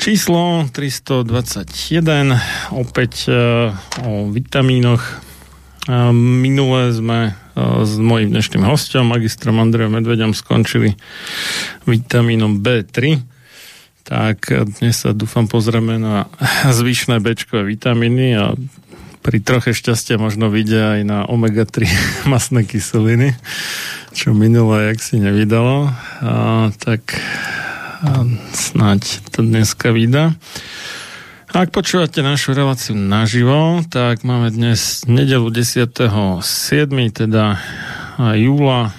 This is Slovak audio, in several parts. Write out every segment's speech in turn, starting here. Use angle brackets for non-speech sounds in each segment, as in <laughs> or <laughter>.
Číslo 321, opäť uh, o vitamínoch. Uh, minule sme uh, s mojím dnešným hostom, magistrom Andrejom Medvedom, skončili vitamínom B3. Tak dnes sa dúfam pozrieme na zvyšné Bčkové vitamíny a pri troche šťastia možno vidia aj na omega-3 <laughs> masné kyseliny, čo minule jak si nevydalo. A, tak snáď to dneska vydá. Ak počúvate našu reláciu naživo, tak máme dnes nedelu 10.7. teda júla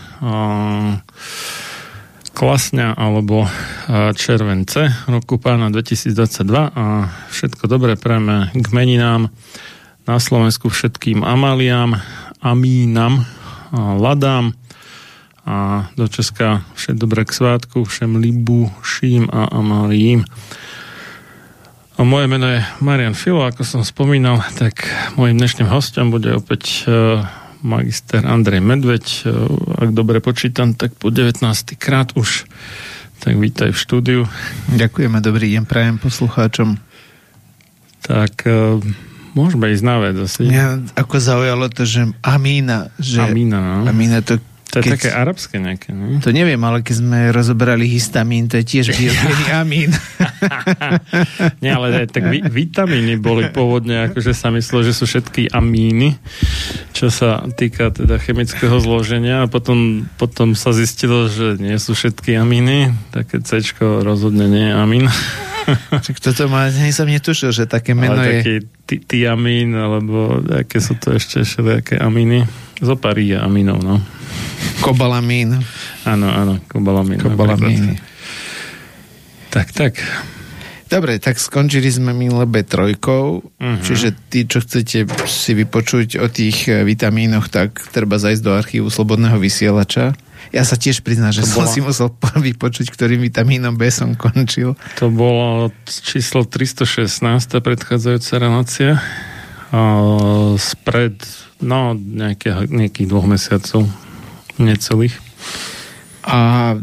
klasňa alebo července roku pána 2022 a všetko dobré prejme k meninám na Slovensku všetkým Amaliám, Amínam, Ladám, a do Česka vše dobré k svátku, všem ším a Amalím. A moje meno je Marian Filo, ako som spomínal, tak môjim dnešným hostom bude opäť uh, magister Andrej Medveď. Uh, ak dobre počítam, tak po 19. krát už. Tak vítaj v štúdiu. Ďakujeme, dobrý deň prajem poslucháčom. Tak uh, môžeme ísť na vec asi. Mňa ako zaujalo to, že Amína. Že Amína, no. Amína to to je keď, také arabské nejaké, no? To neviem, ale keď sme rozoberali histamín, to je tiež <laughs> bielý amín. <laughs> Nie, ale aj tak vitamíny boli pôvodne, akože sa myslelo, že sú všetky amíny, čo sa týka teda chemického zloženia a potom, potom sa zistilo, že nie sú všetky amíny, také C rozhodne nie je amín. <laughs> <laughs> Čiže toto má, nie som netušil, že také meno ale je... taký tiamín, alebo aké sú to ešte všelijaké amíny. Zoparí je amínov, no. Kobalamín. Áno, áno, kobalamín. Kobalamín. Tak, tak. Dobre, tak skončili sme minule B3, uh-huh. čiže tí, čo chcete si vypočuť o tých e, vitamínoch, tak treba zajsť do archívu Slobodného vysielača. Ja sa tiež priznám, že to som bola... si musel <laughs> vypočuť, ktorým vitamínom B som končil. To bolo číslo 316, predchádzajúca relácia. Uh, spred, no, nejakých, nejakých dvoch mesiacov, necelých. A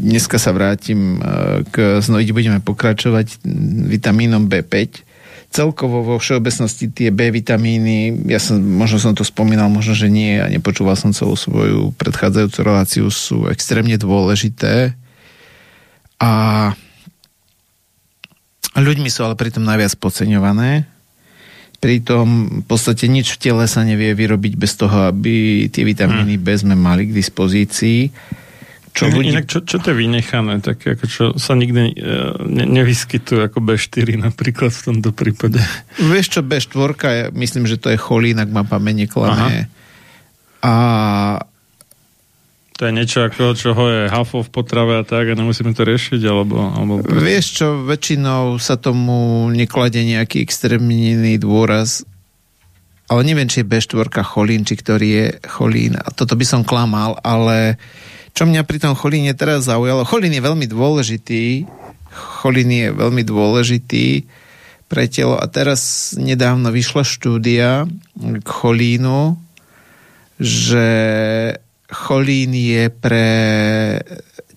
dneska sa vrátim k, znovu budeme pokračovať vitamínom B5 celkovo vo všeobecnosti tie B vitamíny, ja som, možno som to spomínal, možno, že nie, a nepočúval som celú svoju predchádzajúcu reláciu, sú extrémne dôležité a ľuďmi sú ale pritom najviac podceňované. Pritom v podstate nič v tele sa nevie vyrobiť bez toho, aby tie vitamíny B sme mali k dispozícii čo ľudí... inak čo, čo to je vynechané, tak ako čo sa nikdy e, ne, nevyskytuje ako B4 napríklad v tomto prípade? Vieš čo, B4, ja myslím, že to je cholín, ak ma pamäť neklame. A to je niečo ako, čoho je hafo v potrave a tak a nemusíme to riešiť, alebo... alebo... Vieš čo, väčšinou sa tomu nekladie nejaký extrémny dôraz, ale neviem, či je B4 cholín, či ktorý je cholín. A toto by som klamal, ale čo mňa pri tom cholíne teraz zaujalo, cholín je veľmi dôležitý, cholín je veľmi dôležitý pre telo a teraz nedávno vyšla štúdia k cholínu, že cholín je pre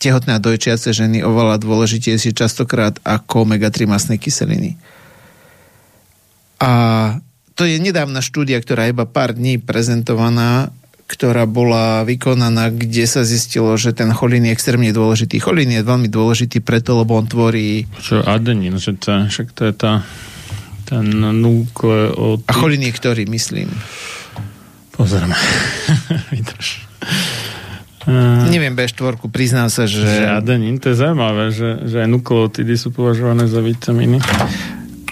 tehotné a dojčiace ženy oveľa dôležitejšie častokrát ako omega-3 masnej kyseliny. A to je nedávna štúdia, ktorá je iba pár dní prezentovaná ktorá bola vykonaná, kde sa zistilo, že ten cholín je extrémne dôležitý. Cholín je veľmi dôležitý preto, lebo on tvorí... Čo adenín, že to, však to je tá, ten nukleotid. A cholín je ktorý, myslím? Pozrieme. <laughs> Vydrž. Uh, Neviem B4, priznám sa, že... Že adenín, to je zaujímavé, že, že aj nukleotidy sú považované za vitamíny.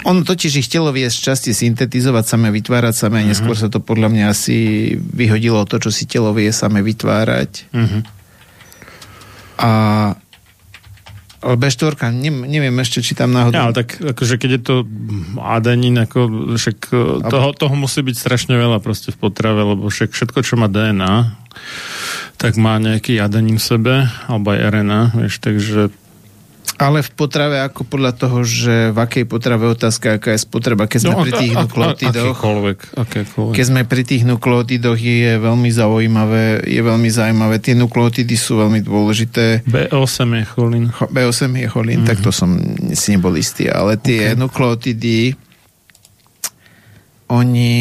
On totiž ich telo vie z časti syntetizovať samé, vytvárať samé, uh-huh. neskôr sa to podľa mňa asi vyhodilo to, čo si telo vie samé vytvárať. Uh-huh. A ale B4, ne, neviem ešte, či tam náhodou... Ja, tak akože keď je to adenín, ako, však e, toho, toho musí byť strašne veľa proste v potrave, lebo však všetko, čo má DNA, tak má nejaký adenín v sebe, alebo aj RNA, vieš, takže ale v potrave ako podľa toho, že v akej potrave otázka, aká je spotreba, keď sme no, pri tých nukleotidoch. Keď sme pri tých nukleotidoch je veľmi zaujímavé, je veľmi zaujímavé. Tie nukleotidy sú veľmi dôležité. B8 je cholín. B8 je cholín, mm-hmm. tak to som si nebol istý. Ale tie okay. nukleotidy oni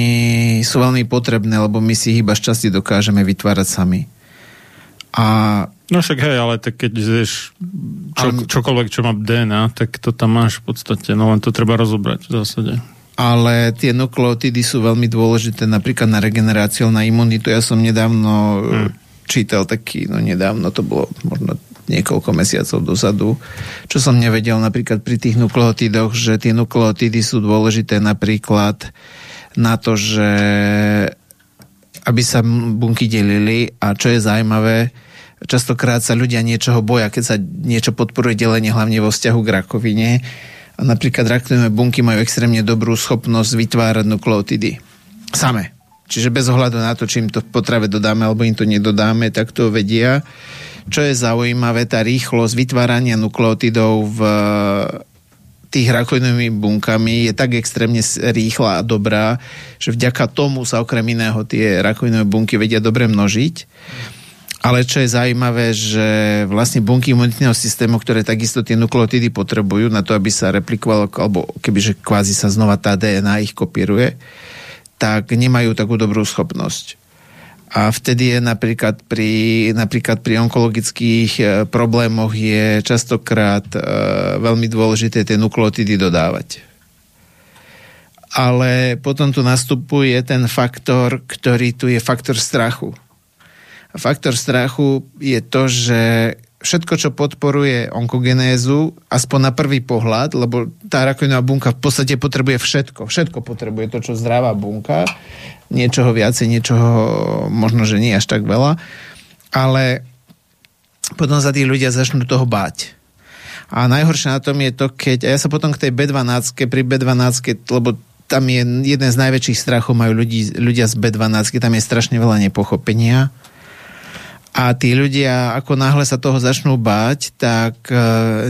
sú veľmi potrebné, lebo my si ich iba šťastie dokážeme vytvárať sami. A No však hej, ale tak keď zješ čo, čokoľvek, čo má DNA, tak to tam máš v podstate, no len to treba rozobrať v zásade. Ale tie nukleotidy sú veľmi dôležité napríklad na regeneráciu, na imunitu. Ja som nedávno hmm. čítal taký, no nedávno, to bolo možno niekoľko mesiacov dozadu, čo som nevedel napríklad pri tých nukleotidoch, že tie nukleotidy sú dôležité napríklad na to, že aby sa bunky delili a čo je zaujímavé, Častokrát sa ľudia niečoho boja, keď sa niečo podporuje delenie, hlavne vo vzťahu k rakovine. A napríklad rakovinové bunky majú extrémne dobrú schopnosť vytvárať nukleotidy. Same. Čiže bez ohľadu na to, či im to v potrave dodáme alebo im to nedodáme, tak to vedia. Čo je zaujímavé, tá rýchlosť vytvárania nukleotidov v tých rakovinovými bunkami je tak extrémne rýchla a dobrá, že vďaka tomu sa okrem iného tie rakovinové bunky vedia dobre množiť. Ale čo je zaujímavé, že vlastne bunky imunitného systému, ktoré takisto tie nukleotidy potrebujú na to, aby sa replikovalo, alebo kebyže kvázi sa znova tá DNA ich kopíruje, tak nemajú takú dobrú schopnosť. A vtedy je napríklad pri, napríklad pri onkologických e, problémoch je častokrát e, veľmi dôležité tie nukleotidy dodávať. Ale potom tu nastupuje ten faktor, ktorý tu je faktor strachu faktor strachu je to, že všetko, čo podporuje onkogenézu, aspoň na prvý pohľad, lebo tá rakovinová bunka v podstate potrebuje všetko. Všetko potrebuje to, čo zdravá bunka. Niečoho viacej, niečoho možno, že nie až tak veľa. Ale potom sa tí ľudia začnú toho báť. A najhoršie na tom je to, keď... A ja sa potom k tej B12, pri B12, lebo tam je jeden z najväčších strachov majú ľudí, ľudia z B12, tam je strašne veľa nepochopenia A tí ľudia, ako náhle sa toho začnú báť, tak e,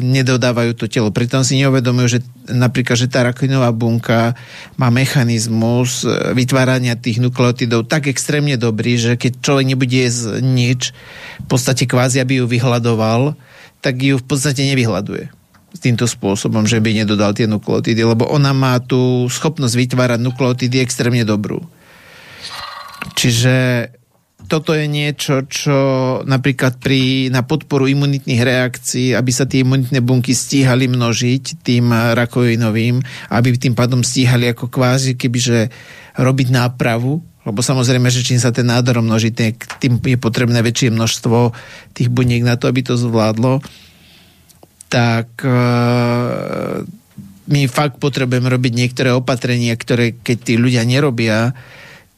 nedodávajú to telo. Pritom si neuvedomujú, že napríklad, že tá rakovinová bunka má mechanizmus e, vytvárania tých nukleotidov tak extrémne dobrý, že keď človek nebude jesť nič, v podstate kvázi, aby ju vyhľadoval, tak ju v podstate nevyhľaduje týmto spôsobom, že by nedodal tie nukleotidy, lebo ona má tú schopnosť vytvárať nukleotidy extrémne dobrú. Čiže toto je niečo, čo napríklad pri, na podporu imunitných reakcií, aby sa tie imunitné bunky stíhali množiť tým rakovinovým, aby tým pádom stíhali ako kvázi, kebyže robiť nápravu, lebo samozrejme, že čím sa ten nádor množí, tým je potrebné väčšie množstvo tých buniek na to, aby to zvládlo, tak e, my fakt potrebujeme robiť niektoré opatrenia, ktoré keď tí ľudia nerobia,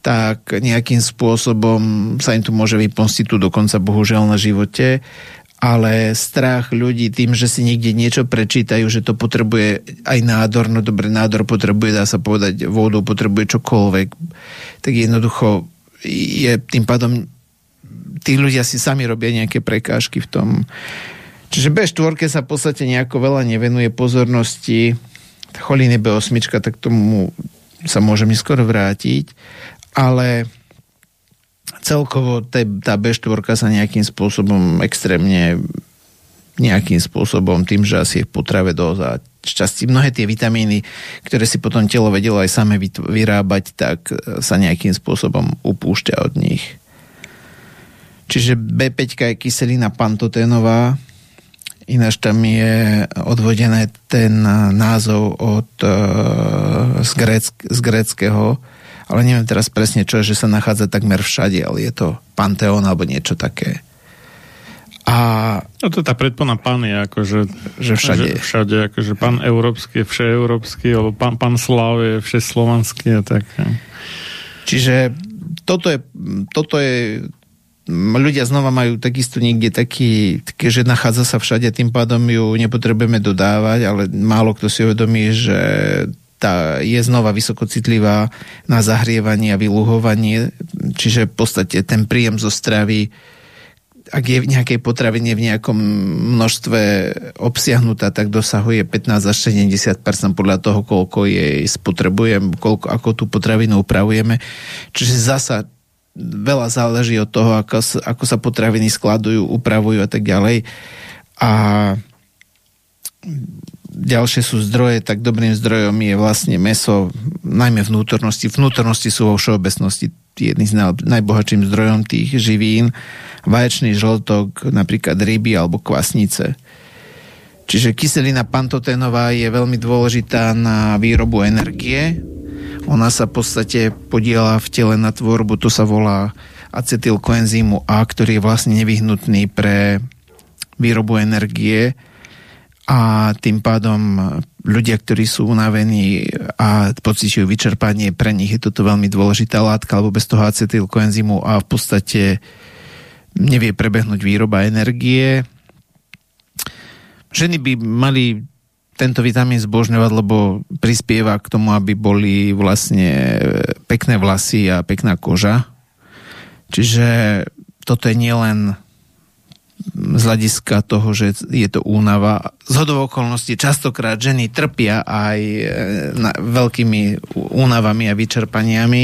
tak nejakým spôsobom sa im tu môže vypomstiť tu dokonca bohužiaľ na živote ale strach ľudí tým, že si niekde niečo prečítajú, že to potrebuje aj nádor, no dobre, nádor potrebuje, dá sa povedať, vodu, potrebuje čokoľvek, tak jednoducho je tým pádom tí ľudia si sami robia nejaké prekážky v tom. Čiže B4 sa v podstate nejako veľa nevenuje pozornosti. Cholín je B8, tak tomu sa môžeme skoro vrátiť ale celkovo tá B4 sa nejakým spôsobom extrémne nejakým spôsobom, tým, že asi je v potrave doza šťastí. Mnohé tie vitamíny, ktoré si potom telo vedelo aj same vyrábať, tak sa nejakým spôsobom upúšťa od nich. Čiže B5 je kyselina pantoténová, ináč tam je odvodené ten názov od, z, gréck, z gréckého ale neviem teraz presne čo, že sa nachádza takmer všade, ale je to Panteón alebo niečo také. A... No to tá predpona pán je akože... Že všade. Že všade, akože pán európsky je všeeurópsky, alebo pán, pán Slav je všeslovanský a tak. Čiže toto je, toto je ľudia znova majú takisto niekde taký, také, že nachádza sa všade, tým pádom ju nepotrebujeme dodávať, ale málo kto si uvedomí, že tá je znova vysokocitlivá na zahrievanie a vyluhovanie, čiže v podstate ten príjem zo stravy ak je v nejakej potravine v nejakom množstve obsiahnutá, tak dosahuje 15 až 70% podľa toho, koľko jej spotrebujem, koľko, ako tú potravinu upravujeme. Čiže zasa veľa záleží od toho, ako, ako sa potraviny skladujú, upravujú a tak ďalej. A ďalšie sú zdroje, tak dobrým zdrojom je vlastne meso, najmä vnútornosti. Vnútornosti sú vo všeobecnosti jedným z najbohatším zdrojom tých živín. Vaječný žltok, napríklad ryby alebo kvasnice. Čiže kyselina pantoténová je veľmi dôležitá na výrobu energie. Ona sa v podstate podiela v tele na tvorbu, to sa volá acetylkoenzímu A, ktorý je vlastne nevyhnutný pre výrobu energie a tým pádom ľudia, ktorí sú unavení a pocitujú vyčerpanie, pre nich je toto veľmi dôležitá látka, alebo bez toho acetylkoenzymu a v podstate nevie prebehnúť výroba energie. Ženy by mali tento vitamín zbožňovať, lebo prispieva k tomu, aby boli vlastne pekné vlasy a pekná koža. Čiže toto je nielen z hľadiska toho, že je to únava. Z hodov okolností častokrát ženy trpia aj e, na, veľkými únavami a vyčerpaniami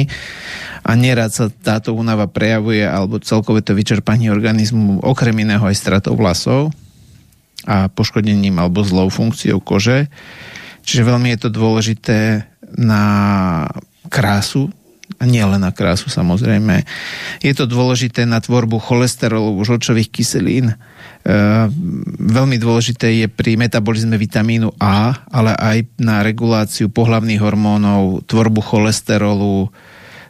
a nerad sa táto únava prejavuje alebo celkové to vyčerpanie organizmu okrem iného aj stratou vlasov a poškodením alebo zlou funkciou kože. Čiže veľmi je to dôležité na krásu a nie len na krásu samozrejme. Je to dôležité na tvorbu cholesterolu, žlčových kyselín. E, veľmi dôležité je pri metabolizme vitamínu A, ale aj na reguláciu pohlavných hormónov, tvorbu cholesterolu,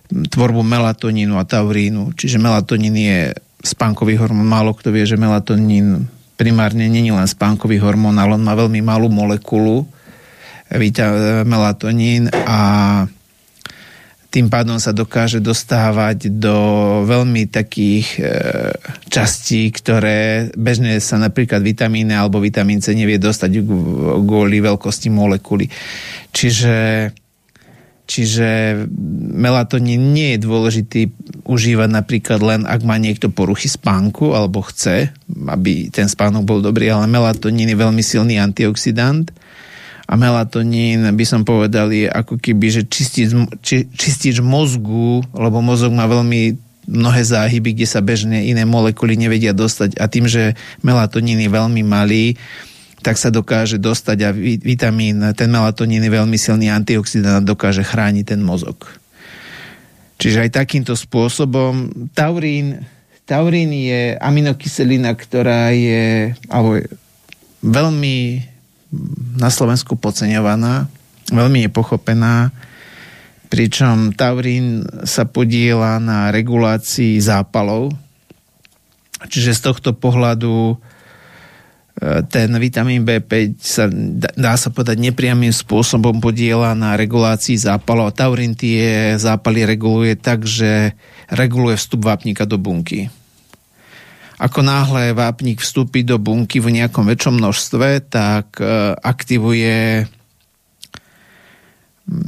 tvorbu melatonínu a taurínu. Čiže melatonín je spánkový hormón. Málo kto vie, že melatonín primárne není len spánkový hormón, ale on má veľmi malú molekulu melatonín a tým pádom sa dokáže dostávať do veľmi takých e, častí, ktoré bežne sa napríklad vitamíne alebo vitamín C nevie dostať kvôli veľkosti molekuly. Čiže, čiže melatonín nie je dôležitý užívať napríklad len, ak má niekto poruchy spánku alebo chce, aby ten spánok bol dobrý, ale melatonín je veľmi silný antioxidant a melatonín by som povedal je ako keby, že čistič, či, čistič mozgu, lebo mozog má veľmi mnohé záhyby, kde sa bežne iné molekuly nevedia dostať a tým, že melatonín je veľmi malý, tak sa dokáže dostať a vitamín, ten melatonín je veľmi silný antioxidant a dokáže chrániť ten mozog. Čiže aj takýmto spôsobom taurín, taurín je aminokyselina, ktorá je, alebo je veľmi na Slovensku podceňovaná, veľmi je pochopená, pričom taurín sa podiela na regulácii zápalov, čiže z tohto pohľadu ten vitamín B5 sa, dá sa povedať, nepriamým spôsobom podiela na regulácii zápalov. Taurín tie zápaly reguluje tak, že reguluje vstup vápnika do bunky. Ako náhle vápnik vstúpi do bunky v nejakom väčšom množstve, tak e, aktivuje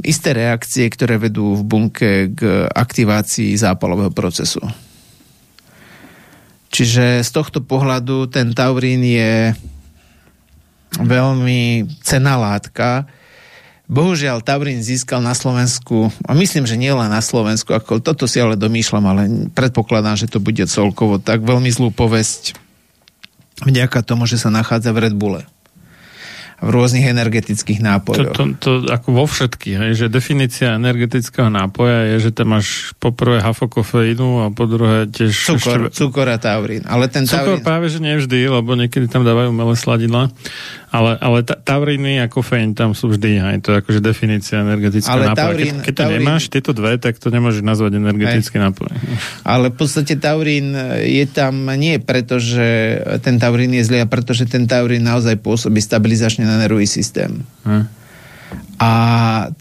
isté reakcie, ktoré vedú v bunke k aktivácii zápalového procesu. Čiže z tohto pohľadu ten taurín je veľmi cená látka. Bohužiaľ, Taurín získal na Slovensku, a myslím, že nie len na Slovensku, ako toto si ale domýšľam, ale predpokladám, že to bude celkovo tak veľmi zlú povesť vďaka tomu, že sa nachádza v Red Bulle v rôznych energetických nápojoch. To, to, to ako vo všetkých, hej, že definícia energetického nápoja je, že tam máš poprvé hafokofeínu a po druhé tiež... Cukor, ešte... cukor a taurín. Ale ten cukor taurín... práve, že nevždy, lebo niekedy tam dávajú umelé sladidla. Ale, ale ta, tauriny a kofeín tam sú vždy, aj to je akože definícia energetického ale nápoja. Taurín, keď, keď to taurín, nemáš, tieto dve, tak to nemôžeš nazvať energetický aj. nápoj. Ale v podstate taurín je tam nie preto, že ten taurín je zlý, a preto, že ten taurín naozaj pôsobí stabilizačne na nervový systém. Hm. A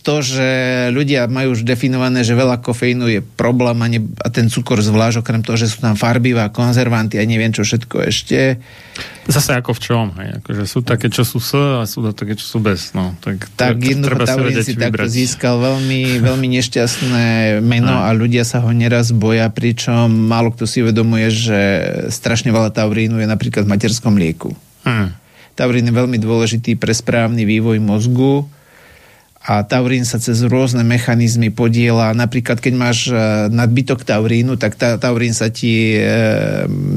to, že ľudia majú už definované, že veľa kofeínu je problém a, ne, a ten cukor zvlášť, okrem toho, že sú tam farbivá, konzervanty a neviem čo všetko ešte. Zase ako v čom? Hej? Akože sú také, čo sú s a sú také, čo sú bez. No. Tak, tak jednoducho Taurín si, si takto získal veľmi, <laughs> veľmi nešťastné meno a ľudia sa ho neraz boja, pričom málo kto si uvedomuje, že strašne veľa taurínu je napríklad v materskom lieku. Hmm. Taurín je veľmi dôležitý pre správny vývoj mozgu, a taurín sa cez rôzne mechanizmy podiela. Napríklad, keď máš e, nadbytok taurínu, tak ta, taurín sa ti e,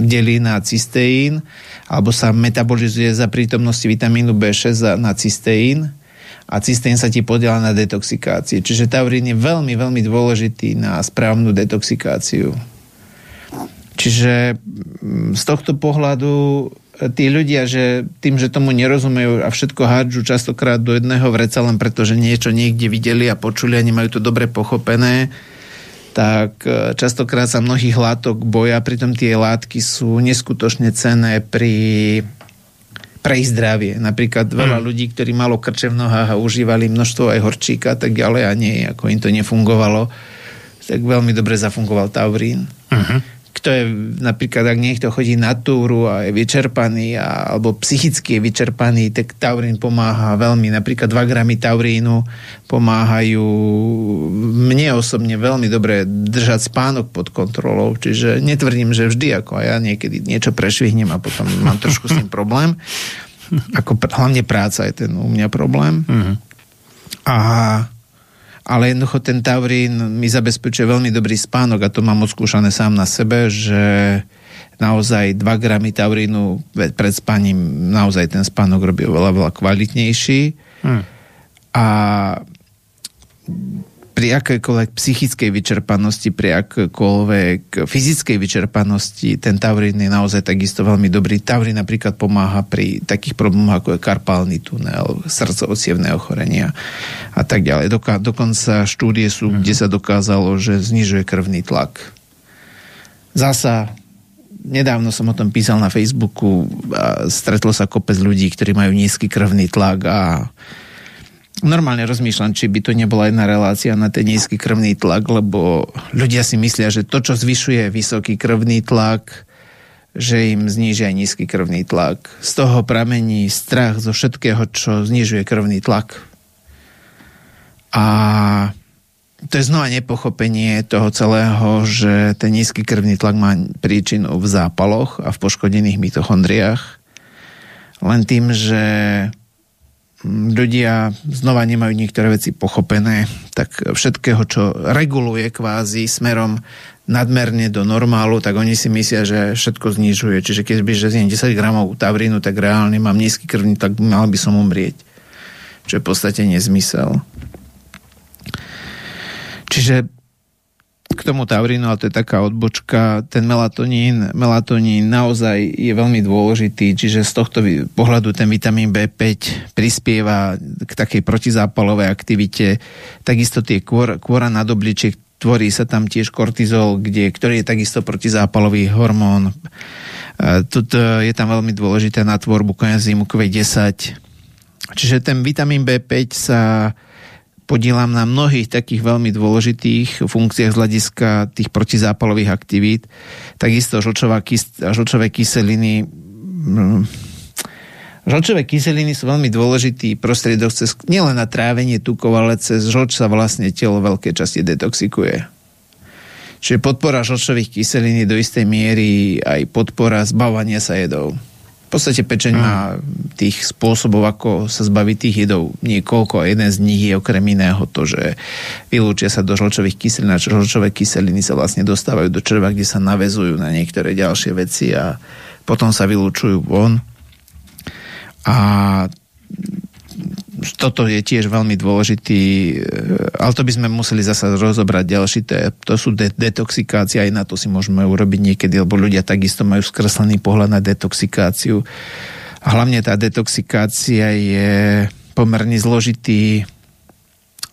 delí na cysteín, alebo sa metabolizuje za prítomnosti vitamínu B6 na cysteín a cysteín sa ti podiela na detoxikácie. Čiže taurín je veľmi, veľmi dôležitý na správnu detoxikáciu. Čiže z tohto pohľadu tí ľudia, že tým, že tomu nerozumejú a všetko hádžu častokrát do jedného vreca len preto, že niečo niekde videli a počuli a nemajú to dobre pochopené, tak e, častokrát sa mnohých látok boja, pritom tie látky sú neskutočne cené pri pre ich zdravie. Napríklad veľa mm. ľudí, ktorí malo krče v nohách a užívali množstvo aj horčíka, tak ďalej a nie, ako im to nefungovalo, tak veľmi dobre zafungoval taurín. Uh-huh kto je napríklad, ak niekto chodí na túru a je vyčerpaný a, alebo psychicky je vyčerpaný, tak taurín pomáha veľmi. Napríklad 2 gramy taurínu pomáhajú mne osobne veľmi dobre držať spánok pod kontrolou, čiže netvrdím, že vždy, ako ja niekedy niečo prešvihnem a potom mám trošku s tým problém. Ako hlavne práca je ten u mňa problém. Uh-huh. A ale jednoducho ten taurín mi zabezpečuje veľmi dobrý spánok a to mám odskúšané sám na sebe, že naozaj 2 gramy taurínu pred spaním naozaj ten spánok robí oveľa, veľa kvalitnejší. Hmm. A pri akékoľvek psychickej vyčerpanosti, pri akékoľvek fyzickej vyčerpanosti, ten taurín je naozaj takisto veľmi dobrý. Taurín napríklad pomáha pri takých problémoch, ako je karpálny tunel, srdcovo ochorenia a tak ďalej. Doka- dokonca štúdie sú, mm-hmm. kde sa dokázalo, že znižuje krvný tlak. Zasa nedávno som o tom písal na Facebooku a stretlo sa kopec ľudí, ktorí majú nízky krvný tlak a normálne rozmýšľam, či by to nebola jedna relácia na ten nízky krvný tlak, lebo ľudia si myslia, že to, čo zvyšuje vysoký krvný tlak, že im zníži aj nízky krvný tlak. Z toho pramení strach zo všetkého, čo znižuje krvný tlak. A to je znova nepochopenie toho celého, že ten nízky krvný tlak má príčinu v zápaloch a v poškodených mitochondriách. Len tým, že ľudia znova nemajú niektoré veci pochopené, tak všetkého, čo reguluje kvázi smerom nadmerne do normálu, tak oni si myslia, že všetko znižuje. Čiže keď by že zjem 10 gramov tavrínu, tak reálne mám nízky krvný, tak mal by som umrieť. Čo je v podstate nezmysel. Čiže k tomu taurínu, ale to je taká odbočka, ten melatonín, melatonín naozaj je veľmi dôležitý, čiže z tohto pohľadu ten vitamín B5 prispieva k takej protizápalovej aktivite. Takisto tie kôr, kôra nad obličiek, tvorí sa tam tiež kortizol, kde, ktorý je takisto protizápalový hormón. Tuto je tam veľmi dôležité na tvorbu koenzýmu Q10. Čiže ten vitamín B5 sa podielam na mnohých takých veľmi dôležitých funkciách z hľadiska tých protizápalových aktivít. Takisto žlčová žlčové kyseliny mm, Žlčové kyseliny sú veľmi dôležitý prostriedok cez, nielen na trávenie tukov, ale cez žlč sa vlastne telo veľké časti detoxikuje. Čiže podpora žlčových kyselín je do istej miery aj podpora zbavania sa jedov podstate pečeň má tých spôsobov, ako sa zbaviť tých jedov niekoľko a jeden z nich je okrem iného to, že vylúčia sa do žlčových kyselín a žlčové kyseliny sa vlastne dostávajú do čreva, kde sa navezujú na niektoré ďalšie veci a potom sa vylúčujú von. A toto je tiež veľmi dôležitý, e, ale to by sme museli zasa rozobrať ďalší, to, je, to sú de- detoxikácia, aj na to si môžeme urobiť niekedy, lebo ľudia takisto majú skreslený pohľad na detoxikáciu. A hlavne tá detoxikácia je pomerne zložitý,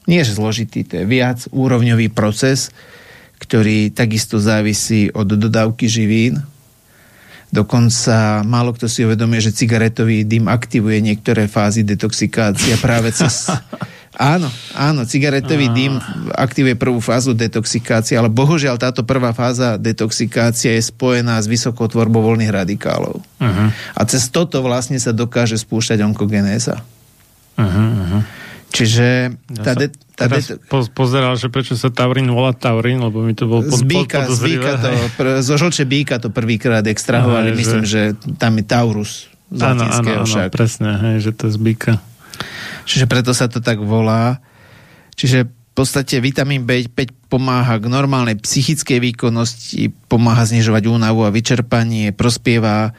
nie že zložitý, to je viac úrovňový proces, ktorý takisto závisí od dodávky živín, Dokonca málo kto si uvedomuje, že cigaretový dym aktivuje niektoré fázy detoxikácia práve cez... <laughs> Áno, áno, cigaretový dym aktivuje prvú fázu detoxikácie, ale bohužiaľ táto prvá fáza detoxikácie je spojená s vysokou tvorbou voľných radikálov. Uh-huh. A cez toto vlastne sa dokáže spúšťať onkogenéza. Uh-huh, uh-huh. Čiže tá, ja de, de, po, pozeral, že prečo sa Taurín volá Taurín, lebo mi to bol pod, z býka, pod, z býka to, <laughs> pr, zo žlče býka to prvýkrát extrahovali, Aha, myslím, že... že tam je Taurus z áno, áno, áno, presne, hej, že to je z býka. Čiže preto sa to tak volá. Čiže v podstate vitamín B5 pomáha k normálnej psychickej výkonnosti, pomáha znižovať únavu a vyčerpanie, prospieva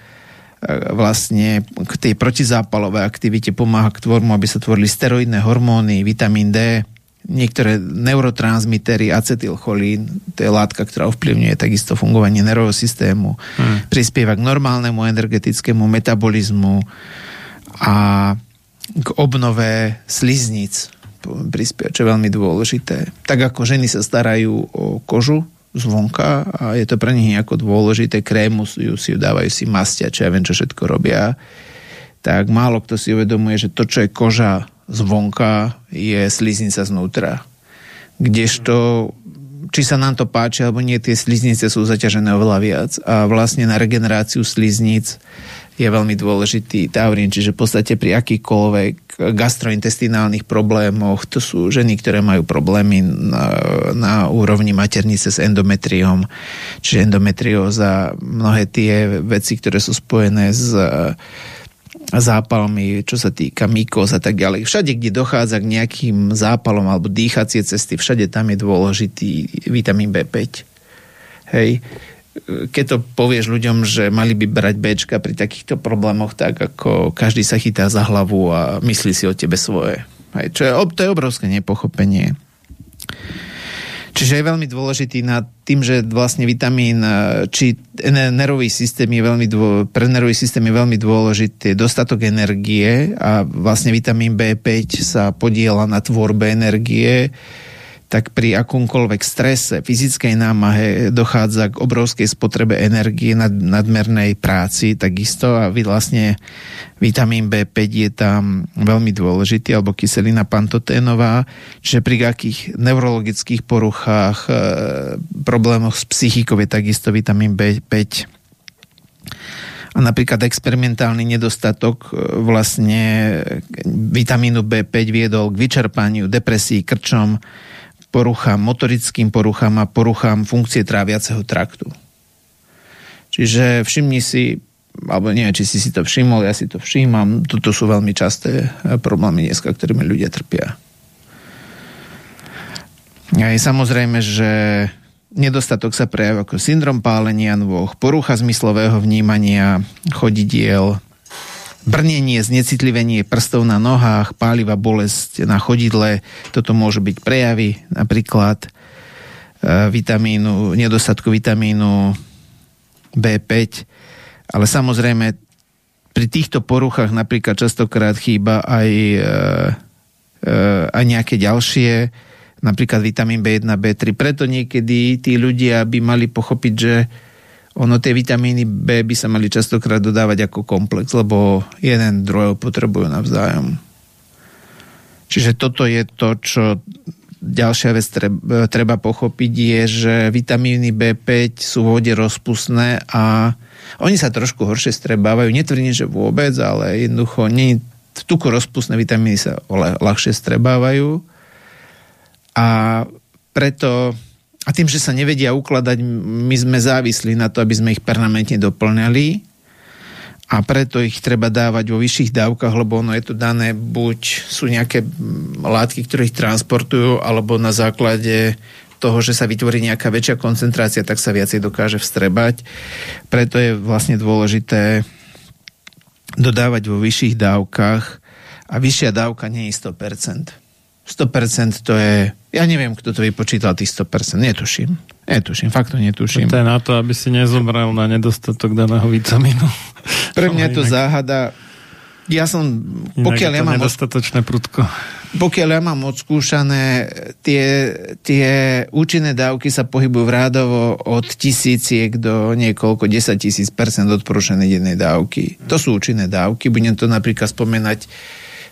vlastne k tej protizápalovej aktivite pomáha k tvormu, aby sa tvorili steroidné hormóny, vitamín D, niektoré neurotransmitery, acetylcholín, to je látka, ktorá ovplyvňuje takisto fungovanie nervového systému, hmm. prispieva k normálnemu energetickému metabolizmu a k obnove sliznic prispieva, čo je veľmi dôležité. Tak ako ženy sa starajú o kožu, zvonka a je to pre nich nejako dôležité, krému si ju dávajú si mastia, čo ja viem, čo všetko robia, tak málo kto si uvedomuje, že to, čo je koža zvonka, je sliznica znútra. Kdežto či sa nám to páči alebo nie, tie sliznice sú zaťažené oveľa viac a vlastne na regeneráciu sliznic je veľmi dôležitý taurín, čiže v podstate pri akýkoľvek gastrointestinálnych problémoch, to sú ženy, ktoré majú problémy na, na úrovni maternice s endometriom, čiže endometrióza, mnohé tie veci, ktoré sú spojené s zápalmi, čo sa týka mykóz a tak ďalej. Všade, kde dochádza k nejakým zápalom alebo dýchacie cesty, všade tam je dôležitý vitamín B5. Hej keď to povieš ľuďom, že mali by brať Bčka pri takýchto problémoch, tak ako každý sa chytá za hlavu a myslí si o tebe svoje. Hej, čo je, to je obrovské nepochopenie. Čiže je veľmi dôležitý nad tým, že vlastne vitamín, e, či nervový systém je veľmi dô, pre nervový systém je veľmi dôležitý dostatok energie a vlastne vitamín B5 sa podiela na tvorbe energie tak pri akomkoľvek strese, fyzickej námahe dochádza k obrovskej spotrebe energie nad, nadmernej práci takisto a vlastne vitamín B5 je tam veľmi dôležitý, alebo kyselina pantoténová, čiže pri akých neurologických poruchách, e, problémoch s psychikou je takisto vitamín B5 a napríklad experimentálny nedostatok e, vlastne vitamínu B5 viedol k vyčerpaniu, depresii, krčom, poruchám, motorickým poruchám a poruchám funkcie tráviaceho traktu. Čiže všimni si, alebo neviem, či si si to všimol, ja si to všímam, toto sú veľmi časté problémy dneska, ktorými ľudia trpia. A je samozrejme, že nedostatok sa prejavuje ako syndrom pálenia nôh, porucha zmyslového vnímania chodidiel, brnenie, znecitlivenie prstov na nohách, páliva bolesť na chodidle, toto môžu byť prejavy, napríklad e, vitamínu, nedostatku vitamínu B5, ale samozrejme pri týchto poruchách napríklad častokrát chýba aj, e, e, aj nejaké ďalšie, napríklad vitamín B1, B3. Preto niekedy tí ľudia by mali pochopiť, že ono tie vitamíny B by sa mali častokrát dodávať ako komplex, lebo jeden druhého potrebujú navzájom. Čiže toto je to, čo ďalšia vec treba, pochopiť, je, že vitamíny B5 sú v vode rozpustné a oni sa trošku horšie strebávajú. Netvrdím, že vôbec, ale jednoducho nie, v tuku rozpustné vitamíny sa ľahšie strebávajú a preto a tým, že sa nevedia ukladať, my sme závislí na to, aby sme ich permanentne doplňali a preto ich treba dávať vo vyšších dávkach, lebo ono je to dané, buď sú nejaké látky, ktoré ich transportujú, alebo na základe toho, že sa vytvorí nejaká väčšia koncentrácia, tak sa viacej dokáže vstrebať. Preto je vlastne dôležité dodávať vo vyšších dávkach a vyššia dávka nie je 100%. 100% to je, ja neviem, kto to vypočítal tých 100%, netuším. Netuším, fakt to netuším. To je na to, aby si nezomrel na nedostatok daného vitamínu. Pre mňa je to záhada. Ja som, pokiaľ ja mám... Nedostatočné prudko. Pokiaľ ja mám odskúšané, tie, tie účinné dávky sa pohybujú rádovo od tisíciek do niekoľko, 10 tisíc percent odporúčanej jednej dávky. To sú účinné dávky. Budem to napríklad spomenať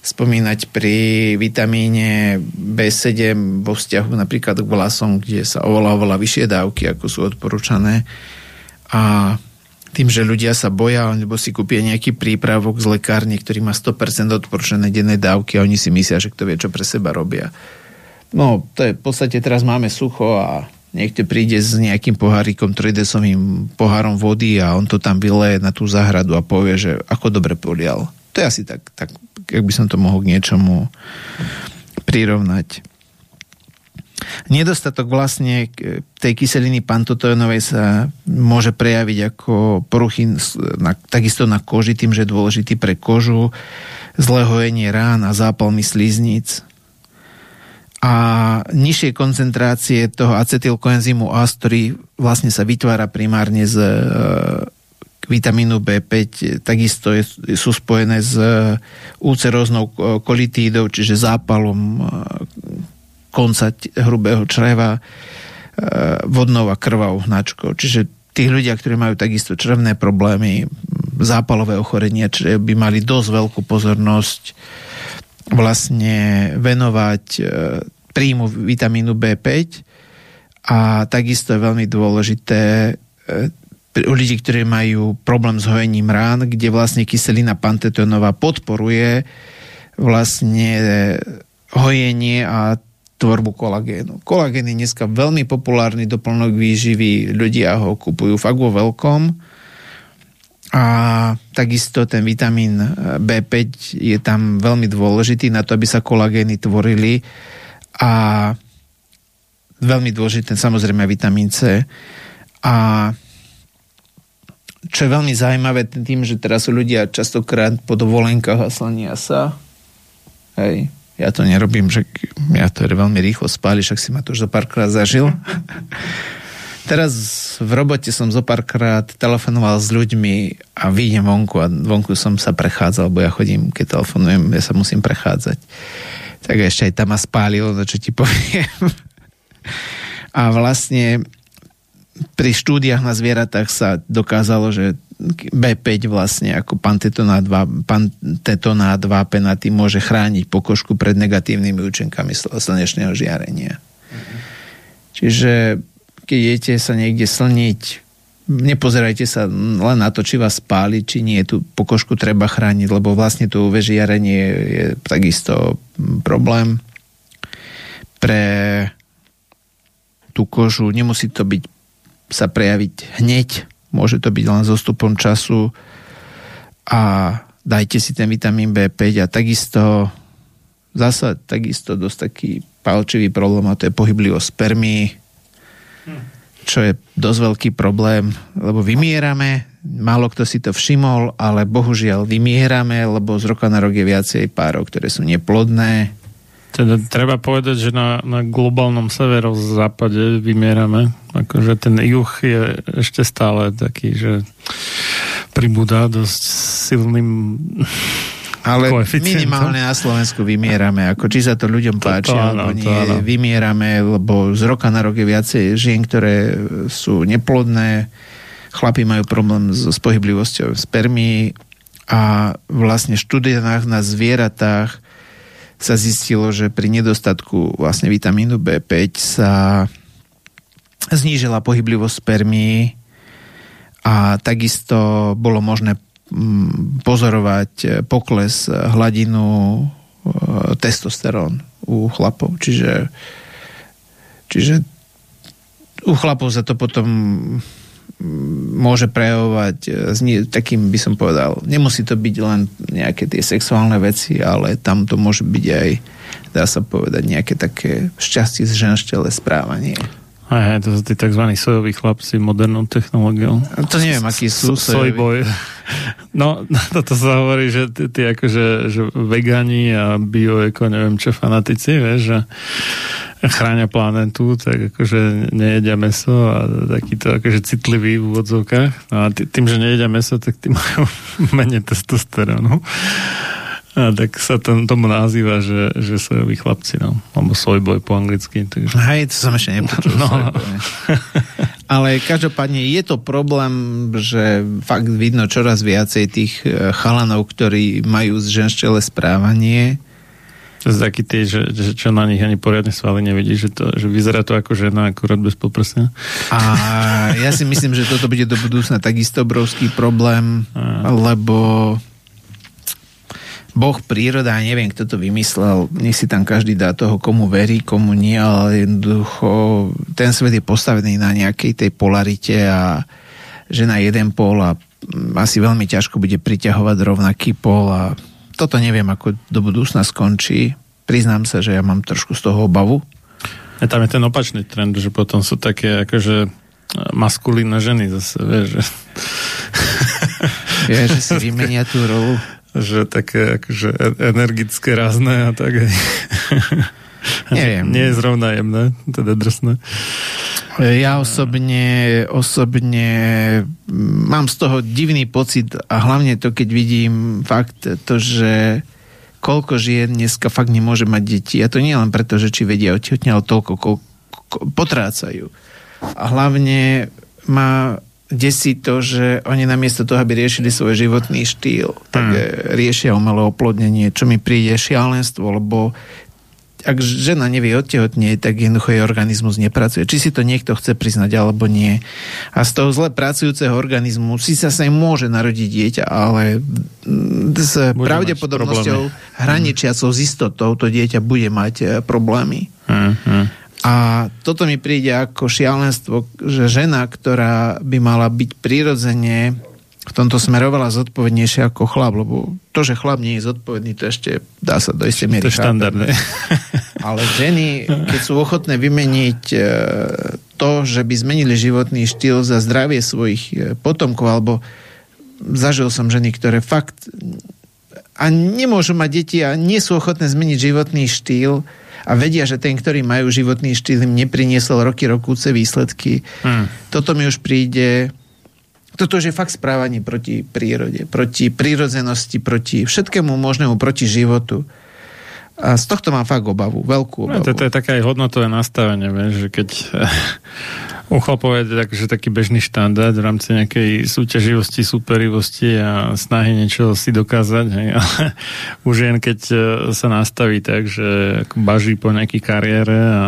spomínať pri vitamíne B7 vo vzťahu napríklad k vlasom, kde sa oveľa, oveľa vyššie dávky, ako sú odporúčané. A tým, že ľudia sa boja, alebo si kúpia nejaký prípravok z lekárne, ktorý má 100% odporúčané denné dávky a oni si myslia, že kto vie, čo pre seba robia. No, to je v podstate teraz máme sucho a niekto príde s nejakým pohárikom, trojdesovým pohárom vody a on to tam vyleje na tú záhradu a povie, že ako dobre polial. To je asi tak, tak ak by som to mohol k niečomu prirovnať. Nedostatok vlastne tej kyseliny pantotónovej sa môže prejaviť ako poruchy na, takisto na koži, tým, že je dôležitý pre kožu, zlé hojenie rán a zápalmy sliznic. A nižšie koncentrácie toho acetylkoenzymu A, ktorý vlastne sa vytvára primárne z vitamínu B5 takisto je, sú spojené s e, úceróznou kolitídou, čiže zápalom e, konca hrubého čreva, e, vodnou a krvavou hnačkou. Čiže tí ľudia, ktorí majú takisto črevné problémy, zápalové ochorenia, čiže by mali dosť veľkú pozornosť vlastne venovať príjmu vitamínu B5 a takisto je veľmi dôležité u ľudí, ktorí majú problém s hojením rán, kde vlastne kyselina pantetonová podporuje vlastne hojenie a tvorbu kolagénu. Kolagén je dneska veľmi populárny doplnok výživy, ľudia ho kupujú fakt vo veľkom a takisto ten vitamín B5 je tam veľmi dôležitý na to, aby sa kolagény tvorili. A veľmi dôležité samozrejme vitamín C. A čo je veľmi zaujímavé tým, že teraz sú ľudia častokrát po dovolenkách a slania sa. Hej, ja to nerobím, že ja to veľmi rýchlo spáli, však si ma to už zo párkrát zažil. <laughs> Teraz v robote som zo párkrát telefonoval s ľuďmi a vyjdem vonku a vonku som sa prechádzal, lebo ja chodím, keď telefonujem, ja sa musím prechádzať. Tak ešte aj tam ma spálilo, to čo ti poviem. <laughs> A vlastne pri štúdiách na zvieratách sa dokázalo, že B5 vlastne ako pantetonát 2, pantetonát 2 penaty môže chrániť pokožku pred negatívnymi účinkami slnečného žiarenia. Mm-hmm. Čiže keď idete sa niekde slniť, nepozerajte sa len na to, či vás spáli, či nie. Tu pokožku treba chrániť, lebo vlastne to UV žiarenie je takisto problém pre tú kožu, nemusí to byť sa prejaviť hneď, môže to byť len zostupom času. A dajte si ten vitamín B5 a takisto zasa takisto dosť taký palčivý problém a to je pohyblivosť spermí, čo je dosť veľký problém, lebo vymierame, málo kto si to všimol, ale bohužiaľ vymierame, lebo z roka na rok je viacej párov, ktoré sú neplodné, teda treba povedať, že na, na globálnom severozápade vymierame. Akože ten juh je ešte stále taký, že pribúda dosť silným ale minimálne na Slovensku vymierame. Ako, či sa to ľuďom páči, to, to áno, alebo nie. To vymierame, lebo z roka na rok je viacej žien, ktoré sú neplodné. Chlapi majú problém s, s pohyblivosťou spermí a vlastne štúdiách na zvieratách sa zistilo, že pri nedostatku vlastne vitamínu B5 sa znížila pohyblivosť spermí a takisto bolo možné mm, pozorovať pokles hladinu e, testosterón u chlapov. Čiže, čiže u chlapov sa to potom môže prejavovať e, takým, by som povedal, nemusí to byť len nejaké tie sexuálne veci, ale tam to môže byť aj, dá sa povedať, nejaké také šťastie z ženštele správanie. Aj, to sú tí tzv. sojoví chlapci modernou technológiou. To neviem, aký sú sojboj. No, <laughs> toto sa hovorí, že tí, tí akože že vegáni a bioeko, neviem čo, fanatici, vieš, že chráňa planetu, tak akože nejedia meso a takýto akože citlivý v úvodzovkách. No a tým, že nejedia meso, tak tým <laughs> majú menej testosterónu. A tak sa to, tomu nazýva, že, že sojoví chlapci, no. Alebo sojboj po anglicky. Takže... Hej, to som ešte nepočul. No. <laughs> Ale každopádne je to problém, že fakt vidno čoraz viacej tých eh, chalanov, ktorí majú z ženštele správanie to je taký tie, že, že čo na nich ani poriadne svaly nevidí, že, to, že vyzerá to ako žena, akurát bez poprsnia. A ja si myslím, že toto bude do budúcna takisto obrovský problém, <laughs> a. lebo Boh, príroda, neviem, kto to vymyslel, nech si tam každý dá toho, komu verí, komu nie, ale jednoducho ten svet je postavený na nejakej tej polarite a že na jeden pol a asi veľmi ťažko bude priťahovať rovnaký pol a toto neviem, ako do budúcna skončí. Priznám sa, že ja mám trošku z toho obavu. A tam je ten opačný trend, že potom sú také akože maskulínne ženy zase, vieš, že... Ja, že si vymenia tú rolu. Že také akože energické, rázne a tak. <laughs> Neviem. Nie je zrovna jemné, teda drsné. Ja osobne, osobne mám z toho divný pocit a hlavne to, keď vidím fakt to, že koľko žien dneska fakt nemôže mať deti. A to nie len preto, že či vedia otehotne, ale toľko, koľko potrácajú. A hlavne má desí to, že oni namiesto toho, aby riešili svoj životný štýl, tak hmm. riešia umelé oplodnenie, čo mi príde šialenstvo, lebo ak žena nevie odtehotnieť, tak jednoducho jej organizmus nepracuje. Či si to niekto chce priznať alebo nie. A z toho zle pracujúceho organizmu si sa sa môže narodiť dieťa, ale s bude pravdepodobnosťou hraničiacou s istotou to dieťa bude mať e, problémy. Uh-huh. A toto mi príde ako šialenstvo, že žena, ktorá by mala byť prirodzene v tomto smerovala zodpovednejšie ako chlap, lebo to, že chlap nie je zodpovedný, to ešte dá sa do istej miery. To je štandardné. <laughs> Ale ženy, keď sú ochotné vymeniť e, to, že by zmenili životný štýl za zdravie svojich e, potomkov, alebo zažil som ženy, ktoré fakt a nemôžu mať deti a nie sú ochotné zmeniť životný štýl a vedia, že ten, ktorý majú životný štýl, im nepriniesol roky rokúce výsledky. Hmm. Toto mi už príde toto je fakt správanie proti prírode, proti prírodzenosti, proti všetkému možnému, proti životu. A z tohto mám fakt obavu, veľkú no, obavu. No, to, to je také aj hodnotové nastavenie, vieš, že keď u chlapov je tak, že taký bežný štandard v rámci nejakej súťaživosti, superivosti a snahy niečo si dokázať, hej, <laughs> ale už jen keď e, sa nastaví tak, že baží po nejakej kariére a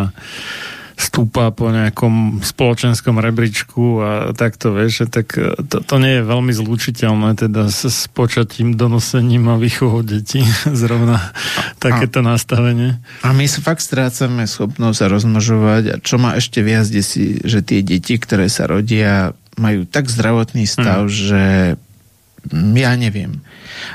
stúpa po nejakom spoločenskom rebríčku a takto, vieš, tak e, to, to nie je veľmi zlučiteľné teda s, s počatím, donosením a výchovou detí, <laughs> zrovna takéto a, nastavenie. A my sa fakt strácame schopnosť sa rozmnožovať a čo má ešte viac si, že tie deti, ktoré sa rodia, majú tak zdravotný stav, hmm. že ja neviem.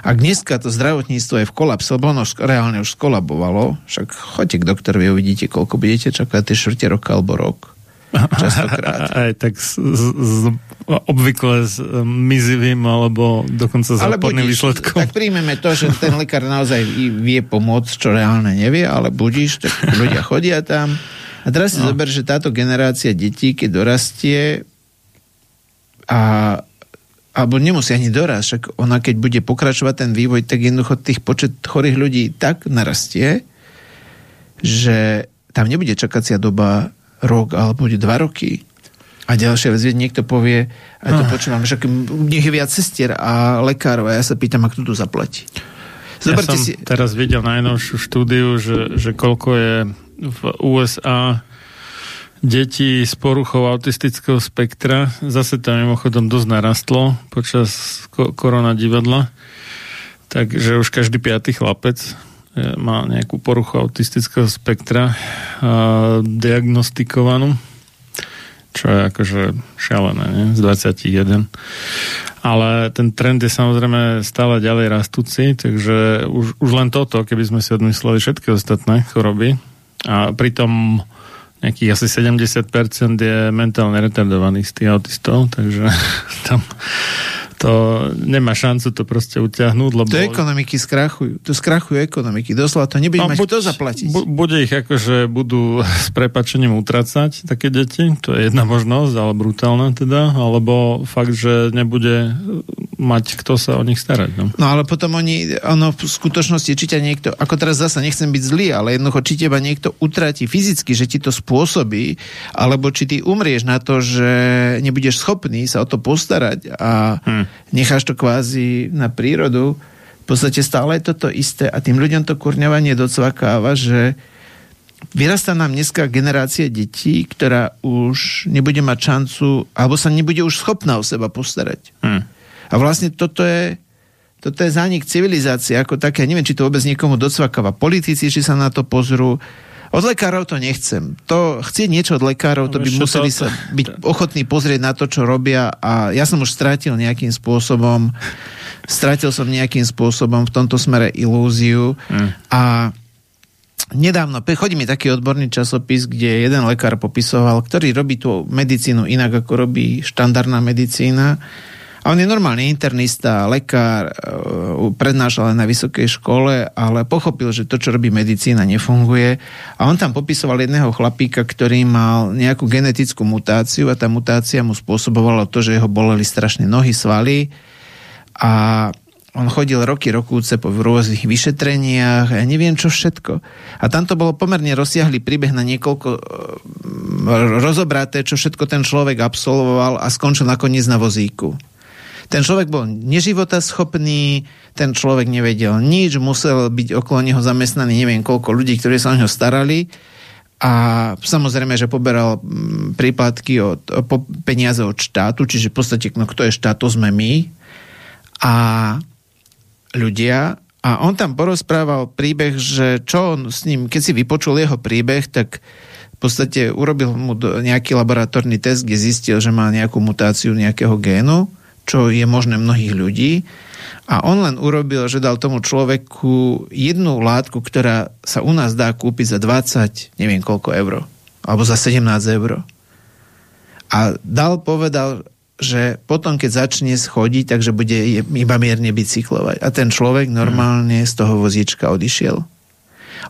Ak dneska to zdravotníctvo je v kolapse, lebo ono reálne už skolabovalo, však choďte k doktorovi, uvidíte, koľko budete čakať, tie štvrte roka alebo rok. Častokrát. <laughs> Aj tak z, z, obvykle s mizivým alebo dokonca s odporným výsledkom. Tak príjmeme to, že ten lekár naozaj vie pomôcť, čo reálne nevie, ale budíš, tak ľudia chodia tam. A teraz si no. zober, že táto generácia detí, keď dorastie a alebo nemusí ani doraz, však ona keď bude pokračovať ten vývoj, tak jednoducho tých počet chorých ľudí tak narastie, že tam nebude čakacia doba rok alebo bude dva roky. A ďalšia vec, niekto povie, a to oh. počúvam, že nech je viac sestier a lekárov a ja sa pýtam, a kto tu zaplatí. Zoberte ja som si... teraz videl najnovšiu štúdiu, že, že koľko je v USA detí s poruchou autistického spektra. Zase to mimochodom dosť narastlo počas ko- korona divadla. Takže už každý piatý chlapec e, má nejakú poruchu autistického spektra a, diagnostikovanú čo je akože šialené, nie? z 21. Ale ten trend je samozrejme stále ďalej rastúci, takže už, už len toto, keby sme si odmysleli všetky ostatné choroby a pritom nejakých asi 70% je mentálne retardovaných z tých autistov, takže <laughs> tam to nemá šancu to proste utiahnuť, lebo... To ekonomiky skrachujú. To skrachujú ekonomiky. Doslova to nebude no, mať buď, kto zaplatiť. Bu, bude ich akože budú <laughs> s prepačením utracať také deti, to je jedna možnosť, ale brutálna teda, alebo fakt, že nebude mať kto sa o nich starať. No, no ale potom oni, ono v skutočnosti, či ťa niekto, ako teraz zasa nechcem byť zlý, ale jednoducho, či teba niekto utratí fyzicky, že ti to spôsobí, alebo či ty umrieš na to, že nebudeš schopný sa o to postarať a hmm. Necháš to kvázi na prírodu, v podstate stále je toto isté a tým ľuďom to kurňovanie docvakáva, že vyrastá nám dneska generácia detí, ktorá už nebude mať šancu, alebo sa nebude už schopná o seba postarať. Hmm. A vlastne toto je, toto je zánik civilizácie ako také. Neviem, či to vôbec niekomu docvakáva. Politici, či sa na to pozrú. Od lekárov to nechcem. To chcie niečo od lekárov, to by museli sa byť ochotní pozrieť na to, čo robia a ja som už strátil nejakým spôsobom strátil som nejakým spôsobom v tomto smere ilúziu mm. a Nedávno, chodí mi taký odborný časopis, kde jeden lekár popisoval, ktorý robí tú medicínu inak, ako robí štandardná medicína a on je normálny internista, lekár, e, prednášal aj na vysokej škole, ale pochopil, že to, čo robí medicína, nefunguje. A on tam popisoval jedného chlapíka, ktorý mal nejakú genetickú mutáciu a tá mutácia mu spôsobovala to, že jeho boleli strašne nohy, svaly a on chodil roky, rokúce po rôznych vyšetreniach ja neviem čo všetko. A tam to bolo pomerne rozsiahly príbeh na niekoľko e, rozobraté, čo všetko ten človek absolvoval a skončil nakoniec na vozíku. Ten človek bol neživotaschopný, ten človek nevedel nič, musel byť okolo neho zamestnaný neviem koľko ľudí, ktorí sa o neho starali. A samozrejme, že poberal mm, príplatky od, po, peniaze od štátu, čiže v podstate, no kto je štát, to sme my. A ľudia. A on tam porozprával príbeh, že čo on s ním, keď si vypočul jeho príbeh, tak v podstate urobil mu nejaký laboratórny test, kde zistil, že má nejakú mutáciu nejakého génu čo je možné mnohých ľudí. A on len urobil, že dal tomu človeku jednu látku, ktorá sa u nás dá kúpiť za 20, neviem koľko eur. Alebo za 17 eur. A dal, povedal, že potom, keď začne schodiť, takže bude iba mierne bicyklovať. A ten človek normálne z toho vozíčka odišiel.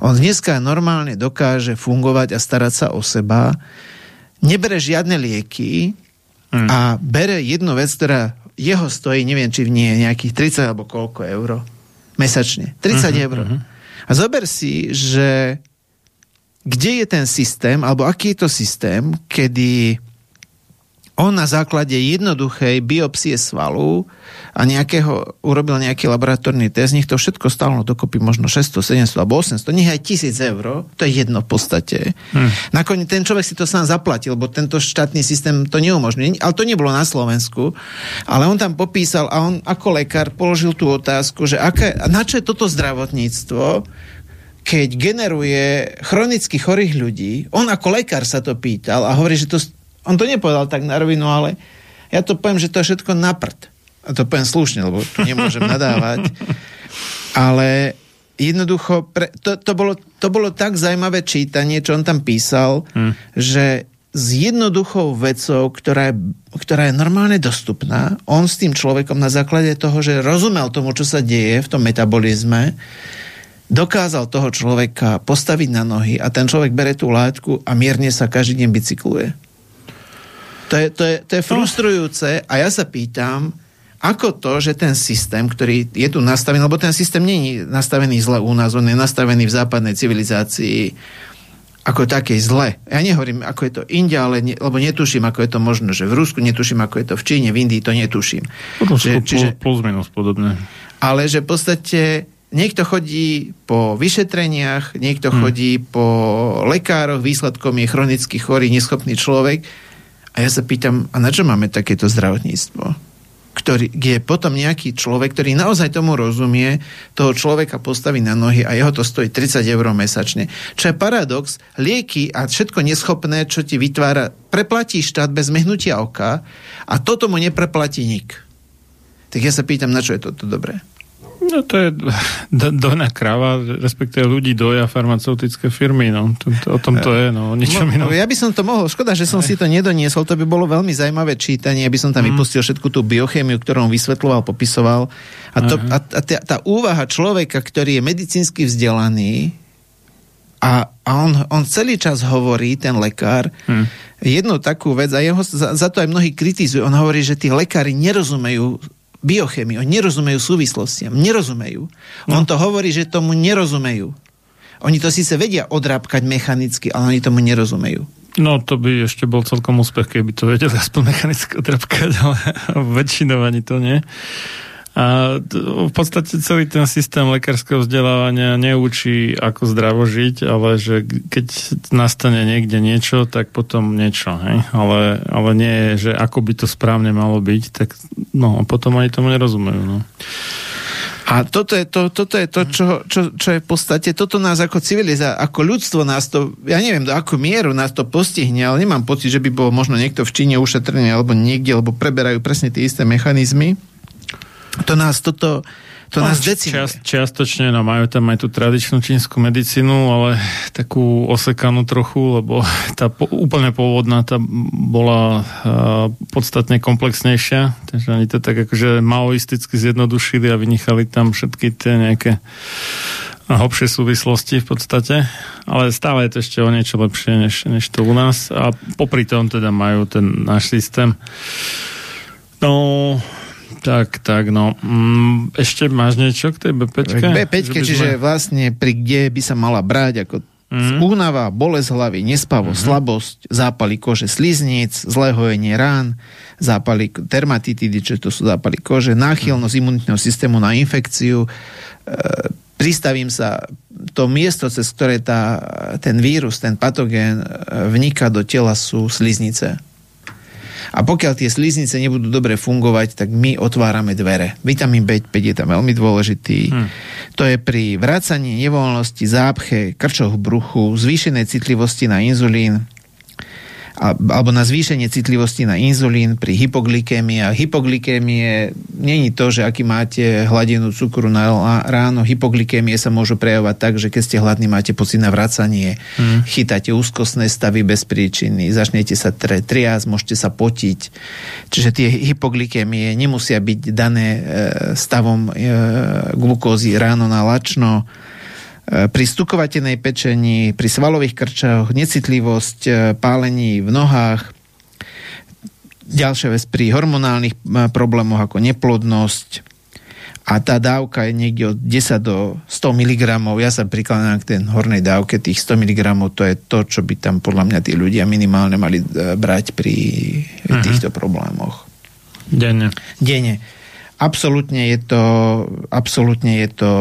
On dneska normálne dokáže fungovať a starať sa o seba, nebere žiadne lieky mm. a bere jednu vec, ktorá jeho stojí, neviem, či v nie nejakých 30 alebo koľko euro mesačne. 30 uh-huh, eur. Uh-huh. A zober si, že kde je ten systém, alebo aký je to systém, kedy on na základe jednoduchej biopsie svalu a nejakého, urobil nejaký laboratórny test, nech to všetko stalo dokopy možno 600, 700 alebo 800, nech aj 1000 eur, to je jedno v podstate. Hmm. Nakoniec ten človek si to sám zaplatil, lebo tento štátny systém to neumožňuje. Ale to nebolo na Slovensku. Ale on tam popísal a on ako lekár položil tú otázku, že aké, na čo je toto zdravotníctvo, keď generuje chronicky chorých ľudí, on ako lekár sa to pýtal a hovorí, že to on to nepovedal tak na rovinu, ale ja to poviem, že to je všetko na prd. A to poviem slušne, lebo tu nemôžem <laughs> nadávať. Ale jednoducho, pre, to, to, bolo, to bolo tak zaujímavé čítanie, čo on tam písal, hmm. že s jednoduchou vecou, ktorá je, ktorá je normálne dostupná, on s tým človekom na základe toho, že rozumel tomu, čo sa deje v tom metabolizme, dokázal toho človeka postaviť na nohy a ten človek bere tú látku a mierne sa každý deň bicykluje. To je, to je, to je frustrujúce a ja sa pýtam, ako to, že ten systém, ktorý je tu nastavený, lebo ten systém nie je nastavený zle u nás, on je nastavený v západnej civilizácii ako také zle. Ja nehovorím, ako je to inde, ale ne, lebo netuším, ako je to možno, že v Rusku netuším, ako je to v Číne, v Indii to netuším. Potom že, čiže, plus minus podobne. Ale že v podstate niekto chodí po vyšetreniach, niekto hmm. chodí po lekároch, výsledkom je chronicky chorý, neschopný človek, a ja sa pýtam, a na čo máme takéto zdravotníctvo? Ktorý, kde potom nejaký človek, ktorý naozaj tomu rozumie, toho človeka postaví na nohy a jeho to stojí 30 eur mesačne. Čo je paradox, lieky a všetko neschopné, čo ti vytvára, preplatí štát bez mehnutia oka a toto mu nepreplatí nik. Tak ja sa pýtam, na čo je toto dobré? No to je do, dojná krava, respektíve ľudí doja farmaceutické firmy, no. To, to, o tom to je, no, ničom no, inom. Ja by som to mohol, škoda, že som Aj. si to nedoniesol, to by bolo veľmi zaujímavé čítanie, aby som tam mm. vypustil všetku tú biochémiu, ktorú on vysvetloval, popisoval. A, to, a, a tá, tá úvaha človeka, ktorý je medicínsky vzdelaný a, a on, on celý čas hovorí, ten lekár, mm. jednu takú vec, a jeho, za, za to aj mnohí kritizujú, on hovorí, že tí lekári nerozumejú biochémii, oni nerozumejú súvislostiam, nerozumejú. No. On to hovorí, že tomu nerozumejú. Oni to síce vedia odrábkať mechanicky, ale oni tomu nerozumejú. No to by ešte bol celkom úspech, keby to vedeli aspoň mechanicky odrábkať, <laughs> ale väčšinou ani to nie. A v podstate celý ten systém lekárskeho vzdelávania neučí, ako zdravo žiť, ale že keď nastane niekde niečo, tak potom niečo. Hej? Ale, ale nie je, že ako by to správne malo byť, tak no, potom ani tomu nerozumejú. No. A toto je to, toto je to čo, čo, čo je v podstate, toto nás ako civilizácia, ako ľudstvo nás to, ja neviem do akú mieru nás to postihne, ale nemám pocit, že by bol možno niekto v Číne ušetrený alebo niekde, lebo preberajú presne tie isté mechanizmy to nás toto to nás decimuje. Čiast, čiastočne, no majú tam aj tú tradičnú čínsku medicínu, ale takú osekanú trochu, lebo <laughs> tá po, úplne pôvodná tá bola uh, podstatne komplexnejšia, takže oni to tak akože maoisticky zjednodušili a vynechali tam všetky tie nejaké hlbšie súvislosti v podstate, ale stále je to ešte o niečo lepšie než, než to u nás a popri tom teda majú ten náš systém. No, tak, tak, no. Mm, ešte máš niečo k tej B5? B5, čiže sme... vlastne pri kde by sa mala brať ako mm. únava, bolesť hlavy, nespavo, mm. slabosť, zápaly kože sliznic, zlé hojenie rán, zápaly dermatitidy, čo to sú zápaly kože, náchylnosť mm. imunitného systému na infekciu, e, pristavím sa to miesto, cez ktoré tá, ten vírus, ten patogén e, vniká do tela sú sliznice. A pokiaľ tie sliznice nebudú dobre fungovať, tak my otvárame dvere. Vitamín B5 je tam veľmi dôležitý. Hmm. To je pri vrácaní nevoľnosti, zápche, krčoch bruchu, zvýšenej citlivosti na inzulín, alebo na zvýšenie citlivosti na inzulín pri hypoglykémii. A hypoglykémie není to, že aký máte hladinu cukru na ráno. Hypoglykémie sa môžu prejavovať tak, že keď ste hladní, máte pocit na vracanie, hmm. chytáte úzkostné stavy bez príčiny, začnete sa tre, triasť, môžete sa potiť. Čiže tie hypoglykémie nemusia byť dané e, stavom e, glukózy ráno na lačno pri stukovatenej pečení, pri svalových krčoch, necitlivosť, e, pálení v nohách, ďalšia vec pri hormonálnych e, problémoch ako neplodnosť a tá dávka je niekde od 10 do 100 mg. Ja sa prikladám k tej hornej dávke, tých 100 mg to je to, čo by tam podľa mňa tí ľudia minimálne mali brať pri uh-huh. týchto problémoch. Denne. Denne. Absolutne je to, absolútne je to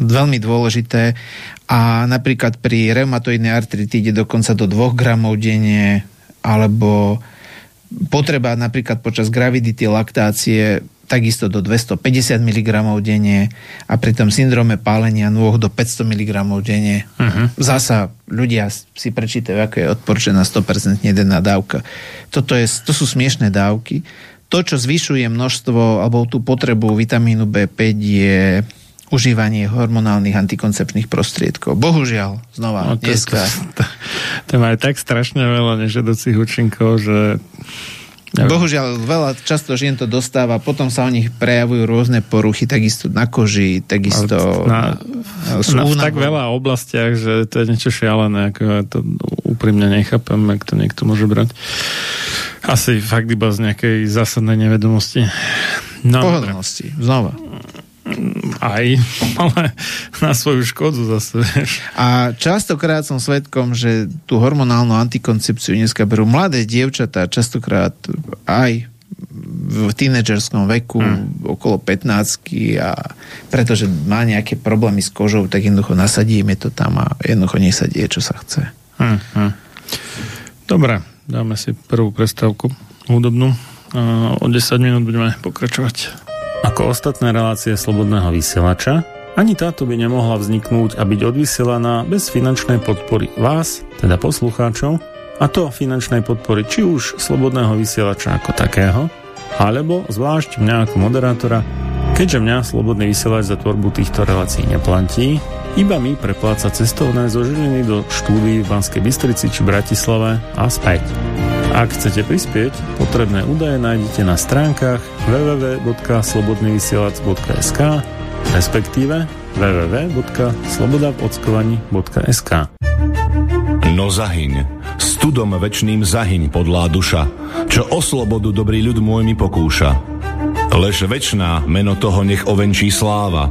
veľmi dôležité a napríklad pri reumatoidnej artritíde dokonca do 2 gramov denne alebo potreba napríklad počas gravidity, laktácie takisto do 250 mg denne a pri tom syndrome pálenia nôh do 500 mg denne. Uh-huh. Zasa ľudia si prečítajú, ako je odporčená 100% denná dávka. Toto je, to sú smiešné dávky. To, čo zvyšuje množstvo alebo tú potrebu vitamínu B5 je užívanie hormonálnych antikoncepčných prostriedkov. Bohužiaľ, znova, no, to, dneska... To, <laughs> to, to má tak strašne veľa nežedúcich účinkov, že ja Bohužiaľ, veľa často žien to dostáva, potom sa o nich prejavujú rôzne poruchy, takisto na koži, takisto na, sú na, v tak veľa oblastiach, že to je niečo šialené, ako ja to úprimne nechápem, ak to niekto môže brať. Asi fakt iba z nejakej zásadnej nevedomosti. No, Pohodlnosti, znova. Aj, <laughs> ale na svoju škodu zase. A častokrát som svetkom, že tú hormonálnu antikoncepciu dneska berú mladé dievčatá, častokrát aj v tínedžerskom veku, hmm. okolo 15 a pretože má nejaké problémy s kožou, tak jednoducho nasadíme to tam a jednoducho nech sa deje, čo sa chce. Hmm, hmm. Dobre, dáme si prvú prestávku hudobnú. O 10 minút budeme pokračovať. Ako ostatné relácie Slobodného vysielača, ani táto by nemohla vzniknúť a byť odvysielaná bez finančnej podpory vás, teda poslucháčov, a to finančnej podpory či už Slobodného vysielača ako takého, alebo zvlášť mňa ako moderátora, keďže mňa Slobodný vysielač za tvorbu týchto relácií neplatí, iba mi prepláca cestovné zo Žiliny do štúdií v Banskej Bystrici či Bratislave a späť. Ak chcete prispieť, potrebné údaje nájdete na stránkach www.slobodnyvysielac.sk respektíve www.slobodavockovaní.sk No zahyň, studom večným zahyň podlá duša, čo o slobodu dobrý ľud môj mi pokúša. Lež večná meno toho nech ovenčí sláva,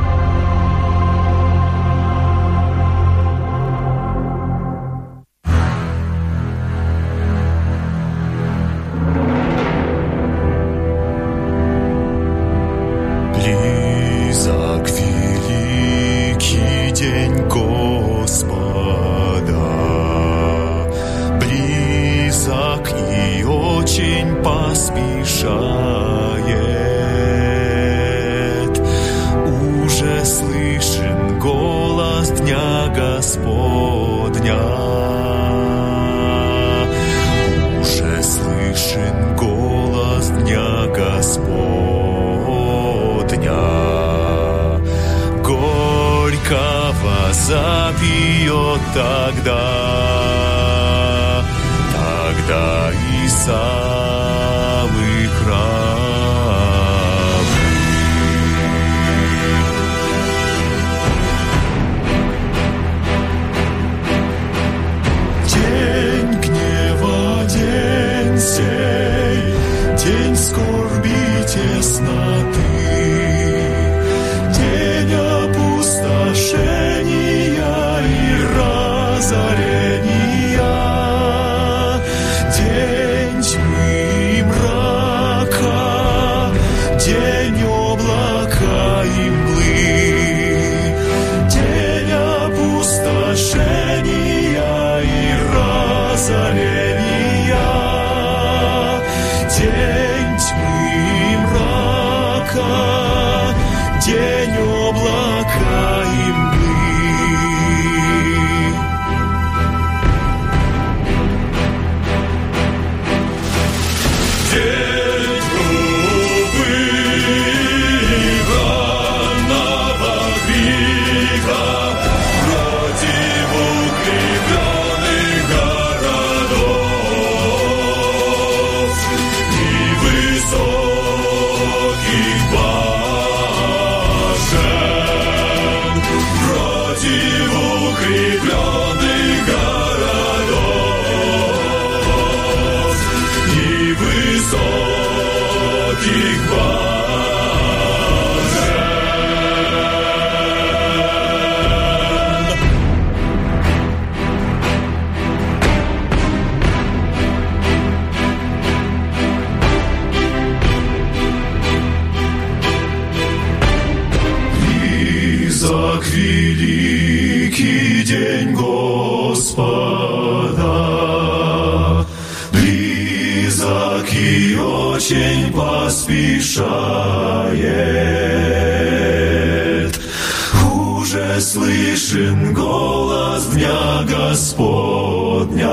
уже слышен голос Дня Господня.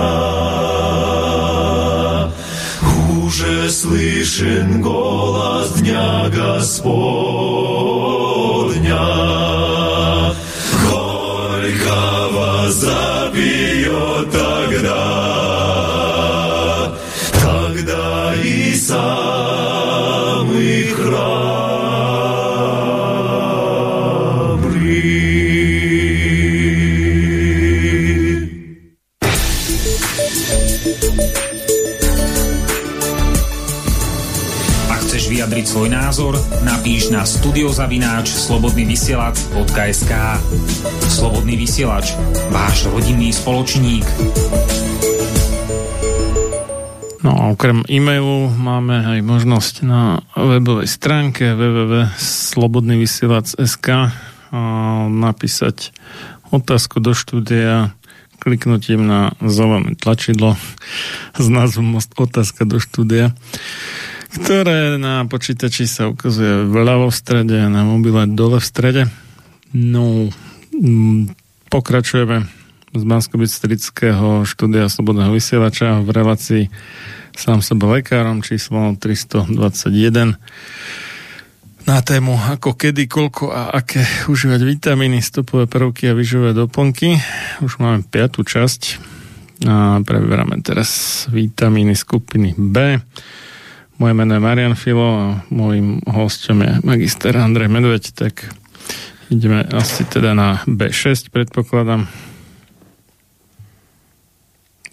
Уже слышен голос Дня Господня. Studiozavináč slobodnyvysielac.sk Slobodný vysielač, váš rodinný spoločník. No a okrem e-mailu máme aj možnosť na webovej stránke www.slobodnyvysielac.sk napísať otázku do štúdia kliknutím na zelené tlačidlo s názvom Otázka do štúdia ktoré na počítači sa ukazuje vľavo v strede a na mobile dole v strede. No, mm, pokračujeme z bansko štúdia Slobodného vysielača v relácii sám sebe lekárom číslo 321 na tému ako kedy, koľko a aké užívať vitamíny, stopové prvky a vyživové doplnky. Už máme piatú časť a preberáme teraz vitamíny skupiny B. Moje meno je Marian Filo a môjim hostom je magister Andrej Medveď, tak ideme asi teda na B6, predpokladám.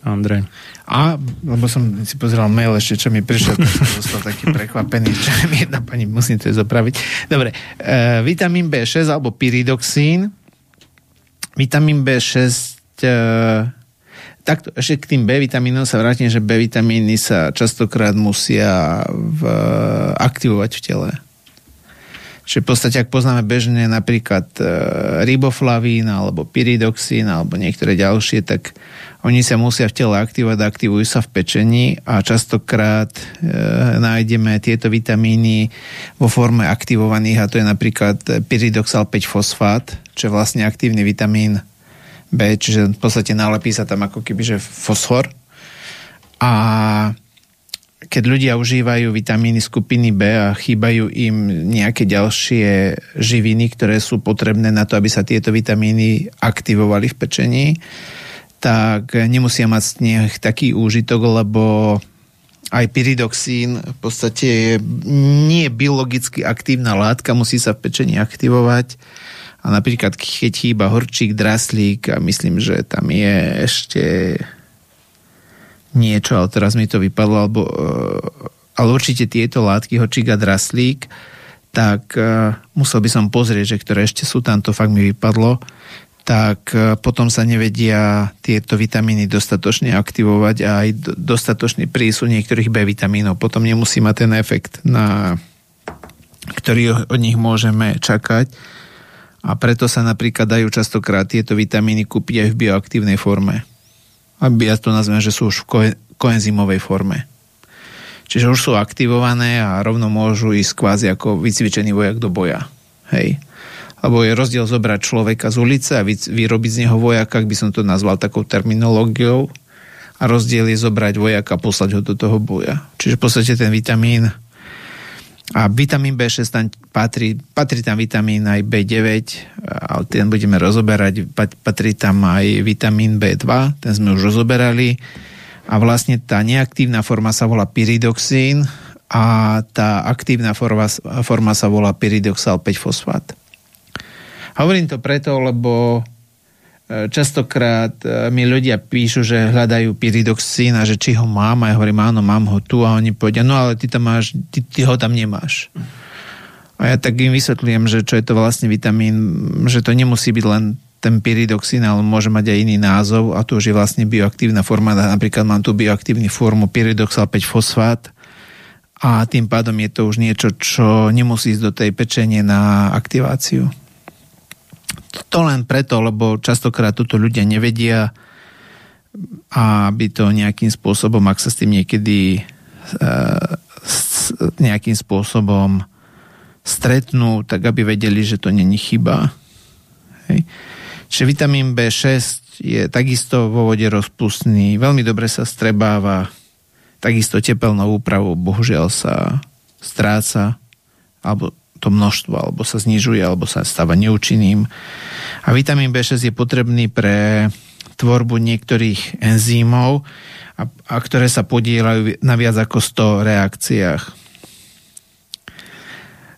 Andrej. A, lebo som si pozeral mail ešte, čo mi prišiel, tak som zostal taký prekvapený, čo <laughs> mi jedna pani, musím to zopraviť. Dobre, e, vitamín B6 alebo pyridoxín. Vitamín B6 e, takto, ešte k tým B vitamínom sa vrátim, že B vitamíny sa častokrát musia v, aktivovať v tele. Čiže v podstate, ak poznáme bežne napríklad e, riboflavín alebo pyridoxín alebo niektoré ďalšie, tak oni sa musia v tele aktivovať, aktivujú sa v pečení a častokrát e, nájdeme tieto vitamíny vo forme aktivovaných a to je napríklad pyridoxal 5 fosfát, čo je vlastne aktívny vitamín B, čiže v podstate nalepí sa tam ako keby, že fosfor. A keď ľudia užívajú vitamíny skupiny B a chýbajú im nejaké ďalšie živiny, ktoré sú potrebné na to, aby sa tieto vitamíny aktivovali v pečení, tak nemusia mať z nich taký úžitok, lebo aj pyridoxín v podstate je nie biologicky aktívna látka, musí sa v pečení aktivovať. A napríklad, keď chýba horčík, draslík a myslím, že tam je ešte niečo, ale teraz mi to vypadlo, alebo, eh, ale určite tieto látky, horčík a draslík, tak uh, musel by som pozrieť, že ktoré ešte sú tam, to fakt mi vypadlo tak e, potom sa nevedia tieto vitamíny dostatočne aktivovať a aj dostatočný prísun niektorých B vitamínov. Potom nemusí mať ten efekt, na ktorý od nich môžeme čakať. A preto sa napríklad dajú častokrát tieto vitamíny kúpiť aj v bioaktívnej forme. Aby ja to nazvem, že sú už v koenzymovej forme. Čiže už sú aktivované a rovno môžu ísť kvázi ako vycvičený vojak do boja. Hej lebo je rozdiel zobrať človeka z ulice a vyrobiť z neho vojaka, ak by som to nazval takou terminológiou, a rozdiel je zobrať vojaka a poslať ho do toho boja. Čiže v podstate ten vitamín a vitamín B6 tam patrí, patrí tam vitamín aj B9, ale ten budeme rozoberať, patrí tam aj vitamín B2, ten sme už rozoberali a vlastne tá neaktívna forma sa volá pyridoxín a tá aktívna forma, forma sa volá pyridoxal 5-fosfát. Hovorím to preto, lebo častokrát e, mi ľudia píšu, že hľadajú pyridoxín a že či ho mám a ja hovorím, áno, mám ho tu a oni povedia, no ale ty, tam máš, ty, ty ho tam nemáš. A ja tak im vysvetľujem, že čo je to vlastne vitamín, že to nemusí byť len ten pyridoxín, ale môže mať aj iný názov a to už je vlastne bioaktívna forma. Napríklad mám tu bioaktívnu formu pyridoxal 5 fosfát a tým pádom je to už niečo, čo nemusí ísť do tej pečenie na aktiváciu. To len preto, lebo častokrát toto ľudia nevedia a aby to nejakým spôsobom, ak sa s tým niekedy e, nejakým spôsobom stretnú, tak aby vedeli, že to není chyba. Hej. Čiže vitamín B6 je takisto vo vode rozpustný, veľmi dobre sa strebáva, takisto tepelnou úpravou bohužiaľ sa stráca, alebo to množstvo, alebo sa znižuje, alebo sa stáva neúčinným. A vitamín B6 je potrebný pre tvorbu niektorých enzýmov, a, a ktoré sa podielajú na viac ako 100 reakciách.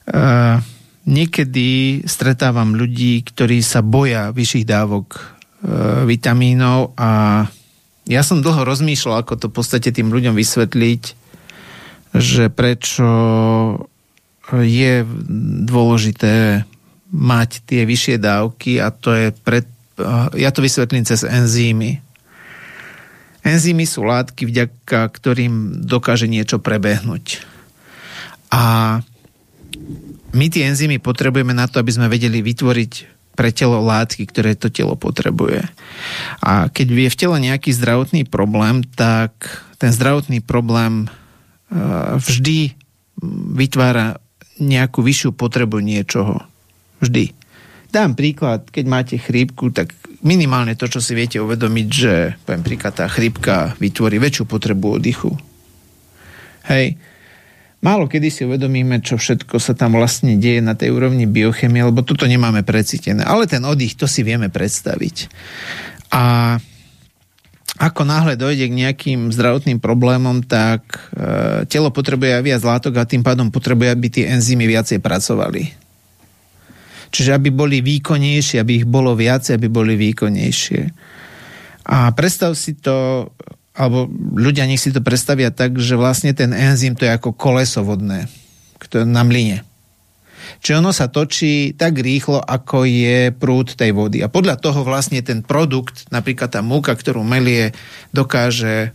E, niekedy stretávam ľudí, ktorí sa boja vyšších dávok e, vitamínov a ja som dlho rozmýšľal, ako to v podstate tým ľuďom vysvetliť, že prečo je dôležité mať tie vyššie dávky a to je pred, ja to vysvetlím cez enzymy. Enzymy sú látky, vďaka ktorým dokáže niečo prebehnúť. A my tie enzymy potrebujeme na to, aby sme vedeli vytvoriť pre telo látky, ktoré to telo potrebuje. A keď je v tele nejaký zdravotný problém, tak ten zdravotný problém vždy vytvára nejakú vyššiu potrebu niečoho. Vždy. Dám príklad, keď máte chrípku, tak minimálne to, čo si viete uvedomiť, že poviem príklad, tá chrípka vytvorí väčšiu potrebu oddychu. Hej. Málo kedy si uvedomíme, čo všetko sa tam vlastne deje na tej úrovni biochemie, lebo toto nemáme precítené. Ale ten oddych, to si vieme predstaviť. A ako náhle dojde k nejakým zdravotným problémom, tak e, telo potrebuje viac látok a tým pádom potrebuje, aby tie enzymy viacej pracovali. Čiže aby boli výkonnejšie, aby ich bolo viacej, aby boli výkonnejšie. A predstav si to, alebo ľudia nech si to predstavia tak, že vlastne ten enzym to je ako koleso vodné na mline. Čiže ono sa točí tak rýchlo, ako je prúd tej vody. A podľa toho vlastne ten produkt, napríklad tá múka, ktorú melie, dokáže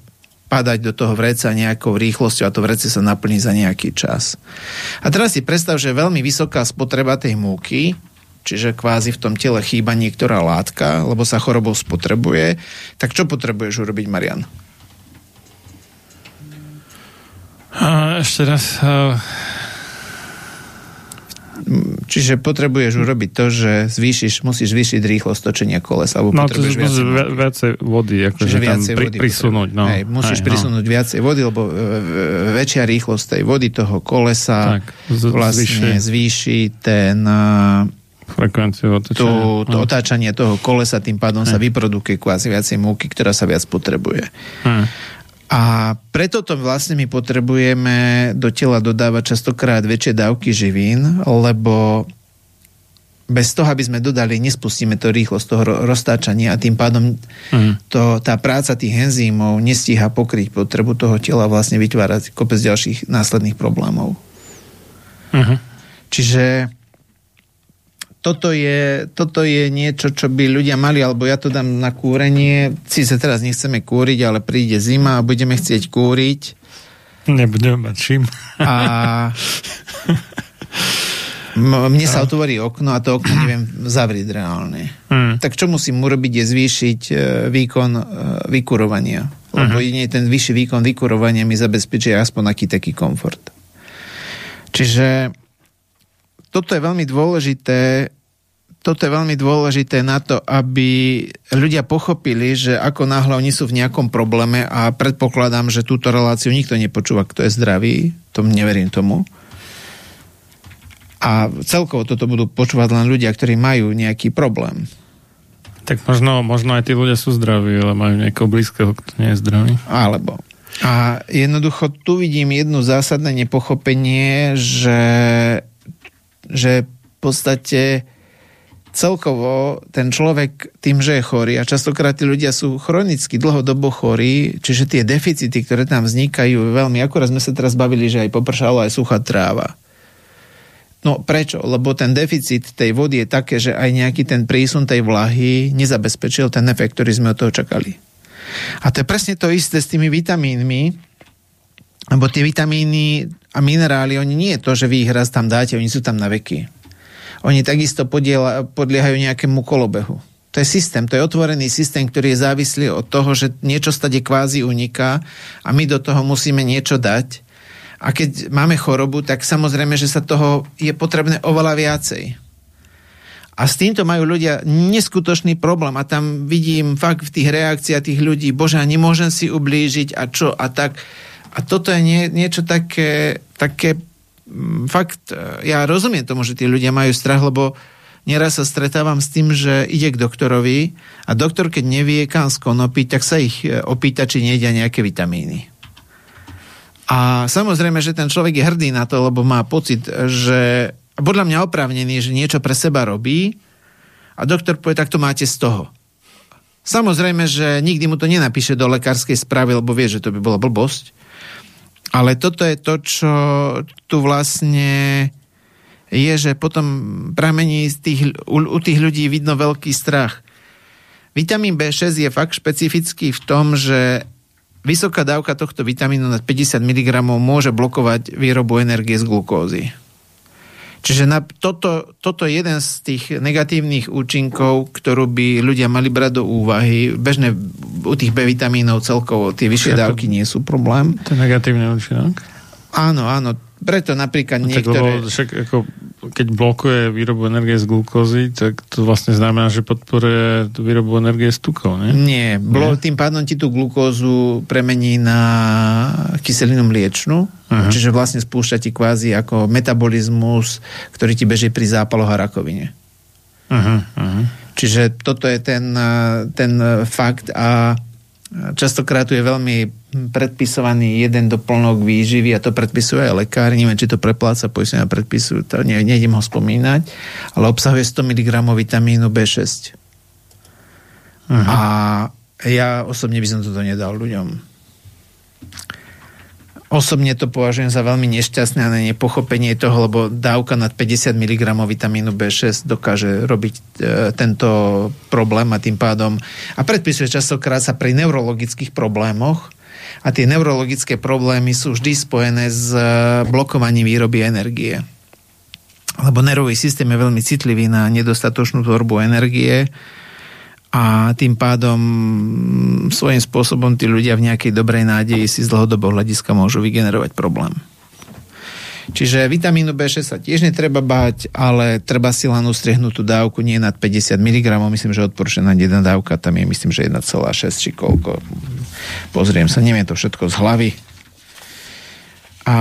padať do toho vreca nejakou rýchlosťou a to vrece sa naplní za nejaký čas. A teraz si predstav, že veľmi vysoká spotreba tej múky, čiže kvázi v tom tele chýba niektorá látka, lebo sa chorobou spotrebuje, tak čo potrebuješ urobiť, Marian? A ešte raz. Čiže potrebuješ urobiť to, že zvýšiš, musíš zvýšiť rýchlosť točenia kolesa. Alebo no, to viacej, viacej vody, akože tam viacej pri, vody prisunúť. No. Hej, musíš Hej, prisunúť no. viacej vody, lebo e, e, väčšia rýchlosť tej vody, toho kolesa tak, z, vlastne zvýši, zvýši ten frekvenciu otáčania. To, to no. otáčanie toho kolesa, tým pádom Hej. sa vyprodukuje kvázi viacej múky, ktorá sa viac potrebuje. Hej. A preto to vlastne my potrebujeme do tela dodávať častokrát väčšie dávky živín, lebo bez toho, aby sme dodali, nespustíme to rýchlosť toho roztáčania a tým pádom mm. to, tá práca tých enzýmov nestíha pokryť potrebu toho tela vlastne vytvárať kopec ďalších následných problémov. Mm-hmm. Čiže toto je, toto je niečo, čo by ľudia mali, alebo ja to dám na kúrenie. Síce teraz nechceme kúriť, ale príde zima a budeme chcieť kúriť. Nebudeme mať čím. A <laughs> mne sa otvorí okno a to okno neviem zavrieť reálne. Hmm. Tak čo musím urobiť je zvýšiť e, výkon e, vykurovania. Lebo uh-huh. ten vyšší výkon vykurovania mi zabezpečí aspoň aký taký komfort. Čiže toto je veľmi dôležité toto je veľmi dôležité na to, aby ľudia pochopili, že ako náhle oni sú v nejakom probléme a predpokladám, že túto reláciu nikto nepočúva, kto je zdravý, tomu neverím tomu. A celkovo toto budú počúvať len ľudia, ktorí majú nejaký problém. Tak možno, možno aj tí ľudia sú zdraví, ale majú niekoho blízkeho, kto nie je zdravý. Alebo. A jednoducho tu vidím jedno zásadné nepochopenie, že že v podstate celkovo ten človek tým, že je chorý a častokrát tí ľudia sú chronicky dlhodobo chorí, čiže tie deficity, ktoré tam vznikajú veľmi, akorát sme sa teraz bavili, že aj popršalo aj suchá tráva. No prečo? Lebo ten deficit tej vody je také, že aj nejaký ten prísun tej vlahy nezabezpečil ten efekt, ktorý sme od toho čakali. A to je presne to isté s tými vitamínmi, lebo tie vitamíny a minerály, oni nie je to, že vy ich raz tam dáte, oni sú tam na veky. Oni takisto podiela, podliehajú nejakému kolobehu. To je systém, to je otvorený systém, ktorý je závislý od toho, že niečo stade kvázi uniká a my do toho musíme niečo dať. A keď máme chorobu, tak samozrejme, že sa toho je potrebné oveľa viacej. A s týmto majú ľudia neskutočný problém a tam vidím fakt v tých reakciách tých ľudí, bože, nemôžem si ublížiť a čo a tak. A toto je nie, niečo také, také mm, fakt, e, ja rozumiem tomu, že tí ľudia majú strach, lebo nieraz sa stretávam s tým, že ide k doktorovi a doktor, keď nevie, kam skonopiť, tak sa ich e, opýta, či nejedia nejaké vitamíny. A samozrejme, že ten človek je hrdý na to, lebo má pocit, že podľa mňa oprávnený, že niečo pre seba robí a doktor povie, tak to máte z toho. Samozrejme, že nikdy mu to nenapíše do lekárskej správy, lebo vie, že to by bola blbosť. Ale toto je to, čo tu vlastne je, že potom pramení z tých, u, u tých ľudí vidno veľký strach. Vitamín B6 je fakt špecifický v tom, že vysoká dávka tohto vitamínu na 50 mg môže blokovať výrobu energie z glukózy. Čiže na toto, toto je jeden z tých negatívnych účinkov, ktorú by ľudia mali brať do úvahy. Bežne u tých B vitamínov celkovo tie vyššie dávky nie sú problém. To je negatívny účinok? Áno, áno. Preto napríklad niektoré... Tak, však ako, keď blokuje výrobu energie z glukózy, tak to vlastne znamená, že podporuje výrobu energie z tukov, nie? Nie. Blo- tým pádom ti tú glukózu premení na kyselinu mliečnu, uh-huh. čiže vlastne spúšťa ti kvázi ako metabolizmus, ktorý ti beží pri zápaloch a rakovine. Uh-huh, uh-huh. Čiže toto je ten, ten fakt a Častokrát tu je veľmi predpisovaný jeden doplnok výživy a to predpisuje aj lekár. Neviem, či to prepláca poistenia predpisujú, to ne, nejdem ho spomínať, ale obsahuje 100 mg vitamínu B6. Uh-huh. A ja osobne by som toto nedal ľuďom. Osobne to považujem za veľmi nešťastné a nepochopenie toho, lebo dávka nad 50 mg vitamínu B6 dokáže robiť e, tento problém a tým pádom a predpisuje častokrát sa pri neurologických problémoch a tie neurologické problémy sú vždy spojené s e, blokovaním výroby energie. Lebo nervový systém je veľmi citlivý na nedostatočnú tvorbu energie a tým pádom svojím spôsobom tí ľudia v nejakej dobrej nádeji si z dlhodobého hľadiska môžu vygenerovať problém. Čiže vitamínu B6 sa tiež netreba báť, ale treba si len ustriehnúť tú dávku nie nad 50 mg, myslím, že odporúčaná jedna dávka, tam je myslím, že 1,6 či koľko. Pozriem sa, neviem to všetko z hlavy. A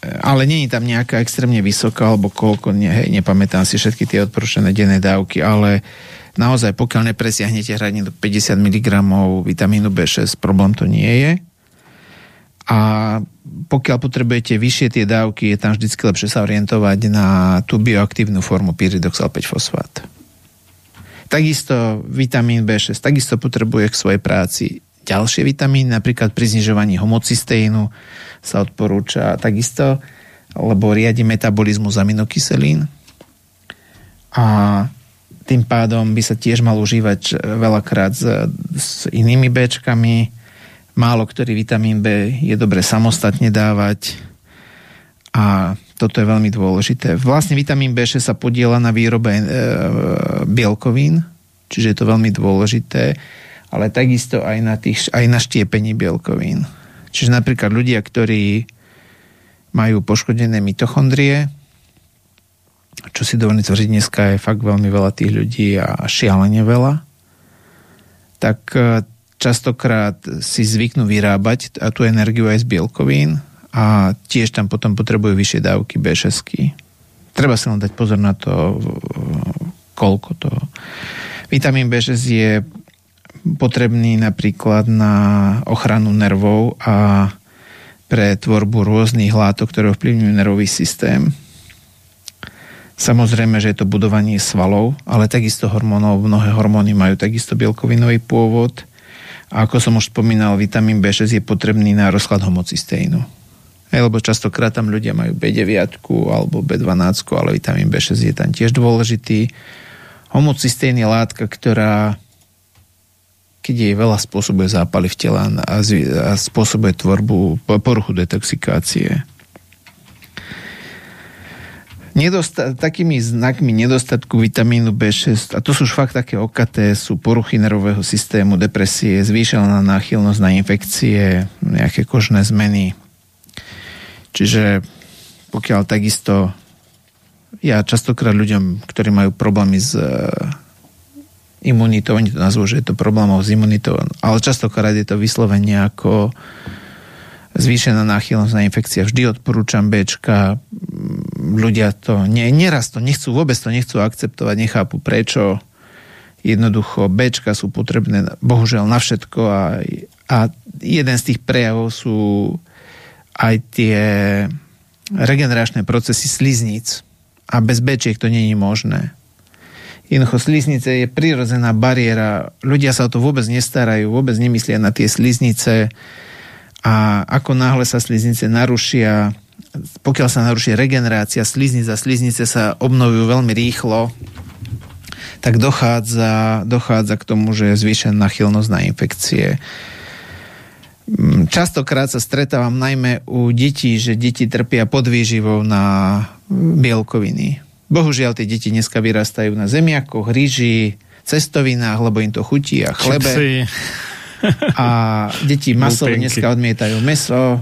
ale není tam nejaká extrémne vysoká, alebo koľko, ne, hej, nepamätám si všetky tie odporúčané denné dávky, ale naozaj pokiaľ nepresiahnete hradne do 50 mg vitamínu B6, problém to nie je. A pokiaľ potrebujete vyššie tie dávky, je tam vždy lepšie sa orientovať na tú bioaktívnu formu pyridoxal 5 fosfát. Takisto vitamín B6 takisto potrebuje k svojej práci ďalšie vitamíny, napríklad pri znižovaní homocysteínu, sa odporúča takisto, lebo riadi metabolizmus aminokyselín a tým pádom by sa tiež mal užívať veľakrát s, s inými Bčkami. Málo ktorý vitamín B je dobre samostatne dávať a toto je veľmi dôležité. Vlastne vitamín B6 sa podiela na výrobe e, bielkovín, čiže je to veľmi dôležité, ale takisto aj na, tých, aj na štiepení bielkovín. Čiže napríklad ľudia, ktorí majú poškodené mitochondrie, čo si dovolím tvrdiť, dneska je fakt veľmi veľa tých ľudí a šialene veľa, tak e, častokrát si zvyknú vyrábať tú energiu aj z bielkovín a tiež tam potom potrebujú vyššie dávky B6. Treba sa len dať pozor na to, koľko to. Vitamín B6 je potrebný napríklad na ochranu nervov a pre tvorbu rôznych látok, ktoré ovplyvňujú nervový systém. Samozrejme, že je to budovanie svalov, ale takisto hormónov, mnohé hormóny majú takisto bielkovinový pôvod. A ako som už spomínal, vitamín B6 je potrebný na rozklad homocysteínu. Hej, lebo častokrát tam ľudia majú B9 alebo B12, ale vitamín B6 je tam tiež dôležitý. Homocysteín je látka, ktorá keď jej veľa spôsobuje zápaly v tela a, a spôsobuje tvorbu poruchu detoxikácie. Nedosta- takými znakmi nedostatku vitamínu B6, a to sú už fakt také okaté, sú poruchy nervového systému, depresie, zvýšená náchylnosť na infekcie, nejaké kožné zmeny. Čiže pokiaľ takisto ja častokrát ľuďom, ktorí majú problémy s imunitou, oni to nazvú, že je to problémov s imunitou, ale častokrát je to vyslovene ako zvýšená náchylnosť na infekcia. Vždy odporúčam Bčka, ľudia to, nie, neraz to nechcú, vôbec to nechcú akceptovať, nechápu prečo. Jednoducho Bčka sú potrebné bohužiaľ na všetko a, a jeden z tých prejavov sú aj tie regeneračné procesy slizníc a bez Bčiek to je možné. Jednoducho sliznice je prirodzená bariéra. Ľudia sa o to vôbec nestarajú, vôbec nemyslia na tie sliznice a ako náhle sa sliznice narušia, pokiaľ sa narušia regenerácia sliznic a sliznice sa obnovujú veľmi rýchlo, tak dochádza, dochádza k tomu, že je zvýšená nachylnosť na infekcie. Mm, častokrát sa stretávam najmä u detí, že deti trpia podvýživou na bielkoviny Bohužiaľ, tie deti dneska vyrastajú na zemiakoch, rýži, cestovinách, lebo im to chutí a chlebe. Čipsy. A deti maso dneska odmietajú meso.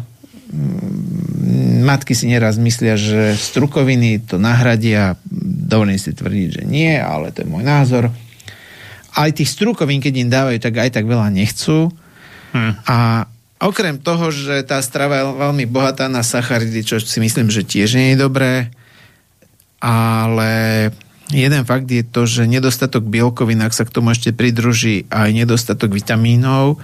Mm, matky si neraz myslia, že strukoviny to nahradia. Dovolím si tvrdiť, že nie, ale to je môj názor. Aj tých strukovín, keď im dávajú, tak aj tak veľa nechcú. Hm. A okrem toho, že tá strava je veľmi bohatá na sacharidy, čo si myslím, že tiež nie je dobré, ale jeden fakt je to, že nedostatok bielkovín, ak sa k tomu ešte pridruží aj nedostatok vitamínov,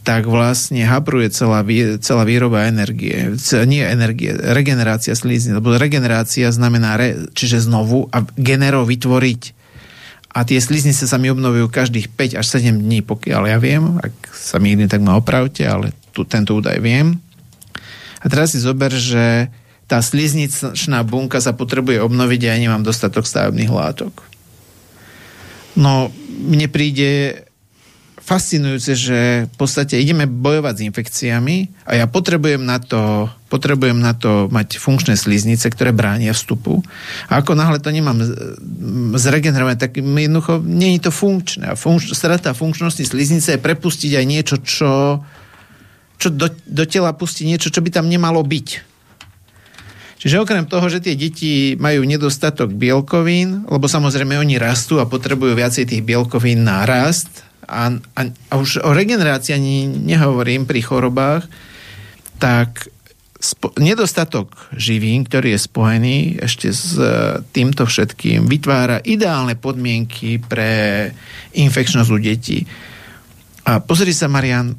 tak vlastne hapruje celá, celá výroba energie. Nie energie, regenerácia slizní, lebo regenerácia znamená, re, čiže znovu a genero vytvoriť. a tie sliznice sa mi obnovujú každých 5 až 7 dní, pokiaľ ja viem. Ak sa mi tak ma opravte, ale tu, tento údaj viem. A teraz si zober, že tá slizničná bunka sa potrebuje obnoviť a ja nemám dostatok stavebných látok. No, mne príde fascinujúce, že v podstate ideme bojovať s infekciami a ja potrebujem na to, potrebujem na to mať funkčné sliznice, ktoré bránia vstupu. A ako náhle to nemám zregenerovať, tak jednoducho nie je to funkčné. A funkč, strata funkčnosti sliznice je prepustiť aj niečo, čo, čo do, do tela pustí niečo, čo by tam nemalo byť. Čiže okrem toho, že tie deti majú nedostatok bielkovín, lebo samozrejme oni rastú a potrebujú viacej tých bielkovín na rast, a, a, a už o regenerácii ani nehovorím pri chorobách, tak spo, nedostatok živín, ktorý je spojený ešte s e, týmto všetkým, vytvára ideálne podmienky pre infekčnosť u detí. A pozri sa, Marian,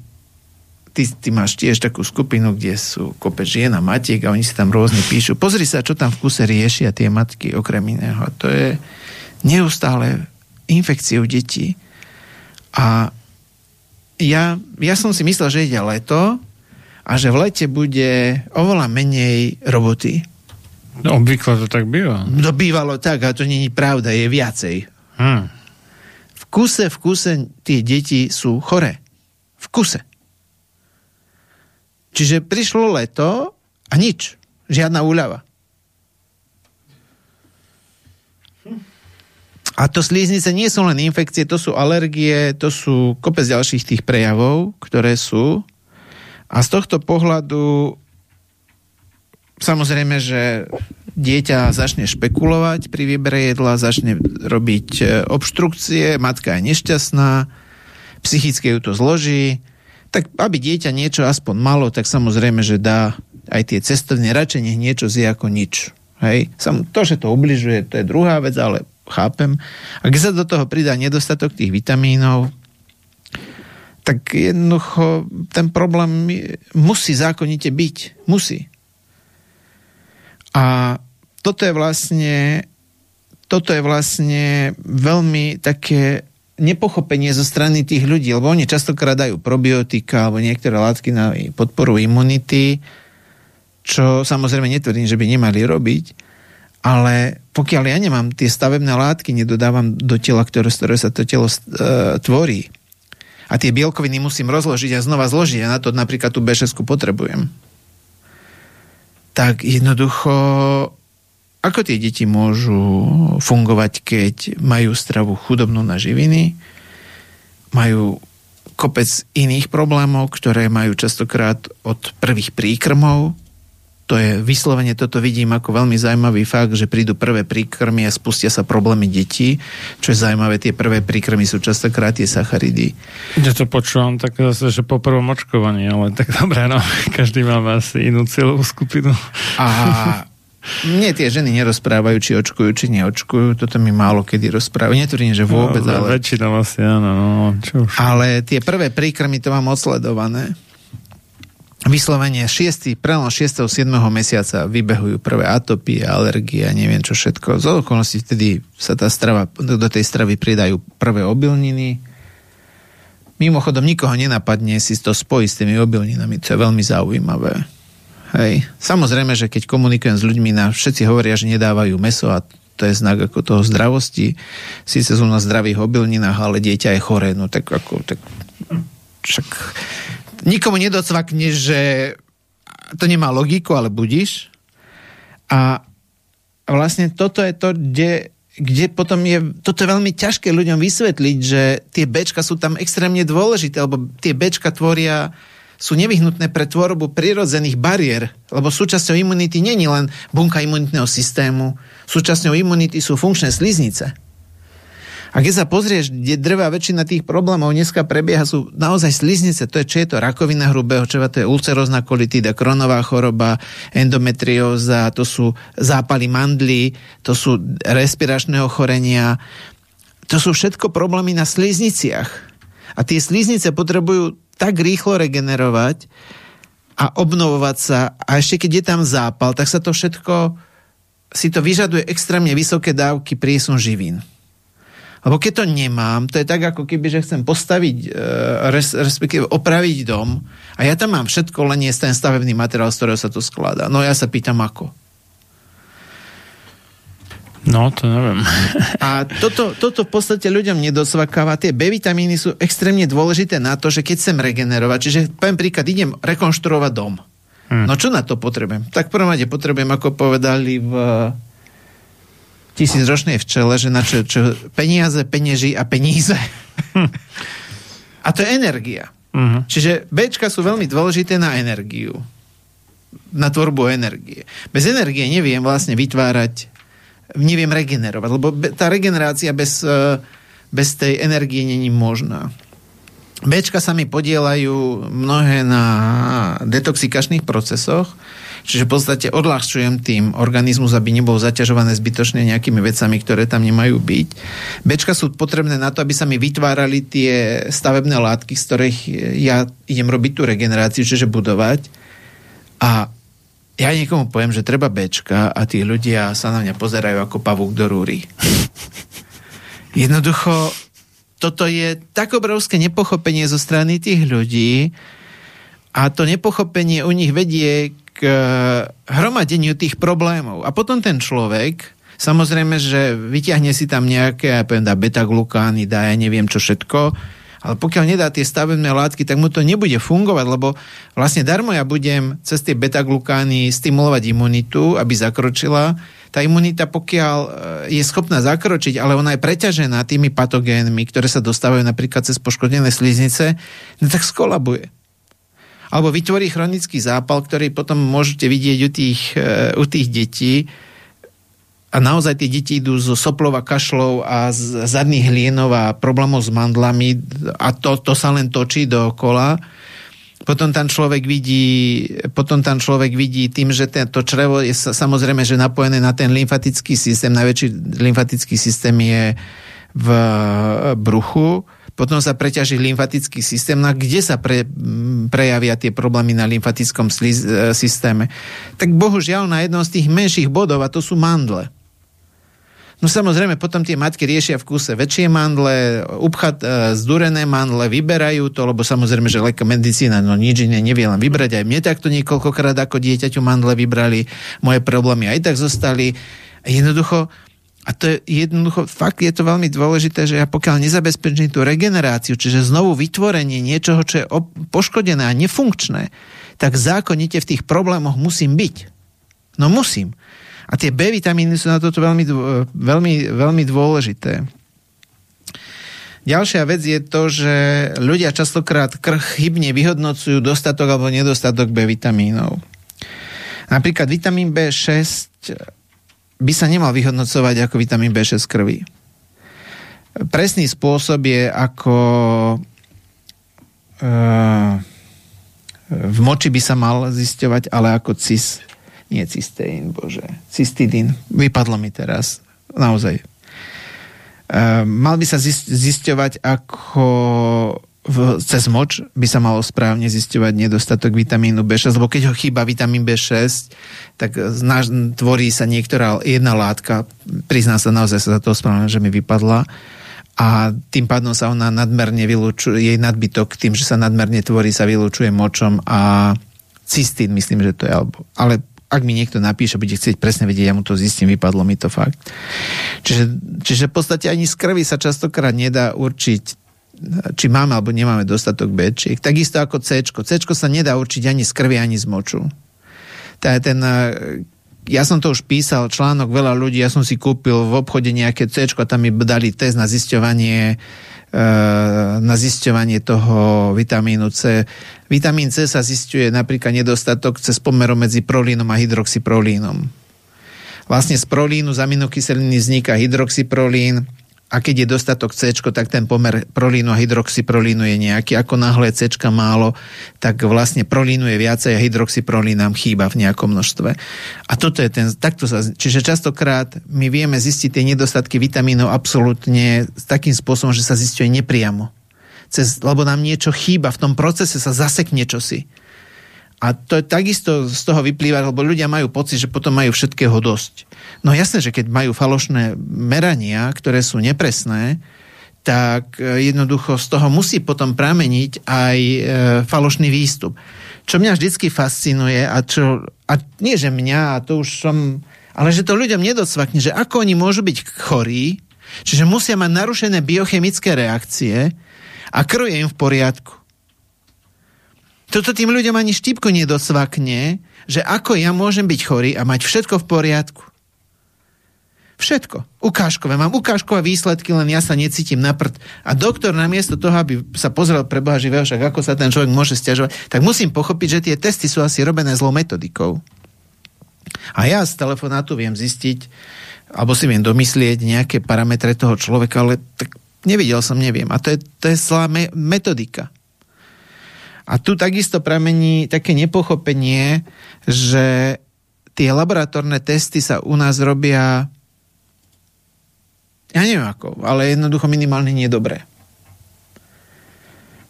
ty, ty máš tiež takú skupinu, kde sú kopec žien a matiek a oni si tam rôzne píšu. Pozri sa, čo tam v kuse riešia tie matky okrem iného. To je neustále infekcie u detí. A ja, ja som si myslel, že ide leto a že v lete bude oveľa menej roboty. No, obvykle to tak býva. No bývalo tak, a to je pravda, je viacej. Hmm. V kuse, v kuse tie deti sú chore. V kuse. Čiže prišlo leto a nič. Žiadna úľava. A to slíznice nie sú len infekcie, to sú alergie, to sú kopec ďalších tých prejavov, ktoré sú. A z tohto pohľadu samozrejme, že dieťa začne špekulovať pri výbere jedla, začne robiť e, obštrukcie, matka je nešťastná, psychicky ju to zloží, tak aby dieťa niečo aspoň malo, tak samozrejme, že dá aj tie cestovne radšej niečo zje ako nič. Hej? Sam, to, že to ubližuje, to je druhá vec, ale chápem. A keď sa do toho pridá nedostatok tých vitamínov, tak jednoducho ten problém musí zákonite byť. Musí. A toto je vlastne toto je vlastne veľmi také nepochopenie zo strany tých ľudí, lebo oni častokrát dajú probiotika alebo niektoré látky na podporu imunity, čo samozrejme netvrdím, že by nemali robiť, ale pokiaľ ja nemám tie stavebné látky, nedodávam do tela, ktoré, ktoré sa to telo uh, tvorí, a tie bielkoviny musím rozložiť a znova zložiť, a na to napríklad tú B6 potrebujem, tak jednoducho ako tie deti môžu fungovať, keď majú stravu chudobnú na živiny, majú kopec iných problémov, ktoré majú častokrát od prvých príkrmov, to je vyslovene, toto vidím ako veľmi zaujímavý fakt, že prídu prvé príkrmy a spustia sa problémy detí, čo je zaujímavé, tie prvé príkrmy sú častokrát tie sacharidy. Ja to počúvam tak zase, že po prvom očkovaní, ale tak dobré, no, <laughs> každý má asi inú cieľovú skupinu. A <laughs> mne tie ženy nerozprávajú, či očkujú, či neočkujú. Toto mi málo kedy rozprávajú. Netvrdím, že vôbec, no, ale... Väčšina asi áno, no, čo už. Ale tie prvé príkrmy to mám odsledované vyslovene 6. prelom 6. 7. mesiaca vybehujú prvé atopie, alergie a neviem čo všetko. Z okolností vtedy sa tá strava, do tej stravy pridajú prvé obilniny. Mimochodom, nikoho nenapadne si to spojiť s tými obilninami, to je veľmi zaujímavé. Hej. Samozrejme, že keď komunikujem s ľuďmi, na, všetci hovoria, že nedávajú meso a to je znak ako toho zdravosti. Síce sú na zdravých obilninách, ale dieťa je choré, no tak ako, tak však nikomu nedocvakne, že to nemá logiku, ale budíš. A vlastne toto je to, kde, kde potom je, toto je veľmi ťažké ľuďom vysvetliť, že tie bečka sú tam extrémne dôležité, lebo tie bečka tvoria sú nevyhnutné pre tvorbu prirodzených bariér, lebo súčasťou imunity je len bunka imunitného systému, súčasťou imunity sú funkčné sliznice. A keď sa pozrieš, kde drvá väčšina tých problémov dneska prebieha, sú naozaj sliznice. To je, čo je to rakovina hrubého čreva, to je ulcerozná kolitída, kronová choroba, endometrióza, to sú zápaly mandly, to sú respiračné ochorenia. To sú všetko problémy na slizniciach. A tie sliznice potrebujú tak rýchlo regenerovať a obnovovať sa. A ešte keď je tam zápal, tak sa to všetko si to vyžaduje extrémne vysoké dávky prísun živín. Lebo keď to nemám, to je tak, ako keby, že chcem postaviť, e, res, respektíve opraviť dom a ja tam mám všetko, len je ten stavebný materiál, z ktorého sa to skladá. No ja sa pýtam, ako. No, to neviem. A toto, toto v podstate ľuďom nedosvakáva. Tie B vitamíny sú extrémne dôležité na to, že keď chcem regenerovať, čiže poviem príklad, idem rekonštruovať dom. Hmm. No čo na to potrebujem? Tak prvom rade potrebujem, ako povedali v tisícročnej včele, že na čo, čo peniaze, penieži a peníze. a to je energia. Uh-huh. Čiže Bčka sú veľmi dôležité na energiu. Na tvorbu energie. Bez energie neviem vlastne vytvárať, neviem regenerovať, lebo tá regenerácia bez, e, bez tej energie není možná. Bčka sa mi podielajú mnohé na detoxikačných procesoch, Čiže v podstate odľahčujem tým organizmus, aby nebol zaťažované zbytočne nejakými vecami, ktoré tam nemajú byť. Bčka sú potrebné na to, aby sa mi vytvárali tie stavebné látky, z ktorých ja idem robiť tú regeneráciu, čiže budovať. A ja niekomu poviem, že treba Bčka a tí ľudia sa na mňa pozerajú ako pavúk do rúry. <laughs> Jednoducho, toto je tak obrovské nepochopenie zo strany tých ľudí a to nepochopenie u nich vedie k eh, hromadeniu tých problémov. A potom ten človek, samozrejme, že vyťahne si tam nejaké, ja poviem, dá beta-glukány, dá ja neviem čo všetko, ale pokiaľ nedá tie stavebné látky, tak mu to nebude fungovať, lebo vlastne darmo ja budem cez tie beta-glukány stimulovať imunitu, aby zakročila. Tá imunita, pokiaľ eh, je schopná zakročiť, ale ona je preťažená tými patogénmi, ktoré sa dostávajú napríklad cez poškodené sliznice, no tak skolabuje alebo vytvorí chronický zápal, ktorý potom môžete vidieť u tých, e, u tých detí a naozaj tie deti idú zo soplov a kašlov a z zadných hlienov a problémov s mandlami a to, to sa len točí dookola. Potom tam človek vidí, potom tam človek vidí tým, že to črevo je samozrejme, že napojené na ten lymfatický systém. Najväčší lymfatický systém je v bruchu potom sa preťaží lymfatický systém, no a kde sa pre, prejavia tie problémy na lymfatickom sliz, e, systéme? Tak bohužiaľ na jednom z tých menších bodov, a to sú mandle. No samozrejme, potom tie matky riešia v kúse väčšie mandle, upchat, e, zdurené mandle, vyberajú to, lebo samozrejme, že leka medicína no nič iné nevie len vybrať. Aj mne takto niekoľkokrát ako dieťaťu mandle vybrali, moje problémy aj tak zostali. Jednoducho, a to je jednoducho, fakt je to veľmi dôležité, že ja pokiaľ nezabezpečím tú regeneráciu, čiže znovu vytvorenie niečoho, čo je poškodené a nefunkčné, tak zákonite v tých problémoch musím byť. No musím. A tie B vitamíny sú na toto veľmi, veľmi, veľmi dôležité. Ďalšia vec je to, že ľudia častokrát chybne vyhodnocujú dostatok alebo nedostatok B vitamínov. Napríklad vitamín B6 by sa nemal vyhodnocovať ako vitamín B6 krvi. Presný spôsob je ako uh, v moči by sa mal zisťovať, ale ako cis, nie cysteín, bože, cystidín. Vypadlo mi teraz, naozaj. Uh, mal by sa zisťovať ako v, cez moč by sa malo správne zisťovať nedostatok vitamínu B6, lebo keď ho chýba vitamín B6, tak znaž, tvorí sa niektorá jedna látka, prizná sa naozaj sa za to správne, že mi vypadla a tým pádom sa ona nadmerne vylúčuje, jej nadbytok tým, že sa nadmerne tvorí, sa vylúčuje močom a cystín, myslím, že to je, alebo, ale ak mi niekto napíše, bude chcieť presne vedieť, ja mu to zistím, vypadlo mi to fakt. Čiže, čiže v podstate ani z krvi sa častokrát nedá určiť či máme alebo nemáme dostatok b Takisto ako C. C sa nedá určiť ani z krvi, ani z moču. Ten, ja som to už písal, článok veľa ľudí, ja som si kúpil v obchode nejaké C a tam mi dali test na zisťovanie na zisťovanie toho vitamínu C. Vitamín C sa zisťuje napríklad nedostatok cez pomerom medzi prolínom a hydroxyprolínom. Vlastne z prolínu z aminokyseliny vzniká hydroxyprolín, a keď je dostatok C, tak ten pomer prolínu a hydroxyprolínu je nejaký. Ako náhle C málo, tak vlastne prolínu je viacej a hydroxyprolín nám chýba v nejakom množstve. A toto je ten, takto sa, čiže častokrát my vieme zistiť tie nedostatky vitamínov absolútne takým spôsobom, že sa zistuje nepriamo. Cez, lebo nám niečo chýba, v tom procese sa zasekne čosi. A to takisto z toho vyplýva, lebo ľudia majú pocit, že potom majú všetkého dosť. No jasné, že keď majú falošné merania, ktoré sú nepresné, tak e, jednoducho z toho musí potom prameniť aj e, falošný výstup. Čo mňa vždycky fascinuje a čo, a nie že mňa, a to už som, ale že to ľuďom nedocvakne, že ako oni môžu byť chorí, čiže musia mať narušené biochemické reakcie a krv je im v poriadku. Toto tým ľuďom ani štipko nedosvakne, že ako ja môžem byť chorý a mať všetko v poriadku. Všetko. Ukážkové. Mám ukážkové výsledky, len ja sa necítim na prd. A doktor namiesto toho, aby sa pozrel pre Boha živého, však ako sa ten človek môže stiažovať, tak musím pochopiť, že tie testy sú asi robené zlou metodikou. A ja z telefonátu viem zistiť, alebo si viem domyslieť nejaké parametre toho človeka, ale tak nevidel som, neviem. A to je, to je zlá me- metodika. A tu takisto pramení také nepochopenie, že tie laboratórne testy sa u nás robia ja neviem ako, ale jednoducho minimálne nie dobré.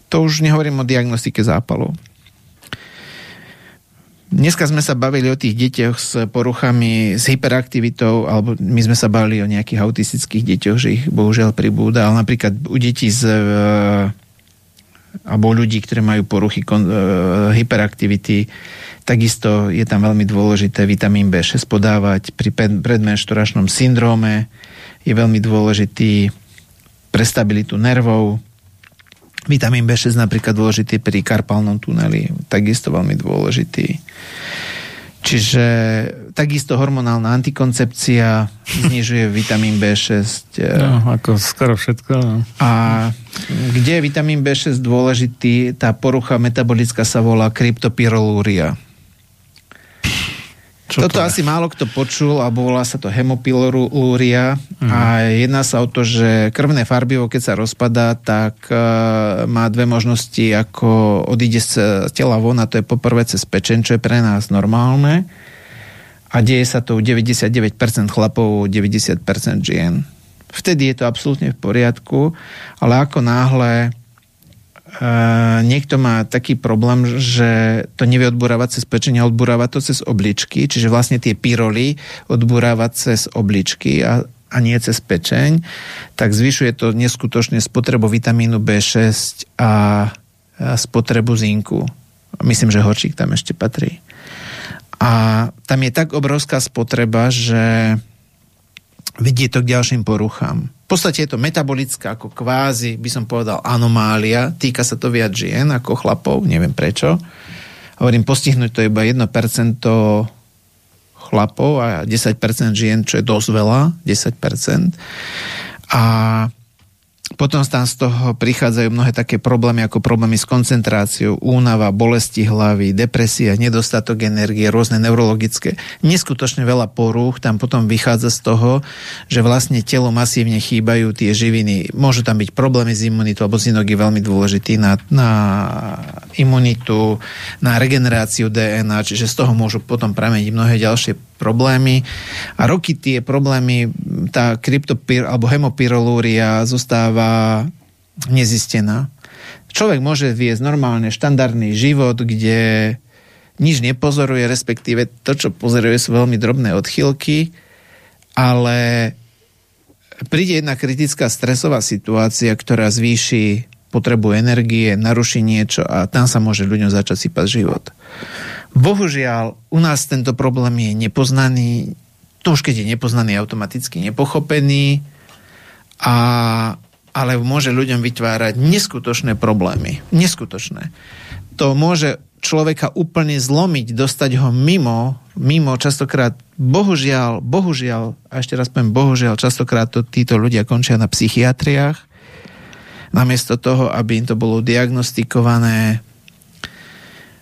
To už nehovorím o diagnostike zápalov. Dneska sme sa bavili o tých deťoch s poruchami, s hyperaktivitou, alebo my sme sa bavili o nejakých autistických deťoch, že ich bohužiaľ pribúda, ale napríklad u detí z alebo ľudí, ktorí majú poruchy kon, e, hyperaktivity. Takisto je tam veľmi dôležité vitamín B6 podávať pri predmenšturačnom syndróme. Je veľmi dôležitý pre stabilitu nervov. Vitamín B6 napríklad dôležitý pri karpálnom tuneli, takisto veľmi dôležitý. Čiže takisto hormonálna antikoncepcia znižuje <laughs> vitamín B6. No, ako skoro všetko. No. A kde je vitamín B6 dôležitý, tá porucha metabolická sa volá kryptopyrolúria. Čo Toto asi málo kto počul, alebo volá sa to hemopilorúria mm. a jedná sa o to, že krvné farbivo, keď sa rozpadá, tak uh, má dve možnosti, ako odíde z tela von a to je poprvé cez pečen, čo je pre nás normálne a deje sa to u 99% chlapov, 90% žien. Vtedy je to absolútne v poriadku, ale ako náhle niekto má taký problém, že to nevie odburávať cez pečenie, odburáva to cez obličky, čiže vlastne tie pyroly odburáva cez obličky a, a nie cez pečeň, tak zvyšuje to neskutočne spotrebu vitamínu B6 a, a spotrebu zinku. Myslím, že horčík tam ešte patrí. A tam je tak obrovská spotreba, že vedie to k ďalším poruchám podstate je to metabolická ako kvázi, by som povedal, anomália. Týka sa to viac žien ako chlapov, neviem prečo. Hovorím, postihnúť to iba 1% chlapov a 10% žien, čo je dosť veľa, 10%. A potom tam z toho prichádzajú mnohé také problémy, ako problémy s koncentráciou, únava, bolesti hlavy, depresia, nedostatok energie, rôzne neurologické. Neskutočne veľa porúch tam potom vychádza z toho, že vlastne telo masívne chýbajú tie živiny. Môžu tam byť problémy s imunitou, lebo zinok je veľmi dôležitý na, na imunitu, na regeneráciu DNA, čiže z toho môžu potom prameniť mnohé ďalšie problémy. A roky tie problémy, tá kryptopyr alebo hemopyrolúria zostáva nezistená. Človek môže viesť normálne štandardný život, kde nič nepozoruje, respektíve to, čo pozoruje, sú veľmi drobné odchylky, ale príde jedna kritická stresová situácia, ktorá zvýši potrebu energie, naruší niečo a tam sa môže ľuďom začať sypať život. Bohužiaľ, u nás tento problém je nepoznaný. To už keď je nepoznaný, automaticky nepochopený. A, ale môže ľuďom vytvárať neskutočné problémy. Neskutočné. To môže človeka úplne zlomiť, dostať ho mimo, mimo častokrát, bohužiaľ, bohužiaľ, a ešte raz poviem bohužiaľ, častokrát to títo ľudia končia na psychiatriách, namiesto toho, aby im to bolo diagnostikované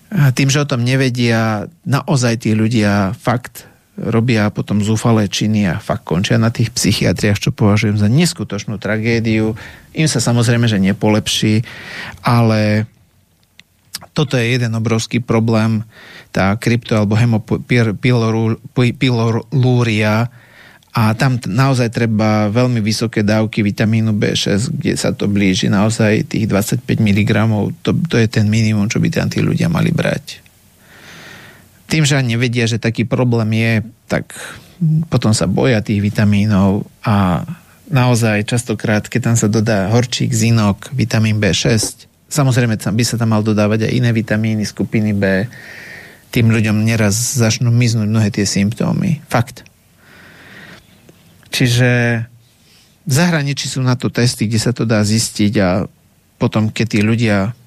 tým, že o tom nevedia, naozaj tí ľudia fakt robia potom zúfalé činy a fakt končia na tých psychiatriách, čo považujem za neskutočnú tragédiu. Im sa samozrejme, že nepolepší, ale toto je jeden obrovský problém, tá krypto alebo hemopilorúria, a tam naozaj treba veľmi vysoké dávky vitamínu B6, kde sa to blíži naozaj tých 25 mg. To, to je ten minimum, čo by tam tí ľudia mali brať. tým, že nevedia, že taký problém je, tak potom sa boja tých vitamínov a naozaj častokrát, keď tam sa dodá horčík, zinok, vitamín B6, samozrejme by sa tam mal dodávať aj iné vitamíny skupiny B, tým ľuďom neraz začnú miznúť mnohé tie symptómy. Fakt. Čiže v zahraničí sú na to testy, kde sa to dá zistiť a potom, keď tí ľudia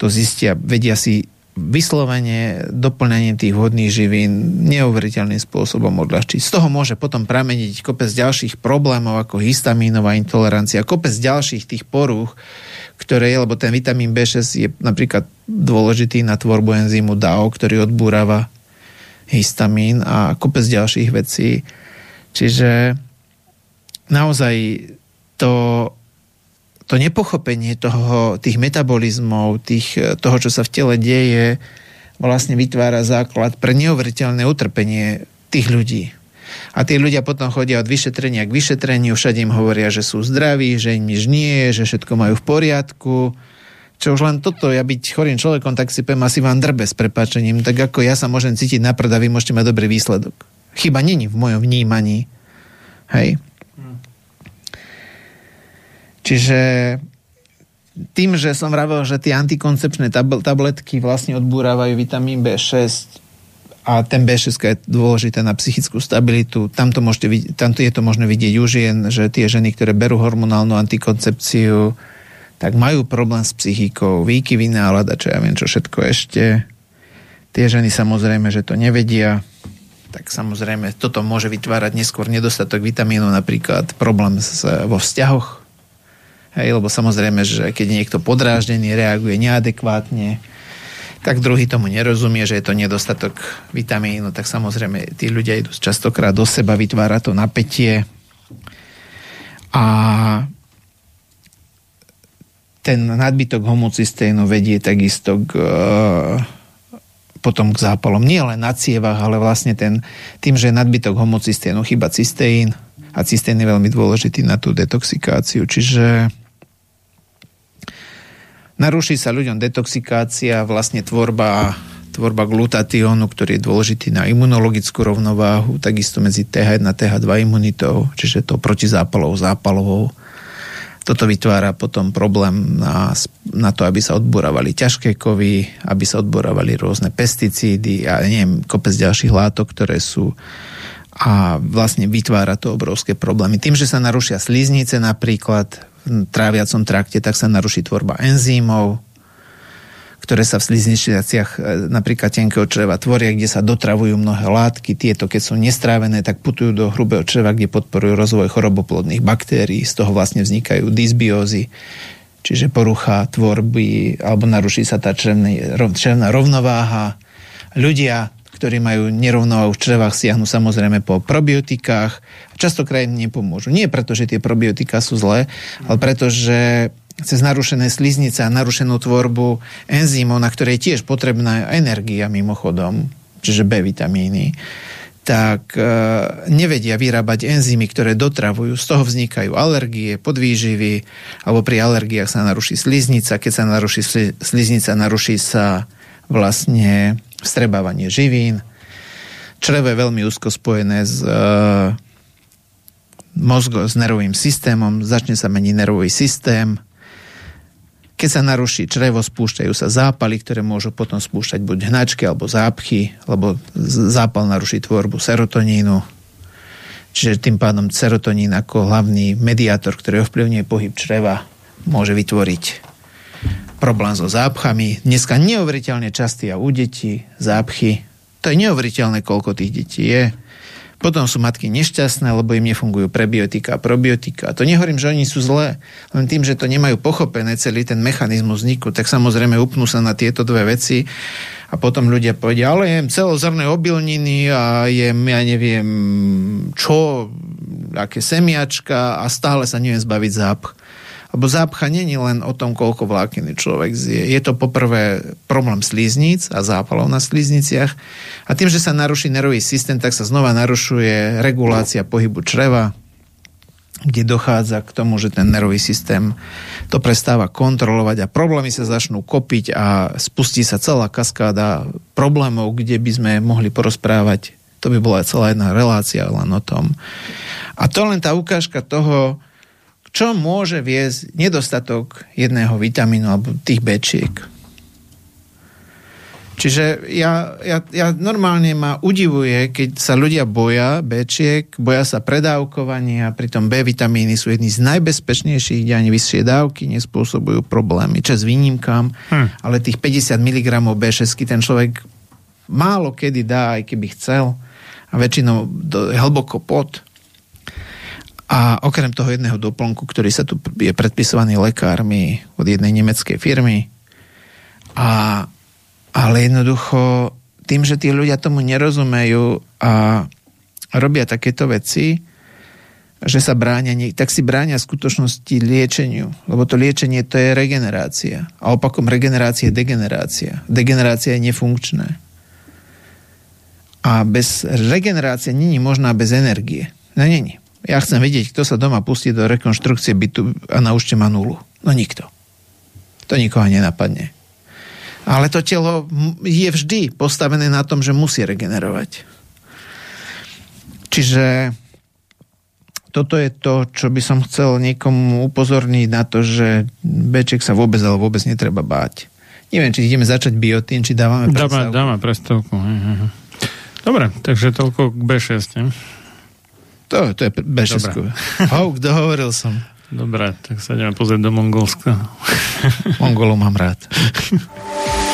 to zistia, vedia si vyslovene doplňanie tých vhodných živín neuveriteľným spôsobom odľahčiť. Z toho môže potom prameniť kopec ďalších problémov ako histamínová intolerancia, kopec ďalších tých porúch, ktoré je, lebo ten vitamín B6 je napríklad dôležitý na tvorbu enzymu DAO, ktorý odbúrava histamín a kopec ďalších vecí. Čiže naozaj to to nepochopenie toho, tých metabolizmov, tých, toho, čo sa v tele deje, vlastne vytvára základ pre neuveriteľné utrpenie tých ľudí. A tí ľudia potom chodia od vyšetrenia k vyšetreniu, všade im hovoria, že sú zdraví, že im nič nie je, že všetko majú v poriadku. Čo už len toto, ja byť chorým človekom, tak si poviem asi vám drbe s prepáčením, tak ako ja sa môžem cítiť naprd a vy môžete mať dobrý výsledok. Chyba není v mojom vnímaní. Hej. Čiže tým, že som vravel, že tie antikoncepčné tabletky vlastne odbúravajú vitamín B6 a ten B6 je dôležité na psychickú stabilitu. Tamto, môžete, tamto je to možné vidieť u žien, že tie ženy, ktoré berú hormonálnu antikoncepciu, tak majú problém s psychikou, výkyvy nálada, čo ja viem, čo všetko ešte. Tie ženy samozrejme, že to nevedia, tak samozrejme toto môže vytvárať neskôr nedostatok vitamínu, napríklad problém s, vo vzťahoch, Hej, lebo samozrejme, že keď niekto podráždený, reaguje neadekvátne, tak druhý tomu nerozumie, že je to nedostatok vitamínu, tak samozrejme tí ľudia idú častokrát do seba, vytvára to napätie. A ten nadbytok homocysténu vedie takisto k, potom k zápalom. Nie len na cievach, ale vlastne ten, tým, že je nadbytok homocysténu, chyba cysteín a cystén je veľmi dôležitý na tú detoxikáciu. Čiže Naruší sa ľuďom detoxikácia, vlastne tvorba, tvorba glutatiónu, ktorý je dôležitý na imunologickú rovnováhu, takisto medzi TH1 a TH2 imunitou, čiže to protizápalov, zápalovou. Toto vytvára potom problém na, na to, aby sa odborávali ťažké kovy, aby sa odborávali rôzne pesticídy a neviem, kopec ďalších látok, ktoré sú a vlastne vytvára to obrovské problémy. Tým, že sa narušia sliznice napríklad, tráviacom trakte, tak sa naruší tvorba enzýmov, ktoré sa v slizniciach e, napríklad tenkého čreva tvoria, kde sa dotravujú mnohé látky. Tieto, keď sú nestrávené, tak putujú do hrubého čreva, kde podporujú rozvoj choroboplodných baktérií. Z toho vlastne vznikajú dysbiózy, čiže porucha tvorby, alebo naruší sa tá črevná rovnováha. Ľudia ktorí majú nerovnováhu v črevách, siahnu samozrejme po probiotikách častokrát im nepomôžu. Nie preto, že tie probiotika sú zlé, ale preto, že cez narušené sliznice a narušenú tvorbu enzymov, na ktoré je tiež potrebná energia mimochodom, čiže B vitamíny, tak e, nevedia vyrábať enzymy, ktoré dotravujú. Z toho vznikajú alergie, podvýživy, alebo pri alergiách sa naruší sliznica. Keď sa naruší sliznica, naruší sa vlastne vstrebávanie živín. Črevo je veľmi úzko spojené s uh, mozgo, s nervovým systémom, začne sa meniť nervový systém. Keď sa naruší črevo, spúšťajú sa zápaly, ktoré môžu potom spúšťať buď hnačky alebo zápchy, lebo zápal naruší tvorbu serotonínu. Čiže tým pádom serotonín ako hlavný mediátor, ktorý ovplyvňuje pohyb čreva, môže vytvoriť problém so zápchami. Dneska neuveriteľne častý a u detí zápchy. To je neuveriteľné, koľko tých detí je. Potom sú matky nešťastné, lebo im nefungujú prebiotika a probiotika. A to nehovorím, že oni sú zlé, len tým, že to nemajú pochopené celý ten mechanizmus vzniku, tak samozrejme upnú sa na tieto dve veci a potom ľudia povedia, ale jem celozrné obilniny a jem, ja neviem, čo, aké semiačka a stále sa neviem zbaviť zápch. Lebo zápcha není len o tom, koľko vlákniny človek zje. Je to poprvé problém slíznic a zápalov na slízniciach. A tým, že sa naruší nervový systém, tak sa znova narušuje regulácia pohybu čreva. kde dochádza k tomu, že ten nervový systém to prestáva kontrolovať a problémy sa začnú kopiť a spustí sa celá kaskáda problémov, kde by sme mohli porozprávať. To by bola celá jedna relácia len o tom. A to len tá ukážka toho, čo môže viesť nedostatok jedného vitamínu alebo tých bečiek. Čiže ja, ja, ja normálne ma udivuje, keď sa ľudia boja Bčiek, boja sa predávkovania, pritom B vitamíny sú jedny z najbezpečnejších, kde ani vyššie dávky nespôsobujú problémy. Čas výnimkám, hm. ale tých 50 mg B6 ten človek málo kedy dá, aj keby chcel a väčšinou do, hlboko pod. A okrem toho jedného doplnku, ktorý sa tu je predpisovaný lekármi od jednej nemeckej firmy a ale jednoducho tým, že tí ľudia tomu nerozumejú a robia takéto veci, že sa bránia, tak si bránia v skutočnosti liečeniu. Lebo to liečenie to je regenerácia. A opakom regenerácie je degenerácia. Degenerácia je nefunkčné. A bez regenerácie není možná bez energie. No není. Ja chcem vidieť, kto sa doma pustí do rekonštrukcie bytu a naučte ma nulu. No nikto. To nikoho nenapadne. Ale to telo je vždy postavené na tom, že musí regenerovať. Čiže toto je to, čo by som chcel niekomu upozorniť na to, že Bček sa vôbec, ale vôbec netreba báť. Neviem, či ideme začať biotín, či dávame prestávku. Dáme, dáme prestávku. Dobre, takže toľko k B6. Ne? To, to je B6. Hou, kto hovoril som. Dobre, tak sa ideme pozrieť do Mongolska. Mongolov mám rád. <laughs>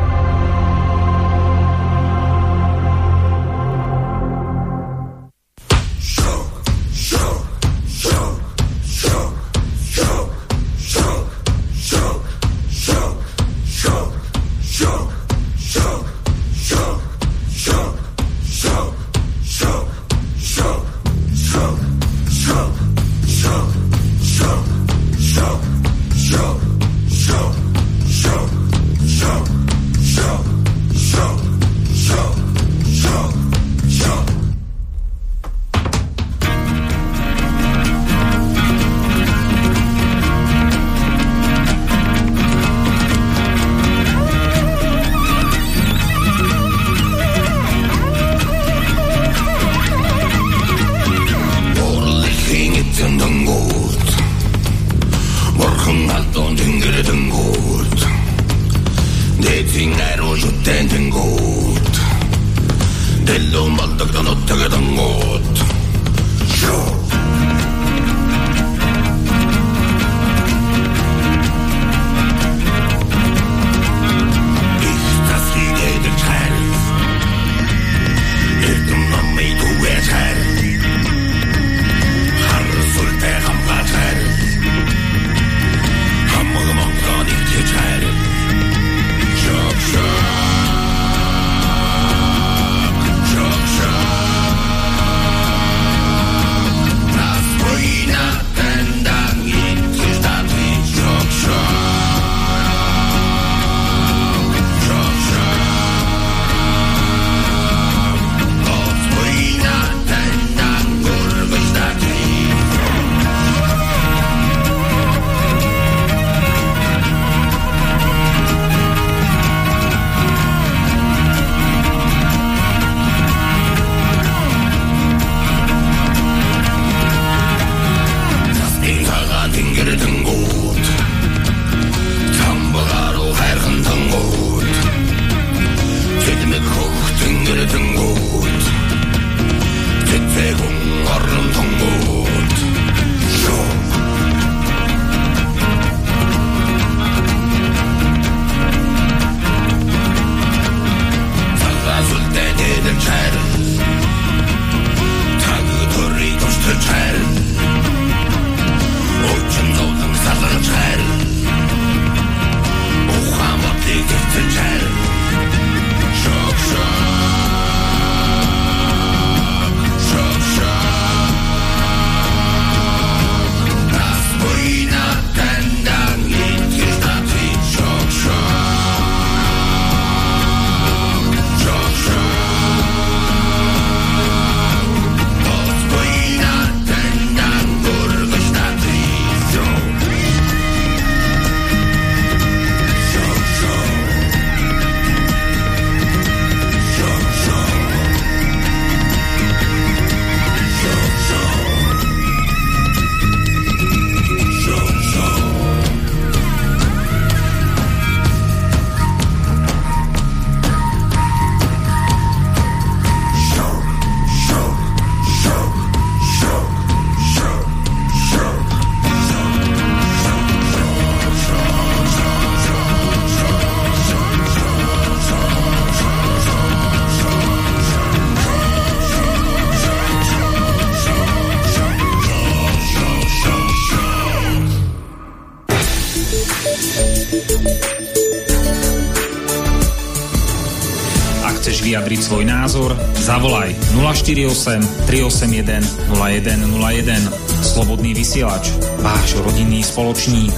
Zavolaj 048 381 0101. Slobodný vysielač. Váš rodinný spoločník.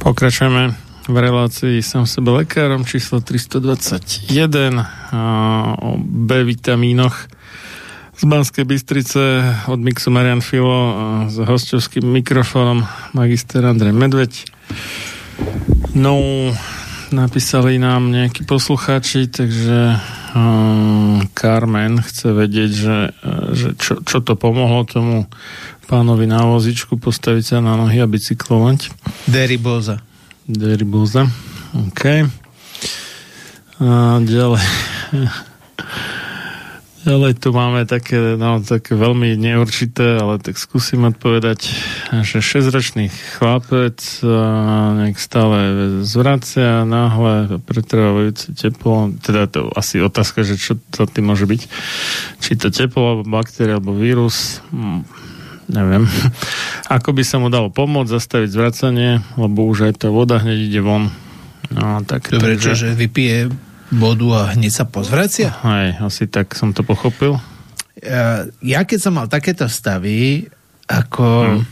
Pokračujeme v relácii sám sebe lekárom číslo 321 o B vitamínoch z Banskej Bystrice od Mixu Marian Filo s hostovským mikrofónom magister Andrej Medveď. No, napísali nám nejakí poslucháči, takže um, Carmen chce vedieť, že, že čo, čo to pomohlo tomu pánovi na vozičku postaviť sa na nohy a bicyklovať. Deriboza. Deriboza, OK. A A ďalej. Ďalej tu máme také, no, také veľmi neurčité, ale tak skúsim odpovedať, že 6-ročný chlapec nejak stále zvracia náhle pretrvávajúce teplo, teda to asi otázka, že čo to tým môže byť, či to teplo, alebo baktéria, alebo vírus, hm, neviem. <laughs> Ako by sa mu dalo pomôcť zastaviť zvracanie, lebo už aj tá voda hneď ide von. No, tak, Dobre, takže... čo, že vypije vodu a hneď sa pozvracia? Hej, asi tak som to pochopil. Ja, ja keď som mal takéto stavy, ako hmm.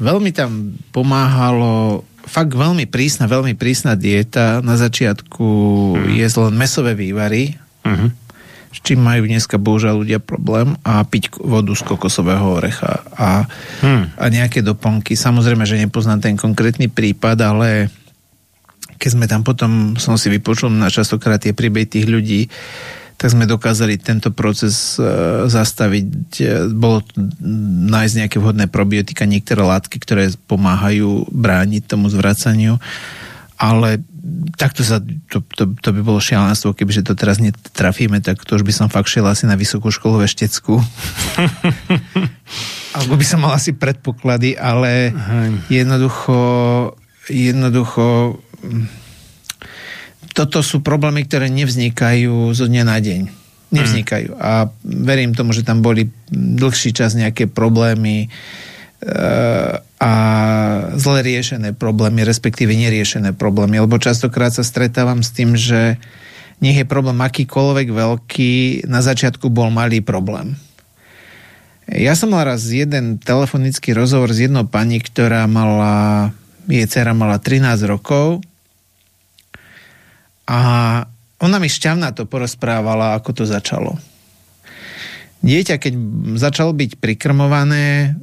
veľmi tam pomáhalo fakt veľmi prísna, veľmi prísna dieta. Na začiatku hmm. jesť len mesové vývary, hmm. s čím majú dneska bohužiaľ ľudia problém a piť vodu z kokosového orecha a, hmm. a nejaké doplnky. Samozrejme, že nepoznám ten konkrétny prípad, ale keď sme tam potom, som si vypočul na častokrát tie príbehy tých ľudí, tak sme dokázali tento proces e, zastaviť. E, bolo nájsť nejaké vhodné probiotika, niektoré látky, ktoré pomáhajú brániť tomu zvracaniu. Ale takto sa, to, to, to by bolo šialenstvo, kebyže to teraz netrafíme, tak to už by som fakt šiel asi na vysokú školu veštecku. <laughs> Alebo by som mal asi predpoklady, ale jednoducho jednoducho toto sú problémy, ktoré nevznikajú zo dňa na deň. Nevznikajú. A verím tomu, že tam boli dlhší čas nejaké problémy e, a zle riešené problémy, respektíve neriešené problémy. Lebo častokrát sa stretávam s tým, že nech je problém akýkoľvek veľký, na začiatku bol malý problém. Ja som mal raz jeden telefonický rozhovor s jednou pani, ktorá mala, jej dcera mala 13 rokov a ona mi šťavná to porozprávala, ako to začalo. Dieťa, keď začalo byť prikrmované,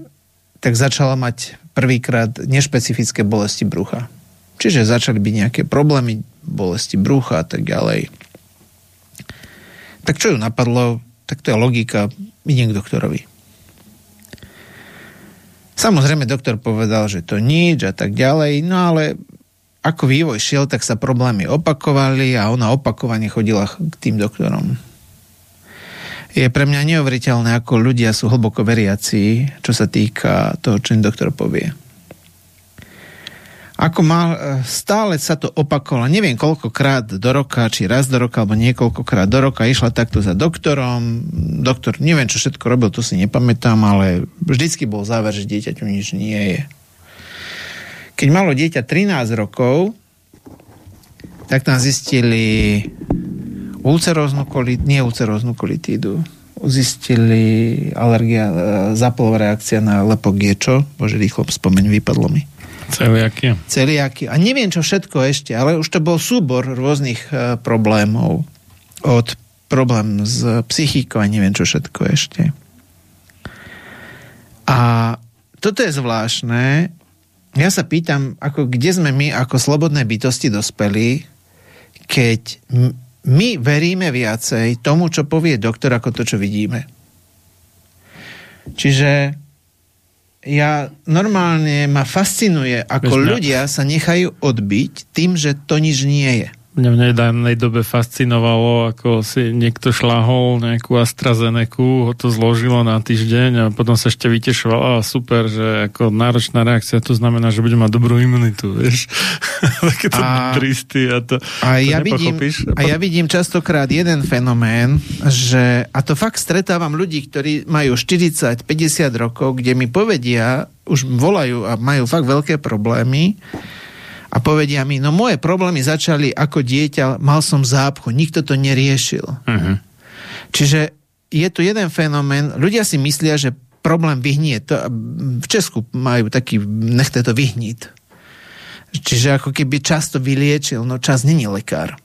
tak začala mať prvýkrát nešpecifické bolesti brucha. Čiže začali byť nejaké problémy, bolesti brucha a tak ďalej. Tak čo ju napadlo? Tak to je logika, idem k doktorovi. Samozrejme, doktor povedal, že to nič a tak ďalej, no ale ako vývoj šiel, tak sa problémy opakovali a ona opakovane chodila k tým doktorom. Je pre mňa neuveriteľné, ako ľudia sú hlboko veriaci, čo sa týka toho, čo im doktor povie. Ako mal, e, stále sa to opakovalo, neviem koľkokrát do roka, či raz do roka, alebo niekoľkokrát do roka, išla takto za doktorom, doktor neviem, čo všetko robil, to si nepamätám, ale vždycky bol záver, že dieťaťu nič nie je keď malo dieťa 13 rokov, tak tam zistili ulceróznu kolit, nie ulceróznu kolitídu, zistili alergia, e, zápalová reakcia na lepogiečo, bože rýchlo spomeň, vypadlo mi. Celiaky. Celiaky. A neviem čo všetko ešte, ale už to bol súbor rôznych uh, problémov. Od problém s psychikou a neviem čo všetko ešte. A toto je zvláštne, ja sa pýtam, ako kde sme my ako slobodné bytosti dospeli, keď my veríme viacej tomu, čo povie doktor, ako to, čo vidíme. Čiže ja normálne ma fascinuje, ako ľudia sa nechajú odbiť tým, že to nič nie je. Mňa v nedávnej dobe fascinovalo, ako si niekto šlahol nejakú AstraZeneku, ho to zložilo na týždeň a potom sa ešte vytešoval, a super, že ako náročná reakcia, to znamená, že bude mať dobrú imunitu, vieš. <laughs> Takéto a, tristy a to, a, to ja vidím, a ja vidím častokrát jeden fenomén, že, a to fakt stretávam ľudí, ktorí majú 40-50 rokov, kde mi povedia, už volajú a majú fakt veľké problémy, a povedia mi, no moje problémy začali ako dieťa, mal som zápchu, nikto to neriešil. Uh-huh. Čiže je tu jeden fenomén, ľudia si myslia, že problém vyhnie. To, v Česku majú taký, nechte to vyhniť. Čiže ako keby často vyliečil, no čas není lekár.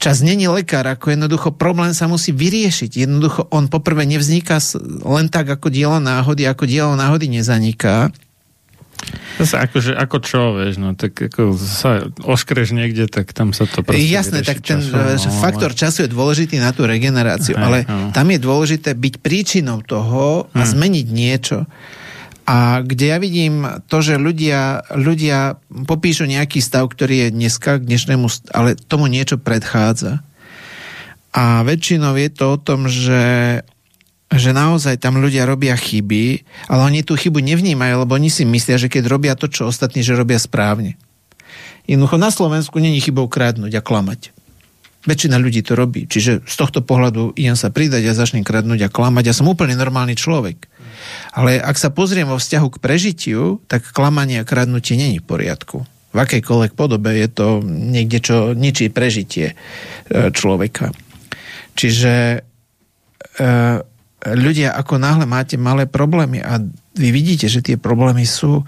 Čas není lekár, ako jednoducho problém sa musí vyriešiť. Jednoducho on poprvé nevzniká len tak ako dielo náhody, ako dielo náhody nezaniká. Zase akože, ako čo, vieš, no tak ako sa oškreš niekde, tak tam sa to proste Jasné, tak ten časom, no, faktor ale... času je dôležitý na tú regeneráciu, Aj, ale no. tam je dôležité byť príčinou toho a hmm. zmeniť niečo. A kde ja vidím to, že ľudia, ľudia popíšu nejaký stav, ktorý je dneska k dnešnému, ale tomu niečo predchádza. A väčšinou je to o tom, že, že naozaj tam ľudia robia chyby, ale oni tú chybu nevnímajú, lebo oni si myslia, že keď robia to, čo ostatní, že robia správne. Jednoducho na Slovensku není chybou kradnúť a klamať. Väčšina ľudí to robí. Čiže z tohto pohľadu idem sa pridať a začnem kradnúť a klamať. Ja som úplne normálny človek. Ale ak sa pozriem vo vzťahu k prežitiu, tak klamanie a kradnutie není v poriadku. V akejkoľvek podobe je to niekde, čo ničí prežitie e, človeka. Čiže e, ľudia, ako náhle máte malé problémy a vy vidíte, že tie problémy sú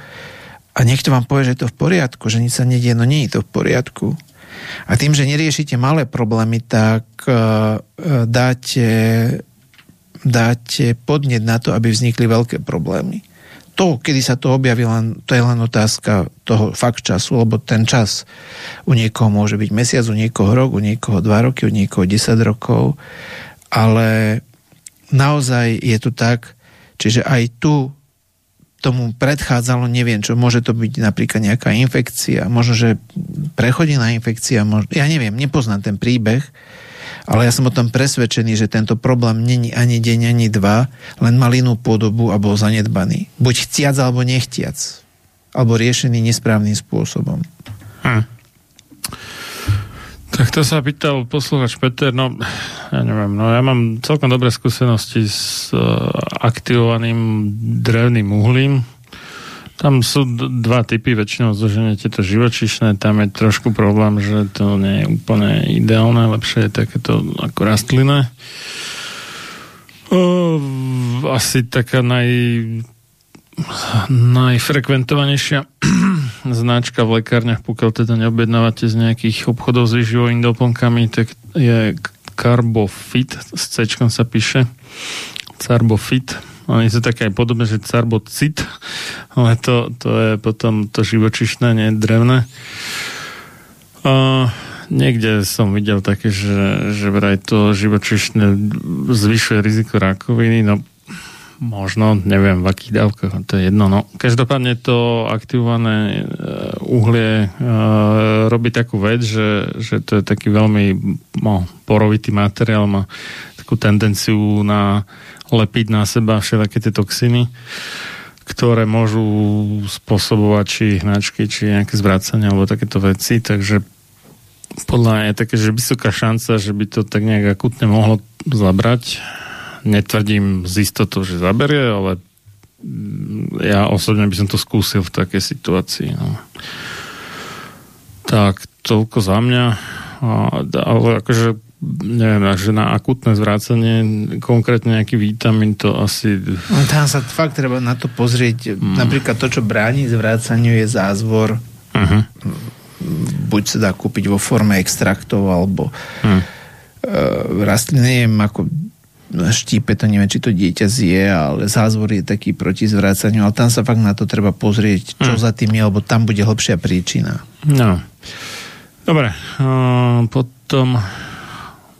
a niekto vám povie, že je to v poriadku, že nič sa nedie, no nie je to v poriadku a tým, že neriešite malé problémy, tak uh, dáte, dáte podnet na to, aby vznikli veľké problémy. To, kedy sa to objaví, len, to je len otázka toho fakt času, lebo ten čas u niekoho môže byť mesiac, u niekoho rok, u niekoho dva roky, u niekoho 10 rokov, ale naozaj je to tak, čiže aj tu tomu predchádzalo, neviem čo, môže to byť napríklad nejaká infekcia, možno, že prechodina infekcia, možno, ja neviem, nepoznám ten príbeh, ale ja som o tom presvedčený, že tento problém není ani deň, ani dva, len mal inú podobu a bol zanedbaný. Buď chtiac, alebo nechtiac. Alebo riešený nesprávnym spôsobom. Hm. Tak to sa pýtal posluchač Peter, no ja neviem, no ja mám celkom dobré skúsenosti s uh, aktivovaným drevným uhlím. Tam sú d- dva typy, väčšinou zoženete to živočišné, tam je trošku problém, že to nie je úplne ideálne, lepšie je takéto ako rastlinné. Uh, asi taká naj najfrekventovanejšia značka v lekárniach, pokiaľ teda neobjednávate z nejakých obchodov s výživovými doplnkami, tak je Carbofit, s C sa píše, Carbofit. Oni sú také aj podobné, že Carbocit, ale to, to je potom to živočišné, nie drevné. Uh, niekde som videl také, že, že vraj to živočišné zvyšuje riziko rakoviny, no možno, neviem v akých dávkach, to je jedno. No, každopádne to aktivované e, uhlie e, robí takú vec, že, že to je taký veľmi no, porovitý materiál, má takú tendenciu na lepiť na seba všetky tie toxiny, ktoré môžu spôsobovať či hnačky, či nejaké zvracania alebo takéto veci, takže podľa mňa je také, že vysoká šanca, že by to tak nejak akutne mohlo zabrať netvrdím z istotou, že zaberie, ale ja osobne by som to skúsil v takej situácii. No. Tak, toľko za mňa. Ale akože neviem, že na akutné zvrácanie konkrétne nejaký vítamin to asi... No, tam sa fakt treba na to pozrieť. Mm. Napríklad to, čo bráni zvrácaniu je zázvor. Uh-huh. Buď sa dá kúpiť vo forme extraktov alebo uh-huh. rastliny, neviem, ako štípe to, neviem, či to dieťa zje, ale zázvor je taký proti zvrácaniu, ale tam sa fakt na to treba pozrieť, čo hmm. za tým je, lebo tam bude hlbšia príčina. No. Dobre, potom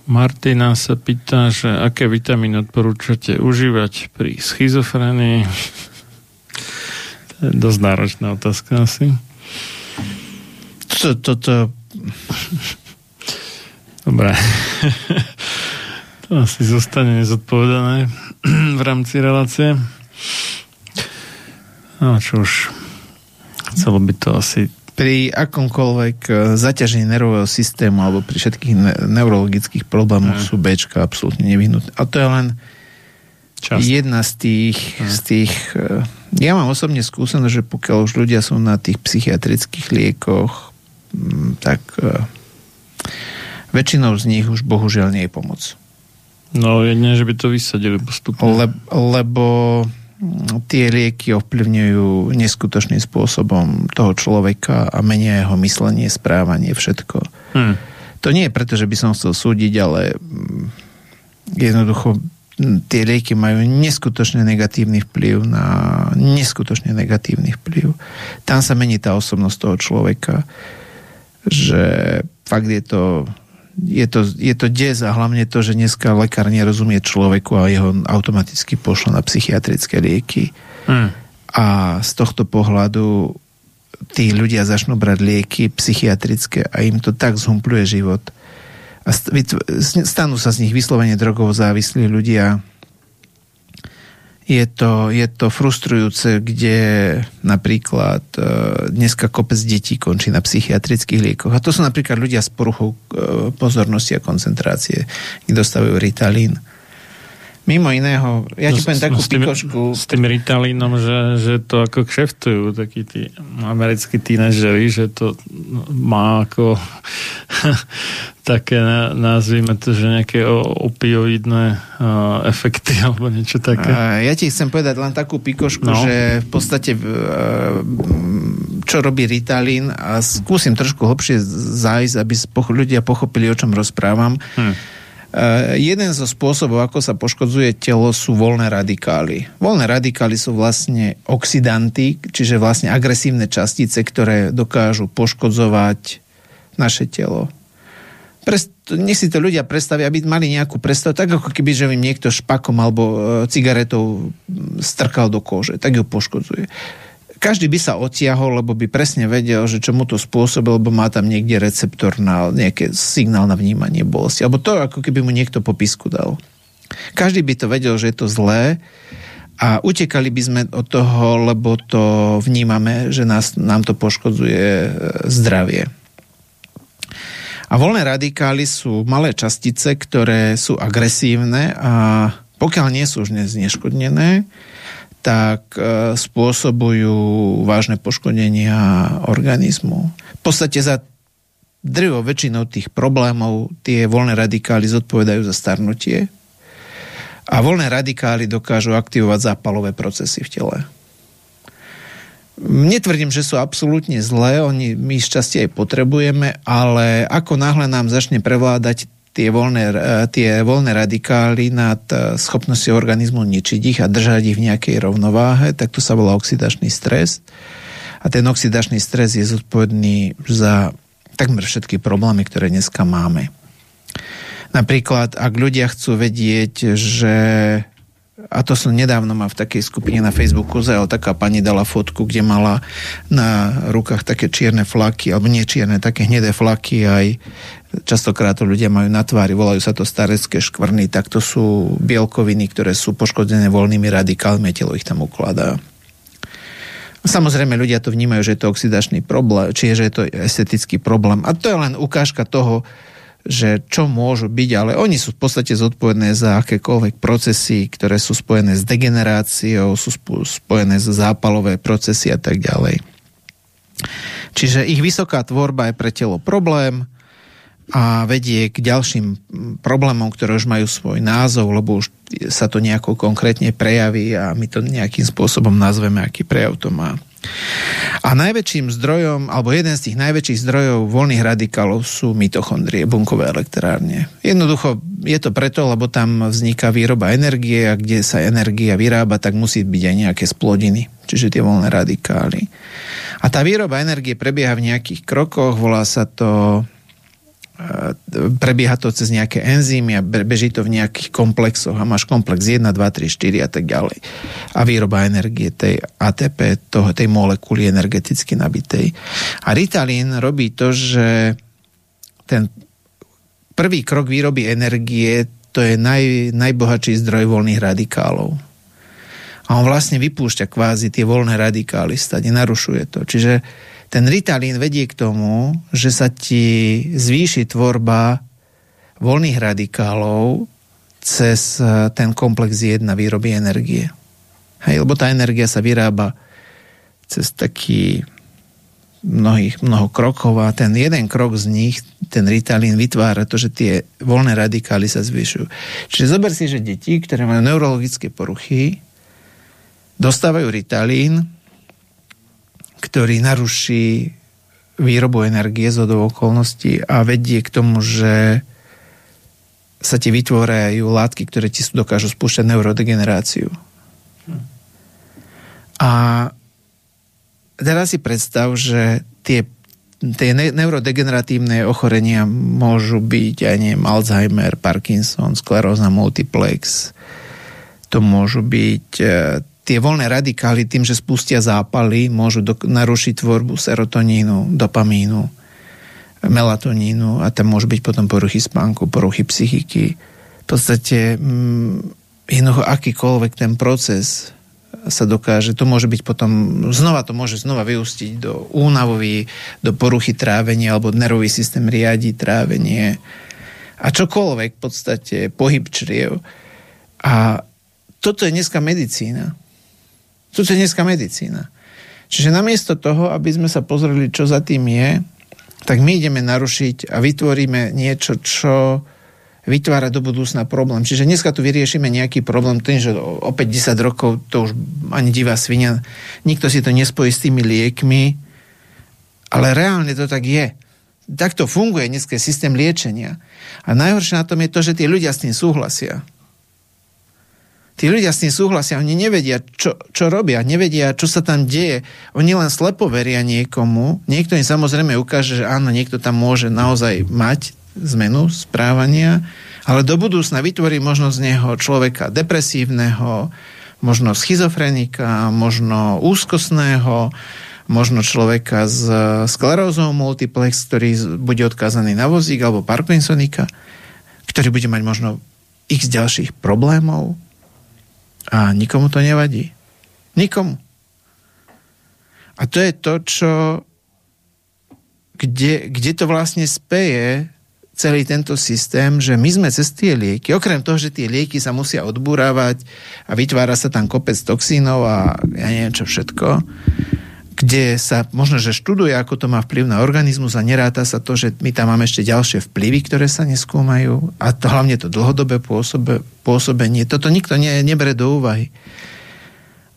Martina sa pýta, že aké vitamíny odporúčate užívať pri schizofrenii. to je dosť náročná otázka asi. Toto... To, to... Dobre. To asi zostane nezodpovedané <clears throat> v rámci relácie. No čo už, chcelo by to asi pri akomkoľvek e, zaťažení nervového systému alebo pri všetkých ne- neurologických problémoch mm. sú Bčka absolútne nevyhnutné. A to je len Čas. jedna z tých, mm. z tých... E, ja mám osobne skúsenosť, že pokiaľ už ľudia sú na tých psychiatrických liekoch, tak e, väčšinou z nich už bohužiaľ nie je pomoc. No jedne, že by to vysadili postupne. Le, lebo tie lieky ovplyvňujú neskutočným spôsobom toho človeka a menia jeho myslenie, správanie, všetko. Hmm. To nie je preto, že by som chcel súdiť, ale jednoducho tie lieky majú neskutočne negatívny vplyv na neskutočne negatívny vplyv. Tam sa mení tá osobnosť toho človeka, že fakt je to je to, je to des a hlavne to, že dneska lekár nerozumie človeku a jeho automaticky pošlo na psychiatrické lieky. Hmm. A z tohto pohľadu tí ľudia začnú brať lieky psychiatrické a im to tak zhumpluje život. A stanú sa z nich vyslovene drogovo závislí ľudia. Je to, je to frustrujúce, kde napríklad e, dneska kopec detí končí na psychiatrických liekoch. A to sú napríklad ľudia s poruchou e, pozornosti a koncentrácie, kde dostávajú ritalín Mimo iného, ja ti no, poviem takú s tým, pikošku. S tým Ritalínom, že, že to ako kšeftujú takí tí americkí tínežeri, že to má ako <laughs> také, nazvime to, že nejaké opioidné uh, efekty <laughs> alebo niečo také. A ja ti chcem povedať len takú pikošku, no. že v podstate uh, čo robí Ritalín a skúsim trošku hlbšie zájsť, aby ľudia pochopili, o čom rozprávam. Hm Uh, jeden zo spôsobov, ako sa poškodzuje telo, sú voľné radikály. Voľné radikály sú vlastne oxidanty, čiže vlastne agresívne častice, ktoré dokážu poškodzovať naše telo. Prest, nech si to ľudia predstavia, aby mali nejakú predstavu, tak ako keby, že im niekto špakom alebo e, cigaretou strkal do kože, tak ju poškodzuje každý by sa otiahol, lebo by presne vedel, že čo mu to spôsobil, lebo má tam niekde receptor na nejaký signál na vnímanie bolesti. Alebo to, ako keby mu niekto popisku dal. Každý by to vedel, že je to zlé a utekali by sme od toho, lebo to vnímame, že nás, nám to poškodzuje e, zdravie. A voľné radikály sú malé častice, ktoré sú agresívne a pokiaľ nie sú už zneškodnené, tak e, spôsobujú vážne poškodenia organizmu. V podstate za drvo väčšinou tých problémov tie voľné radikály zodpovedajú za starnutie a voľné radikály dokážu aktivovať zápalové procesy v tele. Netvrdím, že sú absolútne zlé, oni my šťastie aj potrebujeme, ale ako náhle nám začne prevládať tie voľné, e, tie voľné radikály nad e, schopnosťou organizmu ničiť ich a držať ich v nejakej rovnováhe, tak to sa volá oxidačný stres. A ten oxidačný stres je zodpovedný za takmer všetky problémy, ktoré dneska máme. Napríklad, ak ľudia chcú vedieť, že a to som nedávno ma v takej skupine na Facebooku zajal, taká pani dala fotku, kde mala na rukách také čierne flaky, alebo nie čierne, také hnedé flaky, aj častokrát to ľudia majú na tvári, volajú sa to starecké škvrny, tak to sú bielkoviny, ktoré sú poškodené voľnými radikálmi telo ich tam ukladá. Samozrejme, ľudia to vnímajú, že je to oxidačný problém, čiže že je to estetický problém. A to je len ukážka toho, že čo môžu byť, ale oni sú v podstate zodpovedné za akékoľvek procesy, ktoré sú spojené s degeneráciou, sú spojené s zápalové procesy a tak ďalej. Čiže ich vysoká tvorba je pre telo problém a vedie k ďalším problémom, ktoré už majú svoj názov, lebo už sa to nejako konkrétne prejaví a my to nejakým spôsobom nazveme, aký prejav to má. A najväčším zdrojom, alebo jeden z tých najväčších zdrojov voľných radikálov sú mitochondrie, bunkové elektrárne. Jednoducho je to preto, lebo tam vzniká výroba energie a kde sa energia vyrába, tak musí byť aj nejaké splodiny, čiže tie voľné radikály. A tá výroba energie prebieha v nejakých krokoch, volá sa to prebieha to cez nejaké enzymy a beží to v nejakých komplexoch a máš komplex 1, 2, 3, 4 a tak ďalej. A výroba energie tej ATP, toho, tej molekuly energeticky nabitej. A Ritalin robí to, že ten prvý krok výroby energie to je naj, najbohatší zdroj voľných radikálov. A on vlastne vypúšťa kvázi tie voľné radikály, stade narušuje to. Čiže ten Ritalín vedie k tomu, že sa ti zvýši tvorba voľných radikálov cez eh, ten komplex 1 výroby energie. Hej, lebo tá energia sa vyrába cez taký mnohých, mnoho krokov a ten jeden krok z nich, ten Ritalín vytvára to, že tie voľné radikály sa zvyšujú. Čiže zober si, že deti, ktoré majú neurologické poruchy, dostávajú Ritalín, ktorý naruší výrobu energie z okolností a vedie k tomu, že sa ti vytvorajú látky, ktoré ti dokážu spúšťať neurodegeneráciu. A teraz si predstav, že tie, tie neurodegeneratívne ochorenia môžu byť, aj neviem, Alzheimer, Parkinson, skleróza multiplex, to môžu byť e, tie voľné radikály tým, že spustia zápaly, môžu do, narušiť tvorbu serotonínu, dopamínu, melatonínu a tam môžu byť potom poruchy spánku, poruchy psychiky. V podstate mm, jednoducho akýkoľvek ten proces sa dokáže, to môže byť potom, znova to môže znova vyústiť do únavový, do poruchy trávenia, alebo nervový systém riadi trávenie a čokoľvek v podstate, pohyb čriev. A toto je dneska medicína. Toto je dneska medicína. Čiže namiesto toho, aby sme sa pozreli, čo za tým je, tak my ideme narušiť a vytvoríme niečo, čo vytvára do budúcna problém. Čiže dneska tu vyriešime nejaký problém, tým, že o 5-10 rokov to už ani divá svinia, nikto si to nespojí s tými liekmi, ale reálne to tak je. Takto funguje dneska systém liečenia. A najhoršie na tom je to, že tí ľudia s tým súhlasia. Tí ľudia s tým súhlasia, oni nevedia, čo, čo robia, nevedia, čo sa tam deje. Oni len slepo veria niekomu. Niekto im samozrejme ukáže, že áno, niekto tam môže naozaj mať zmenu správania, ale do budúcna vytvorí možno z neho človeka depresívneho, možno schizofrenika, možno úzkostného, možno človeka s sklerózou multiplex, ktorý bude odkázaný na vozík, alebo Parkinsonika, ktorý bude mať možno x ďalších problémov, a nikomu to nevadí. Nikomu. A to je to, čo kde, kde to vlastne speje celý tento systém, že my sme cez tie lieky, okrem toho, že tie lieky sa musia odburávať a vytvára sa tam kopec toxínov a ja neviem čo všetko, kde sa možno, že študuje, ako to má vplyv na organizmus a neráta sa to, že my tam máme ešte ďalšie vplyvy, ktoré sa neskúmajú a to hlavne to dlhodobé pôsobe, pôsobenie. Toto nikto ne, nebere do úvahy.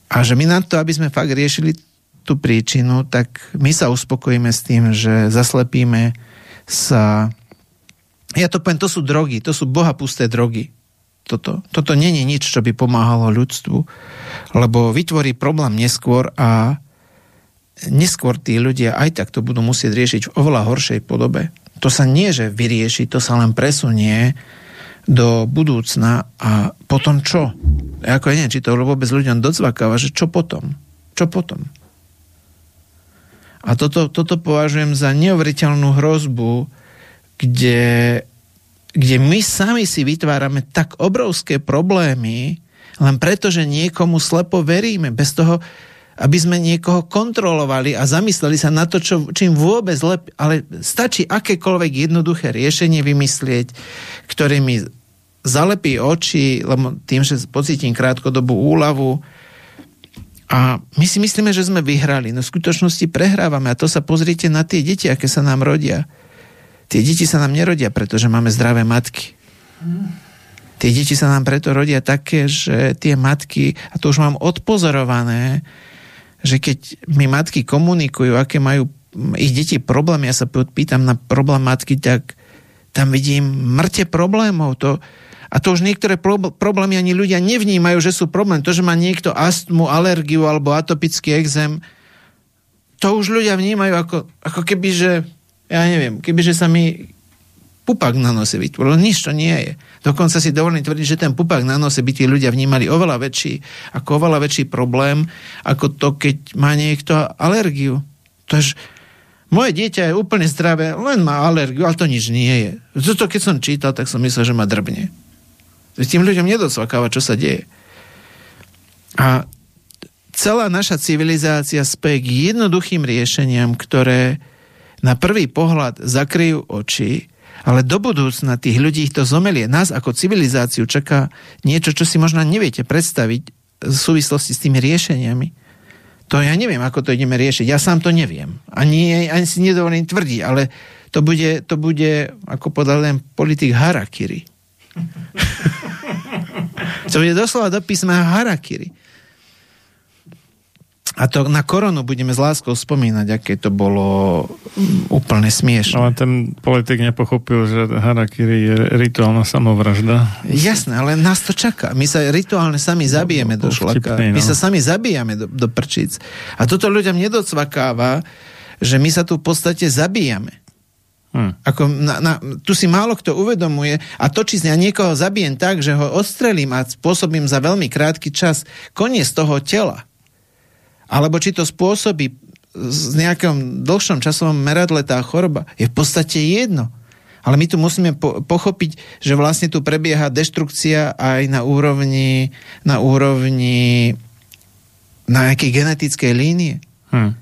A že my na to, aby sme fakt riešili tú príčinu, tak my sa uspokojíme s tým, že zaslepíme sa... Ja to poviem, to sú drogy, to sú bohapusté drogy. Toto, toto není nič, čo by pomáhalo ľudstvu, lebo vytvorí problém neskôr a neskôr tí ľudia aj tak to budú musieť riešiť v oveľa horšej podobe. To sa nie, že vyrieši, to sa len presunie do budúcna a potom čo? Ja ako ja neviem, či to vôbec ľuďom docvakáva, že čo potom? Čo potom? A toto, toto považujem za neuveriteľnú hrozbu, kde, kde my sami si vytvárame tak obrovské problémy, len preto, že niekomu slepo veríme. Bez toho, aby sme niekoho kontrolovali a zamysleli sa na to, čo, čím vôbec lep, ale stačí akékoľvek jednoduché riešenie vymyslieť, ktoré mi zalepí oči, lebo tým, že pocítim krátkodobú úľavu, a my si myslíme, že sme vyhrali, no v skutočnosti prehrávame a to sa pozrite na tie deti, aké sa nám rodia. Tie deti sa nám nerodia, pretože máme zdravé matky. Tie deti sa nám preto rodia také, že tie matky, a to už mám odpozorované, že keď mi matky komunikujú, aké majú ich deti problémy, ja sa pýtam na problém matky, tak tam vidím mŕte problémov. To, a to už niektoré problémy ani ľudia nevnímajú, že sú problém. To, že má niekto astmu, alergiu alebo atopický exém, to už ľudia vnímajú ako, ako keby, že ja neviem, keby, že sa mi pupak na nose vytvoril. Nič to nie je. Dokonca si dovolím tvrdiť, že ten pupak na nose by tí ľudia vnímali oveľa väčší, ako oveľa väčší problém, ako to, keď má niekto alergiu. To je, moje dieťa je úplne zdravé, len má alergiu, ale to nič nie je. Toto keď som čítal, tak som myslel, že ma drbne. Tým ľuďom nedocvakáva, čo sa deje. A celá naša civilizácia spie k jednoduchým riešeniam, ktoré na prvý pohľad zakryjú oči, ale do budúcna tých ľudí to zomelie. Nás ako civilizáciu čaká niečo, čo si možno neviete predstaviť v súvislosti s tými riešeniami. To ja neviem, ako to ideme riešiť. Ja sám to neviem. Ani, ani si nedovolím tvrdiť, ale to bude, to bude ako podal len politik Harakiri. <laughs> to bude doslova do písma Harakiri. A to na koronu budeme s láskou spomínať, aké to bolo mm, úplne smiešne. Ale ten politik nepochopil, že harakiri je rituálna samovražda. Jasné, ale nás to čaká. My sa rituálne sami zabijeme no, do šlaka. Vtipný, no. My sa sami zabijame do, do prčíc. A toto ľuďom nedocvakáva, že my sa tu v podstate zabíjame. Hmm. Ako na, na, tu si málo kto uvedomuje a to, či ja niekoho zabijem tak, že ho odstrelím a spôsobím za veľmi krátky čas koniec toho tela, alebo či to spôsobí z nejakom dlhšom časovom meradle tá choroba, je v podstate jedno. Ale my tu musíme po- pochopiť, že vlastne tu prebieha deštrukcia aj na úrovni, na úrovni na nejakej genetickej línie. Hmm.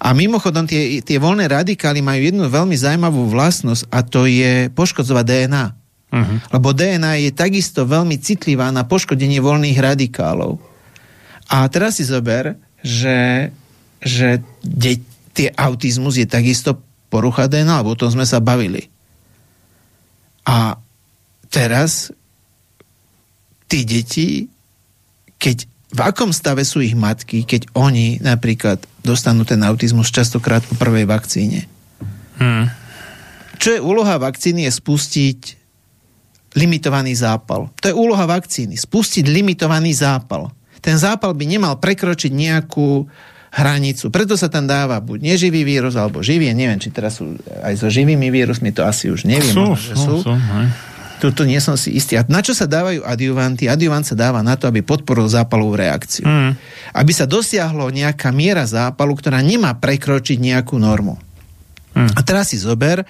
A mimochodom, tie, tie voľné radikály majú jednu veľmi zaujímavú vlastnosť a to je poškodzovať DNA. Uh-huh. Mhm. Lebo DNA je takisto veľmi citlivá na poškodenie voľných radikálov. A teraz si zober, že, že de, tie autizmus je takisto porucha DNA, lebo o tom sme sa bavili. A teraz tí deti, keď v akom stave sú ich matky, keď oni napríklad dostanú ten autizmus častokrát po prvej vakcíne. Hmm. Čo je úloha vakcíny je spustiť limitovaný zápal. To je úloha vakcíny. Spustiť limitovaný zápal. Ten zápal by nemal prekročiť nejakú hranicu. Preto sa tam dáva buď neživý vírus, alebo živý. Neviem, či teraz sú aj so živými vírusmi, to asi už neviem. Sú, že sú. sú, sú tu nie som si istý. A na čo sa dávajú adjuvanty? Adjuvant sa dáva na to, aby podporil zápalovú reakciu. Mm. Aby sa dosiahlo nejaká miera zápalu, ktorá nemá prekročiť nejakú normu. Mm. A teraz si zober,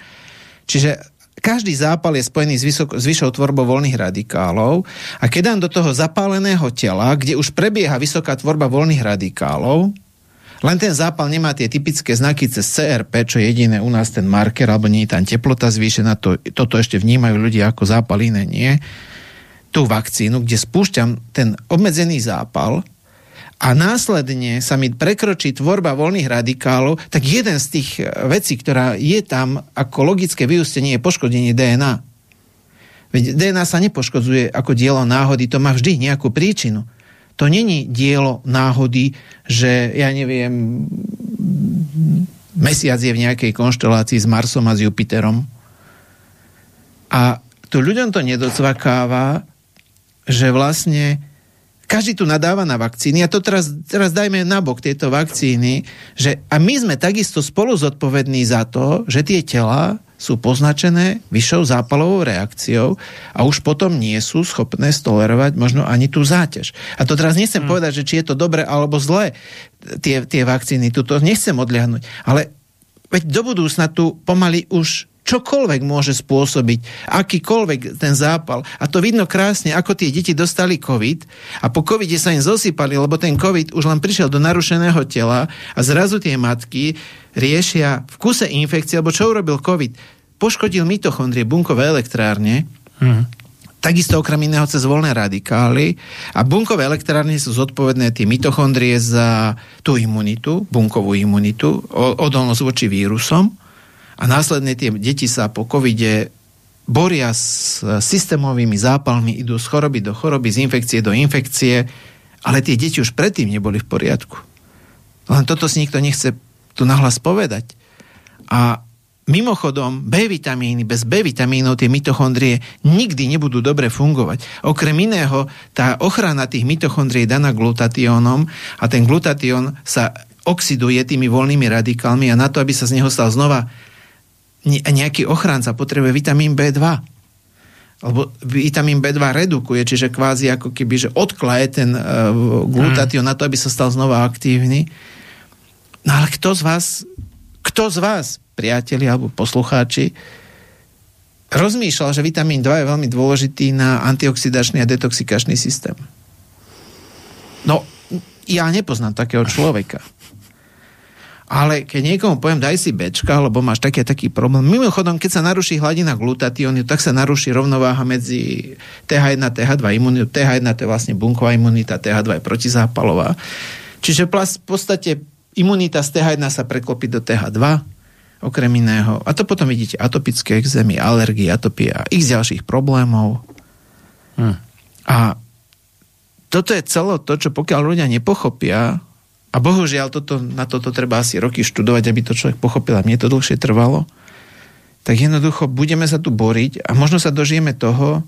čiže každý zápal je spojený s, vysoko, s vyššou tvorbou voľných radikálov a keď dám do toho zapáleného tela, kde už prebieha vysoká tvorba voľných radikálov, len ten zápal nemá tie typické znaky cez CRP, čo je jediné u nás ten marker, alebo nie je tam teplota zvýšená, to, toto ešte vnímajú ľudia ako zápal, iné nie. Tú vakcínu, kde spúšťam ten obmedzený zápal a následne sa mi prekročí tvorba voľných radikálov, tak jeden z tých eh, vecí, ktorá je tam ako logické vyústenie, je poškodenie DNA. Veď DNA sa nepoškodzuje ako dielo náhody, to má vždy nejakú príčinu. To není dielo náhody, že ja neviem, mesiac je v nejakej konštelácii s Marsom a s Jupiterom. A tu ľuďom to nedocvakáva, že vlastne každý tu nadáva na vakcíny a to teraz, teraz dajme nabok tieto vakcíny, že a my sme takisto spolu zodpovední za to, že tie tela sú poznačené vyššou zápalovou reakciou a už potom nie sú schopné stolerovať možno ani tú záťaž. A to teraz nechcem hmm. povedať, že či je to dobre alebo zlé, tie, tie vakcíny, tu to nechcem odliahnuť, ale veď do budúcna tu pomaly už čokoľvek môže spôsobiť, akýkoľvek ten zápal. A to vidno krásne, ako tie deti dostali COVID a po COVID sa im zosypali, lebo ten COVID už len prišiel do narušeného tela a zrazu tie matky riešia v kuse infekcie, alebo čo urobil COVID? Poškodil mitochondrie, bunkové elektrárne, mm. takisto okrem iného cez voľné radikály a bunkové elektrárne sú zodpovedné tie mitochondrie za tú imunitu, bunkovú imunitu, odolnosť voči vírusom a následne tie deti sa po covide boria s systémovými zápalmi, idú z choroby do choroby, z infekcie do infekcie, ale tie deti už predtým neboli v poriadku. Len toto si nikto nechce tu nahlas povedať. A mimochodom, B vitamíny, bez B vitamínov tie mitochondrie nikdy nebudú dobre fungovať. Okrem iného, tá ochrana tých mitochondrií je daná glutatiónom a ten glutatión sa oxiduje tými voľnými radikálmi a na to, aby sa z neho stal znova nejaký ochránca potrebuje vitamín B2. Lebo vitamín B2 redukuje, čiže kvázi ako keby, že odklaje ten uh, glutatión mm. na to, aby sa stal znova aktívny. No ale kto z vás, kto z vás, priatelia alebo poslucháči, rozmýšľal, že vitamín 2 je veľmi dôležitý na antioxidačný a detoxikačný systém? No, ja nepoznám takého človeka. Ale keď niekomu poviem, daj si bečka, lebo máš taký taký problém. Mimochodom, keď sa naruší hladina glutatiónu, tak sa naruší rovnováha medzi TH1 a TH2 imunitu. TH1 to je vlastne bunková imunita, TH2 je protizápalová. Čiže v podstate imunita z TH1 sa preklopí do TH2, okrem iného. A to potom vidíte atopické exémy, alergie, atopie a ich ďalších problémov. Hm. A toto je celo to, čo pokiaľ ľudia nepochopia, a bohužiaľ, toto, na toto treba asi roky študovať, aby to človek pochopil a mne to dlhšie trvalo. Tak jednoducho budeme sa tu boriť a možno sa dožijeme toho,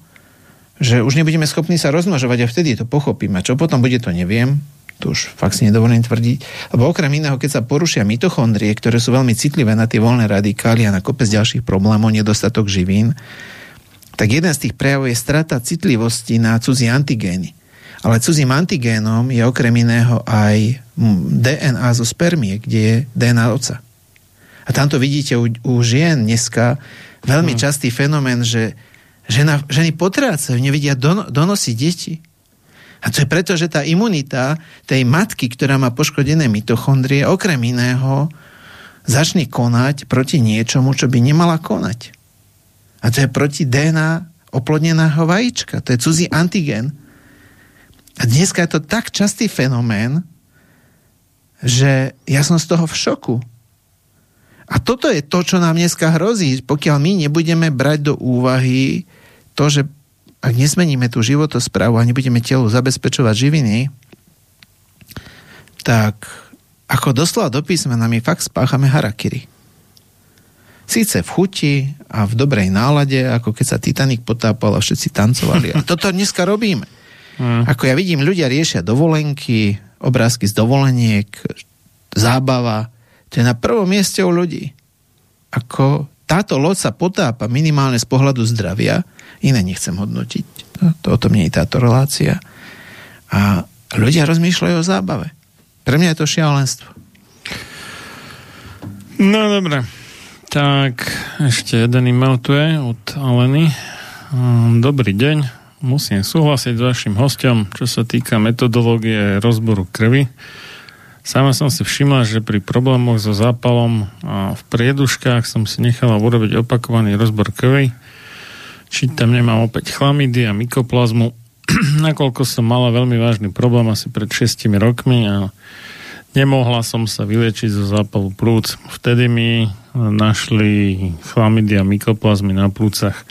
že už nebudeme schopní sa rozmnožovať a vtedy to pochopíme. Čo potom bude, to neviem. to už fakt si nedovolím tvrdiť, lebo okrem iného, keď sa porušia mitochondrie, ktoré sú veľmi citlivé na tie voľné radikály a na kopec ďalších problémov, nedostatok živín, tak jeden z tých prejavov je strata citlivosti na cudzí antigény. Ale cudzím antigénom je okrem iného aj DNA zo spermie, kde je DNA oca. A tamto vidíte u, u žien dneska veľmi hmm. častý fenomén, že žena, ženy potrácajú, nevidia don, donosiť deti. A to je preto, že tá imunita tej matky, ktorá má poškodené mitochondrie, okrem iného, začne konať proti niečomu, čo by nemala konať. A to je proti DNA oplodneného vajíčka. To je cudzí antigen. A dneska je to tak častý fenomén, že ja som z toho v šoku. A toto je to, čo nám dneska hrozí, pokiaľ my nebudeme brať do úvahy to, že ak nesmeníme tú životosprávu a nebudeme telu zabezpečovať živiny, tak ako doslova do písmena my fakt spáchame harakiri. Síce v chuti a v dobrej nálade, ako keď sa Titanic potápal a všetci tancovali. A toto dneska robíme. Mm. Ako ja vidím, ľudia riešia dovolenky, obrázky z dovoleniek, zábava. To je na prvom mieste u ľudí. Ako táto loď sa potápa minimálne z pohľadu zdravia, iné nechcem hodnotiť. To, to o tom nie je táto relácia. A ľudia rozmýšľajú o zábave. Pre mňa je to šialenstvo. No dobre. Tak, ešte jeden e-mail tu je od Aleny. Hm, dobrý deň. Musím súhlasiť s vašim hostom, čo sa týka metodológie rozboru krvi. Sama som si všimla, že pri problémoch so zápalom v prieduškách som si nechala urobiť opakovaný rozbor krvi či tam nemám opäť chlamidy a mykoplazmu, <clears throat> nakoľko som mala veľmi vážny problém asi pred 6 rokmi a nemohla som sa vyliečiť zo zápalu plúc. Vtedy mi našli chlamidy a mykoplazmy na plúcach.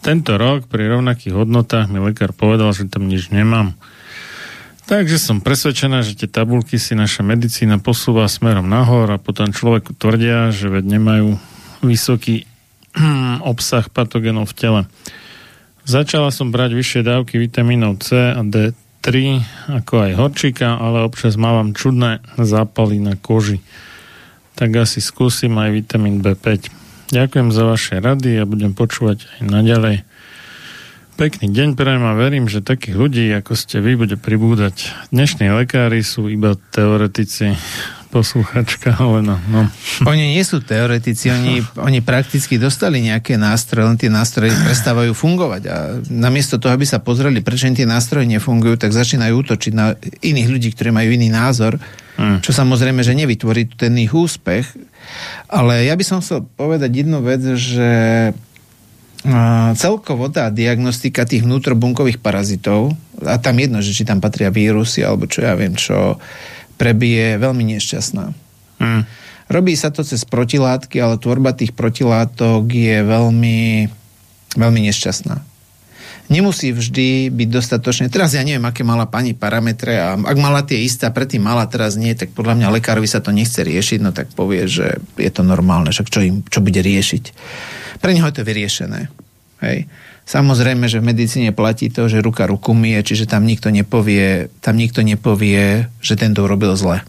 Tento rok pri rovnakých hodnotách mi lekár povedal, že tam nič nemám. Takže som presvedčená, že tie tabulky si naša medicína posúva smerom nahor a potom človeku tvrdia, že veď nemajú vysoký <clears throat> obsah patogenov v tele. Začala som brať vyššie dávky vitamínov C a D3, ako aj horčika, ale občas mávam čudné zápaly na koži. Tak asi skúsim aj vitamín B5. Ďakujem za vaše rady a budem počúvať aj naďalej. Pekný deň prajem a verím, že takých ľudí, ako ste vy, bude pribúdať. Dnešní lekári sú iba teoretici posluchačka Helena. No. Oni nie sú teoretici, oni, oni prakticky dostali nejaké nástroje, len tie nástroje prestávajú fungovať. A namiesto toho, aby sa pozreli, prečo tie nástroje nefungujú, tak začínajú útočiť na iných ľudí, ktorí majú iný názor, hmm. čo samozrejme, že nevytvorí ten ich úspech. Ale ja by som chcel povedať jednu vec, že celkovo tá diagnostika tých vnútrobunkových parazitov, a tam jedno, že či tam patria vírusy, alebo čo ja viem, čo prebije, veľmi nešťastná. Hmm. Robí sa to cez protilátky, ale tvorba tých protilátok je veľmi, veľmi nešťastná. Nemusí vždy byť dostatočne. Teraz ja neviem, aké mala pani parametre a ak mala tie isté a predtým mala, teraz nie, tak podľa mňa lekárovi sa to nechce riešiť, no tak povie, že je to normálne, však čo, im, čo bude riešiť. Pre neho je to vyriešené. Hej. Samozrejme, že v medicíne platí to, že ruka ruku mie, čiže tam nikto nepovie, tam nikto nepovie, že tento urobil zle.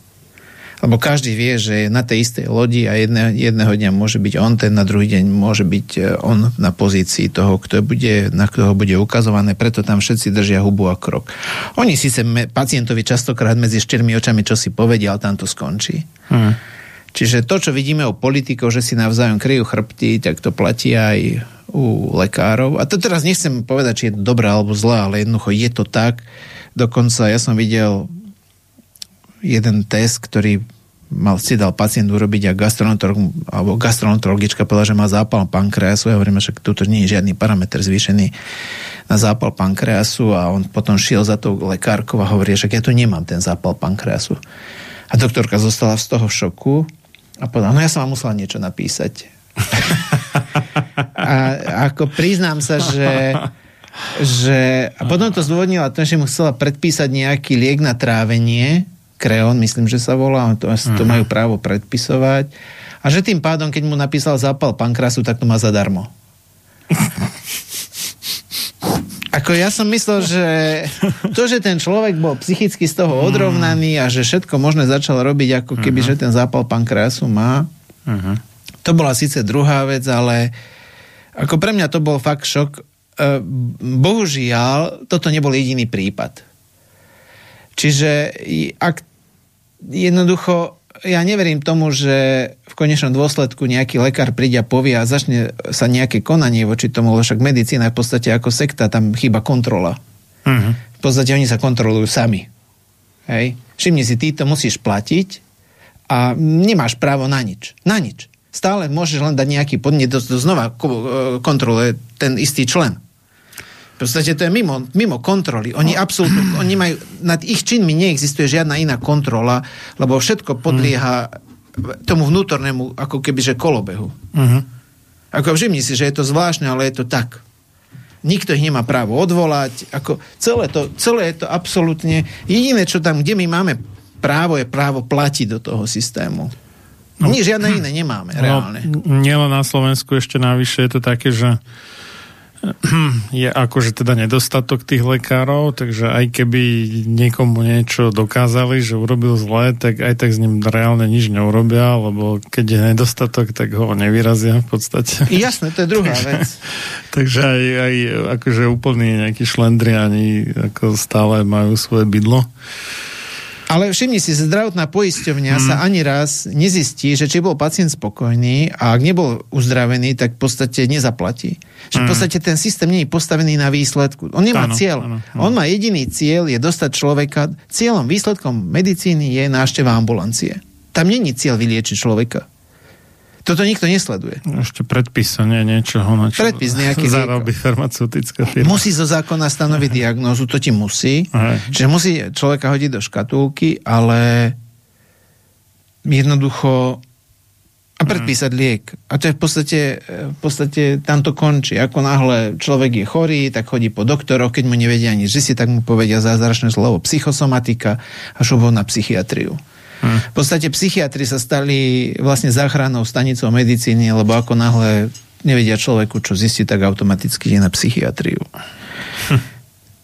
Lebo každý vie, že je na tej istej lodi a jedne, jedného dňa môže byť on, ten na druhý deň môže byť e, on na pozícii toho, kto bude, na ktorého bude ukazované, preto tam všetci držia hubu a krok. Oni síce pacientovi častokrát medzi štyrmi očami čo si povedia, ale tam to skončí. Hmm. Čiže to, čo vidíme u politikov, že si navzájom kryjú chrbty, tak to platí aj u lekárov. A to teraz nechcem povedať, či je to dobré alebo zlé, ale jednoducho je to tak. Dokonca ja som videl jeden test, ktorý mal, si dal pacient urobiť a gastroenterolog, alebo gastroenterologička povedala, že má zápal pankreasu. Ja hovorím, že tuto nie je žiadny parameter zvýšený na zápal pankreasu a on potom šiel za tou lekárkou a hovorí, že ja tu nemám ten zápal pankreasu. A doktorka zostala z toho šoku a povedala, no ja som vám musela niečo napísať. a ako priznám sa, že že a potom to zdôvodnila to, že mu chcela predpísať nejaký liek na trávenie, kreón, myslím, že sa volá, to, to majú právo predpisovať. A že tým pádom, keď mu napísal zápal pankrasu, tak to má zadarmo. <laughs> Ako ja som myslel, že to, že ten človek bol psychicky z toho odrovnaný a že všetko možné začal robiť, ako keby, uh-huh. že ten zápal pankreasu má, uh-huh. to bola síce druhá vec, ale ako pre mňa to bol fakt šok. E, bohužiaľ, toto nebol jediný prípad. Čiže ak jednoducho ja neverím tomu, že v konečnom dôsledku nejaký lekár príde a povie a začne sa nejaké konanie voči tomu, lebo však medicína je v podstate ako sekta, tam chýba kontrola. Uh-huh. V podstate oni sa kontrolujú sami. Hej? Všimni si, ty to musíš platiť a nemáš právo na nič. Na nič. Stále môžeš len dať nejaký podnet, znova e, kontroluje ten istý člen. V podstate to je mimo, mimo kontroly. Oni absolútne, <clears throat> oni majú, nad ich činmi neexistuje žiadna iná kontrola, lebo všetko podlieha tomu vnútornému, ako keby, že kolobehu. Uh-huh. Ako všimni si, že je to zvláštne, ale je to tak. Nikto ich nemá právo odvolať. Ako celé, to, celé je to absolútne... Jediné, čo tam, kde my máme právo, je právo platiť do toho systému. No, Nič žiadne iné nemáme, no, reálne. Nielen na Slovensku ešte navyše je to také, že je akože teda nedostatok tých lekárov, takže aj keby niekomu niečo dokázali, že urobil zle, tak aj tak s ním reálne nič neurobia, lebo keď je nedostatok, tak ho nevyrazia v podstate. Jasné, to je druhá vec. <laughs> takže aj, aj akože úplný nejaký šlendriani ako stále majú svoje bydlo. Ale všimni si, zdravotná poisťovňa hmm. sa ani raz nezistí, že či bol pacient spokojný a ak nebol uzdravený, tak v podstate nezaplatí. Že v mhm. podstate ten systém nie je postavený na výsledku. On nemá ano, cieľ. Ano, ano. On má jediný cieľ, je dostať človeka. Cieľom, výsledkom medicíny je návšteva ambulancie. Tam není cieľ vyliečiť človeka. Toto nikto nesleduje. Ešte predpis nie niečoho, na čo predpis nejaký <laughs> zarobí farmaceutická firma. Musí zo zákona stanoviť diagnózu, to ti musí. Aj. Čiže musí človeka hodiť do škatulky, ale jednoducho a predpísať liek. A to je v podstate, v podstate tam to končí. Ako náhle človek je chorý, tak chodí po doktoroch, keď mu nevedia že si tak mu povedia zázračné slovo psychosomatika a šubo na psychiatriu. V podstate psychiatri sa stali vlastne záchrannou stanicou medicíny, lebo ako náhle nevedia človeku, čo zistiť, tak automaticky ide na psychiatriu. Hm.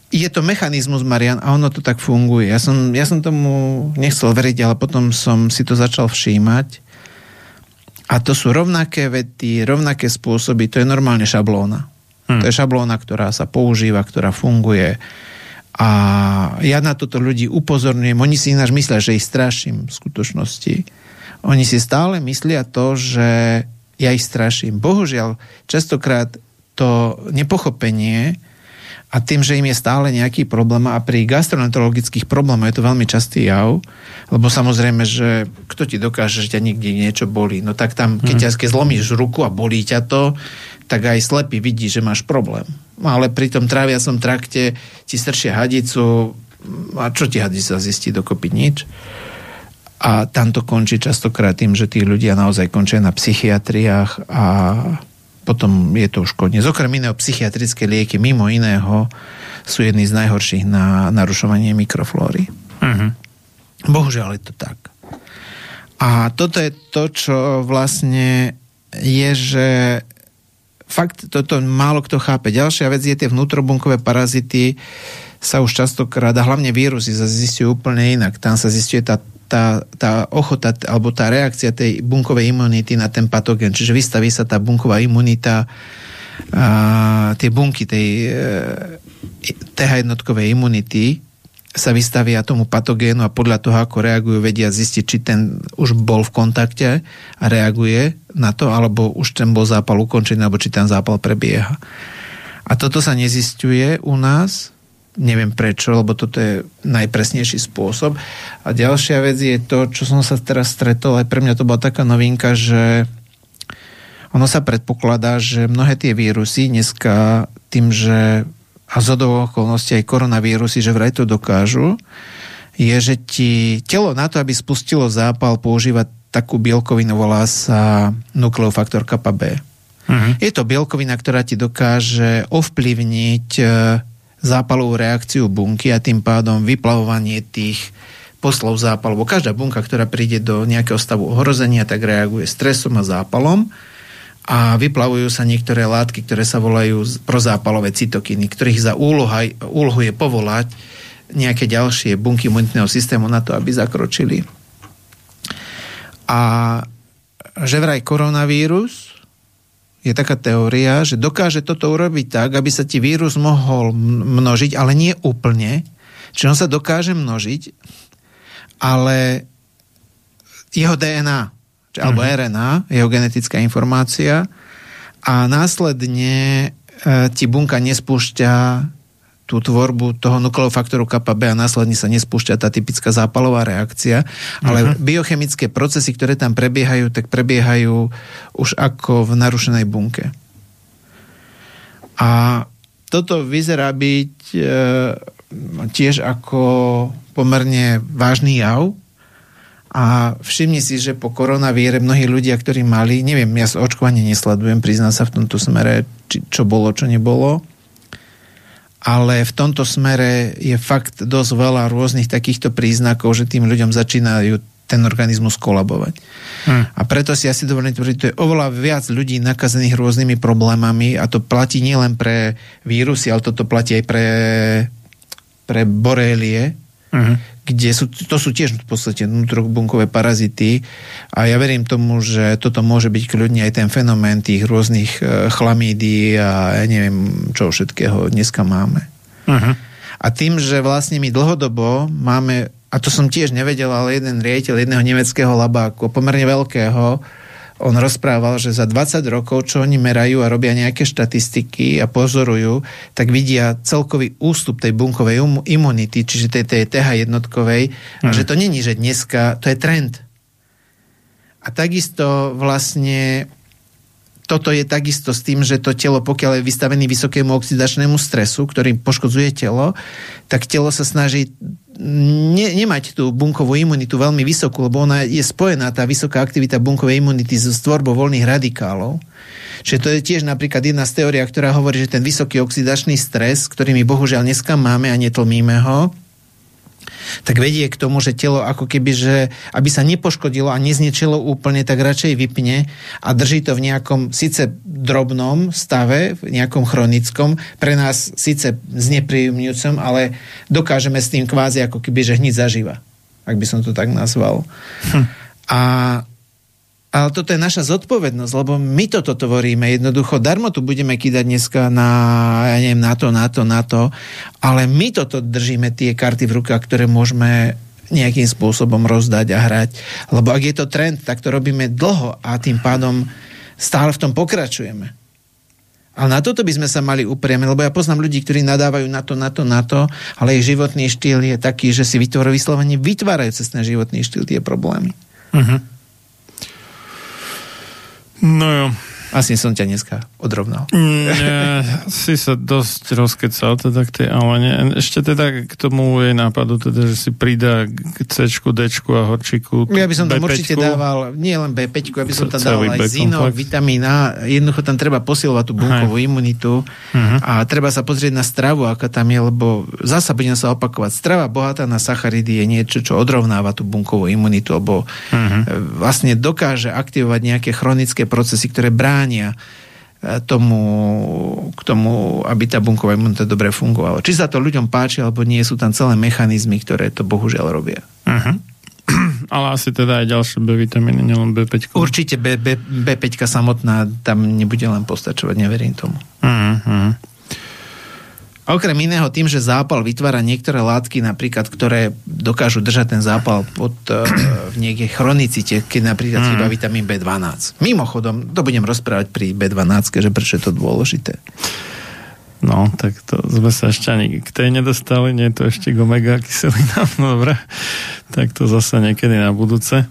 Je to mechanizmus, Marian, a ono to tak funguje. Ja som, ja som tomu nechcel veriť, ale potom som si to začal všímať. A to sú rovnaké vety, rovnaké spôsoby, to je normálne šablóna. Hm. To je šablóna, ktorá sa používa, ktorá funguje. A ja na toto ľudí upozorňujem. Oni si ináč myslia, že ich straším v skutočnosti. Oni si stále myslia to, že ja ich straším. Bohužiaľ, častokrát to nepochopenie a tým, že im je stále nejaký problém a pri gastroenterologických problémoch je to veľmi častý jav, lebo samozrejme, že kto ti dokáže, že ťa niekde niečo bolí, no tak tam, keď, mhm. ťa, zlomíš ruku a bolí ťa to, tak aj slepý vidí, že máš problém. Ale pri tom tráviacom trakte ti stršia hadicu a čo ti hadica zistí dokopy nič. A tam to končí častokrát tým, že tí ľudia naozaj končia na psychiatriách a potom je to už koniec. Okrem iného psychiatrické lieky mimo iného sú jedny z najhorších na narušovanie mikroflóry. Uh-huh. Bohužiaľ je to tak. A toto je to, čo vlastne je, že fakt toto málo kto chápe. Ďalšia vec je tie vnútrobunkové parazity sa už častokrát, a hlavne vírusy sa zistujú úplne inak. Tam sa zistuje tá, tá, tá ochota alebo tá reakcia tej bunkovej imunity na ten patogen. Čiže vystaví sa tá bunková imunita a tie bunky tej e, TH jednotkovej imunity sa vystavia tomu patogénu a podľa toho, ako reagujú, vedia zistiť, či ten už bol v kontakte a reaguje na to, alebo už ten bol zápal ukončený, alebo či ten zápal prebieha. A toto sa nezistuje u nás, neviem prečo, lebo toto je najpresnejší spôsob. A ďalšia vec je to, čo som sa teraz stretol, aj pre mňa to bola taká novinka, že ono sa predpokladá, že mnohé tie vírusy dneska tým, že a z okolností aj koronavírusy, že vraj to dokážu, je, že ti telo na to, aby spustilo zápal, používa takú bielkovinu, volá sa nukleofaktor kappa B. Uh-huh. Je to bielkovina, ktorá ti dokáže ovplyvniť e, zápalovú reakciu bunky a tým pádom vyplavovanie tých poslov zápalu. Každá bunka, ktorá príde do nejakého stavu ohrozenia, tak reaguje stresom a zápalom a vyplavujú sa niektoré látky, ktoré sa volajú prozápalové cytokiny, ktorých za úloha, úlohu je povolať nejaké ďalšie bunky imunitného systému na to, aby zakročili. A že vraj koronavírus je taká teória, že dokáže toto urobiť tak, aby sa ti vírus mohol množiť, ale nie úplne. Čiže on sa dokáže množiť, ale jeho DNA alebo uh-huh. RNA, jeho genetická informácia a následne e, ti bunka nespúšťa tú tvorbu toho nukleofaktoru kappa B a následne sa nespúšťa tá typická zápalová reakcia, ale uh-huh. biochemické procesy, ktoré tam prebiehajú, tak prebiehajú už ako v narušenej bunke. A toto vyzerá byť e, tiež ako pomerne vážny jav, a všimni si, že po koronavíre mnohí ľudia, ktorí mali, neviem, ja očkovanie nesledujem, priznám sa v tomto smere, či, čo bolo, čo nebolo, ale v tomto smere je fakt dosť veľa rôznych takýchto príznakov, že tým ľuďom začínajú ten organizmus kolabovať. Hmm. A preto si asi dovolím tvrdiť, to je oveľa viac ľudí nakazených rôznymi problémami a to platí nielen pre vírusy, ale toto platí aj pre, pre borélie, hmm kde sú, to sú tiež v podstate vnútrobunkové parazity a ja verím tomu, že toto môže byť kľudne aj ten fenomén tých rôznych e, chlamídií a ja neviem, čo všetkého dneska máme. Uh-huh. A tým, že vlastne my dlhodobo máme, a to som tiež nevedel, ale jeden riaditeľ jedného nemeckého labáku, pomerne veľkého, on rozprával, že za 20 rokov, čo oni merajú a robia nejaké štatistiky a pozorujú, tak vidia celkový ústup tej bunkovej imunity, čiže tej, tej TH jednotkovej, mm. a že to není, že dneska, to je trend. A takisto vlastne toto je takisto s tým, že to telo, pokiaľ je vystavený vysokému oxidačnému stresu, ktorý poškodzuje telo, tak telo sa snaží ne, nemať tú bunkovú imunitu veľmi vysokú, lebo ona je spojená, tá vysoká aktivita bunkovej imunity s tvorbou voľných radikálov. Čiže to je tiež napríklad jedna z teória, ktorá hovorí, že ten vysoký oxidačný stres, ktorý my bohužiaľ dneska máme a netlmíme ho, tak vedie k tomu, že telo ako keby, že aby sa nepoškodilo a nezniečilo úplne, tak radšej vypne a drží to v nejakom síce drobnom stave, v nejakom chronickom, pre nás síce znepríjemňujúcom, ale dokážeme s tým kvázi ako keby, že hneď zažíva, ak by som to tak nazval. Hm. A ale toto je naša zodpovednosť, lebo my toto tvoríme. Jednoducho, darmo tu budeme kýdať dneska na, ja neviem, na to, na to, na to, ale my toto držíme tie karty v rukách, ktoré môžeme nejakým spôsobom rozdať a hrať. Lebo ak je to trend, tak to robíme dlho a tým pádom stále v tom pokračujeme. Ale na toto by sme sa mali upriamiť, lebo ja poznám ľudí, ktorí nadávajú na to, na to, na to, ale ich životný štýl je taký, že si vytvorujú vyslovene, vytvárajú cez ten životný štýl tie problémy. Uh-huh. No Asi som ťa dneska odrovnal. Nie, si sa dosť rozkecal teda k tej nie. Ešte teda k tomu jej nápadu, teda, že si pridá k C, D a horčiku. Ja by som tam B5. určite dával, nie len B5, ja by som tam dával aj zinok, vitamín A. Jednoducho tam treba posilovať tú bunkovú Aj. imunitu uh-huh. a treba sa pozrieť na stravu, aká tam je, lebo zasa budem sa opakovať. Strava bohatá na sacharidy je niečo, čo odrovnáva tú bunkovú imunitu, lebo uh-huh. vlastne dokáže aktivovať nejaké chronické procesy, ktoré bránia bránia e, tomu, k tomu, aby tá bunková imunita dobre fungovala. Či sa to ľuďom páči, alebo nie, sú tam celé mechanizmy, ktoré to bohužiaľ robia. Uh-huh. <clears throat> Ale asi teda aj ďalšie B vitamíny, nielen B5. Určite B, B, B5 samotná tam nebude len postačovať, neverím tomu. Uh-huh. A okrem iného tým, že zápal vytvára niektoré látky, napríklad, ktoré dokážu držať ten zápal pod, uh, v niekej chronicite, keď napríklad mm. chýba vitamín B12. Mimochodom, to budem rozprávať pri B12, že prečo je to dôležité. No, tak to sme sa ešte ani k tej nedostali, nie je to ešte k omega kyselinám, no dobre. Tak to zase niekedy na budúce.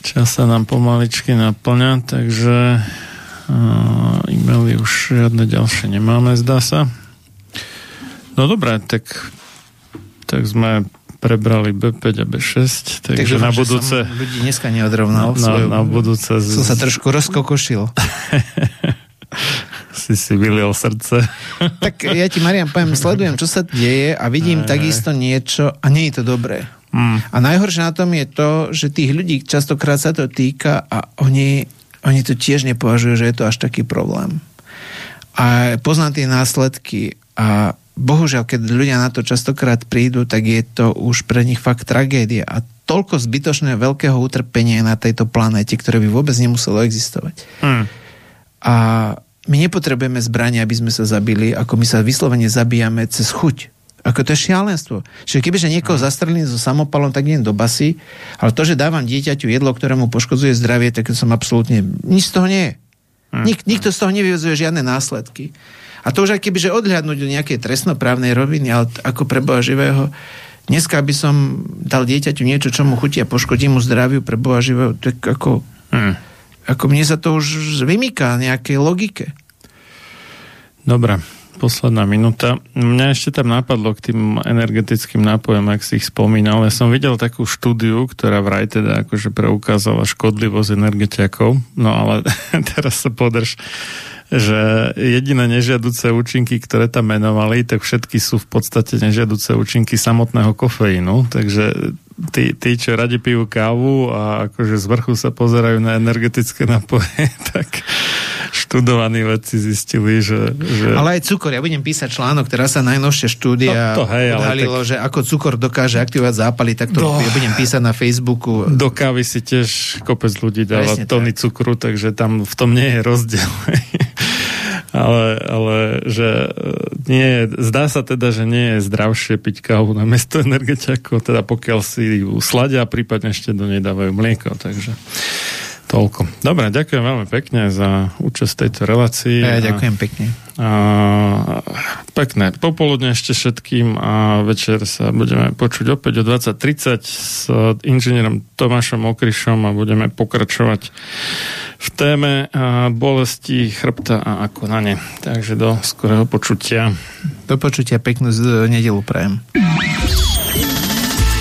Čas sa nám pomaličky naplňa, takže uh, e-maily už žiadne ďalšie nemáme, zdá sa. No dobré, tak, tak sme prebrali B5 a B6, takže, takže na budúce... Som ľudí dneska neodrovnal. Na, svoju, na budúce... Som sa trošku rozkokošil. <laughs> si si vyliel srdce. <laughs> tak ja ti, Marian, poviem, sledujem, čo sa deje a vidím aj, takisto niečo a nie je to dobré. Mm. A najhoršie na tom je to, že tých ľudí častokrát sa to týka a oni oni to tiež nepovažujú, že je to až taký problém. A poznám tie následky a bohužiaľ, keď ľudia na to častokrát prídu, tak je to už pre nich fakt tragédia a toľko zbytočného veľkého utrpenia na tejto planéte, ktoré by vôbec nemuselo existovať. Hmm. A my nepotrebujeme zbranie, aby sme sa zabili, ako my sa vyslovene zabíjame cez chuť. Ako to je šialenstvo. Čiže kebyže niekoho zastrelím so samopalom, tak idem do basy, ale to, že dávam dieťaťu jedlo, ktorému poškodzuje zdravie, tak som absolútne... Nič z toho nie je. Hmm. Nik, nikto z toho nevyvozuje žiadne následky. A to už aj kebyže odhľadnúť do nejakej trestnoprávnej roviny, ale ako pre Boha živého, dneska by som dal dieťaťu niečo, čo mu chutí a poškodí mu zdraviu pre Boha živého, tak ako, hmm. ako mne sa to už vymýka nejakej logike. Dobre, posledná minúta. Mňa ešte tam napadlo k tým energetickým nápojom, ak si ich spomínal. Ja som videl takú štúdiu, ktorá vraj teda akože preukázala škodlivosť energetiakov. No ale <laughs> teraz sa podrž že jediné nežiaduce účinky, ktoré tam menovali, tak všetky sú v podstate nežiaduce účinky samotného kofeínu, takže tí, tí, čo radi pijú kávu a akože z vrchu sa pozerajú na energetické nápoje, <laughs> tak študovaní vedci zistili, že, že... Ale aj cukor, ja budem písať článok, teraz sa najnovšie štúdia no, to, hej, odhalilo, tak... že ako cukor dokáže aktivovať zápaly, tak to do... ja budem písať na Facebooku. Do kávy si tiež kopec ľudí dáva Presne tony tak. cukru, takže tam v tom nie je rozdiel. <laughs> ale, ale že e, nie zdá sa teda, že nie je zdravšie piť kávu na mesto energetiakov, teda pokiaľ si ju sladia, prípadne ešte do nej dávajú mlieko, takže Toľko. Dobre, ďakujem veľmi pekne za účasť tejto relácii. Ja, ďakujem pekne. A, pekné popoludne ešte všetkým a večer sa budeme počuť opäť o 20.30 s inžinierom Tomášom Okryšom a budeme pokračovať v téme bolesti chrbta a ako na ne. Takže do skorého počutia. Do počutia, peknú nedelu prajem.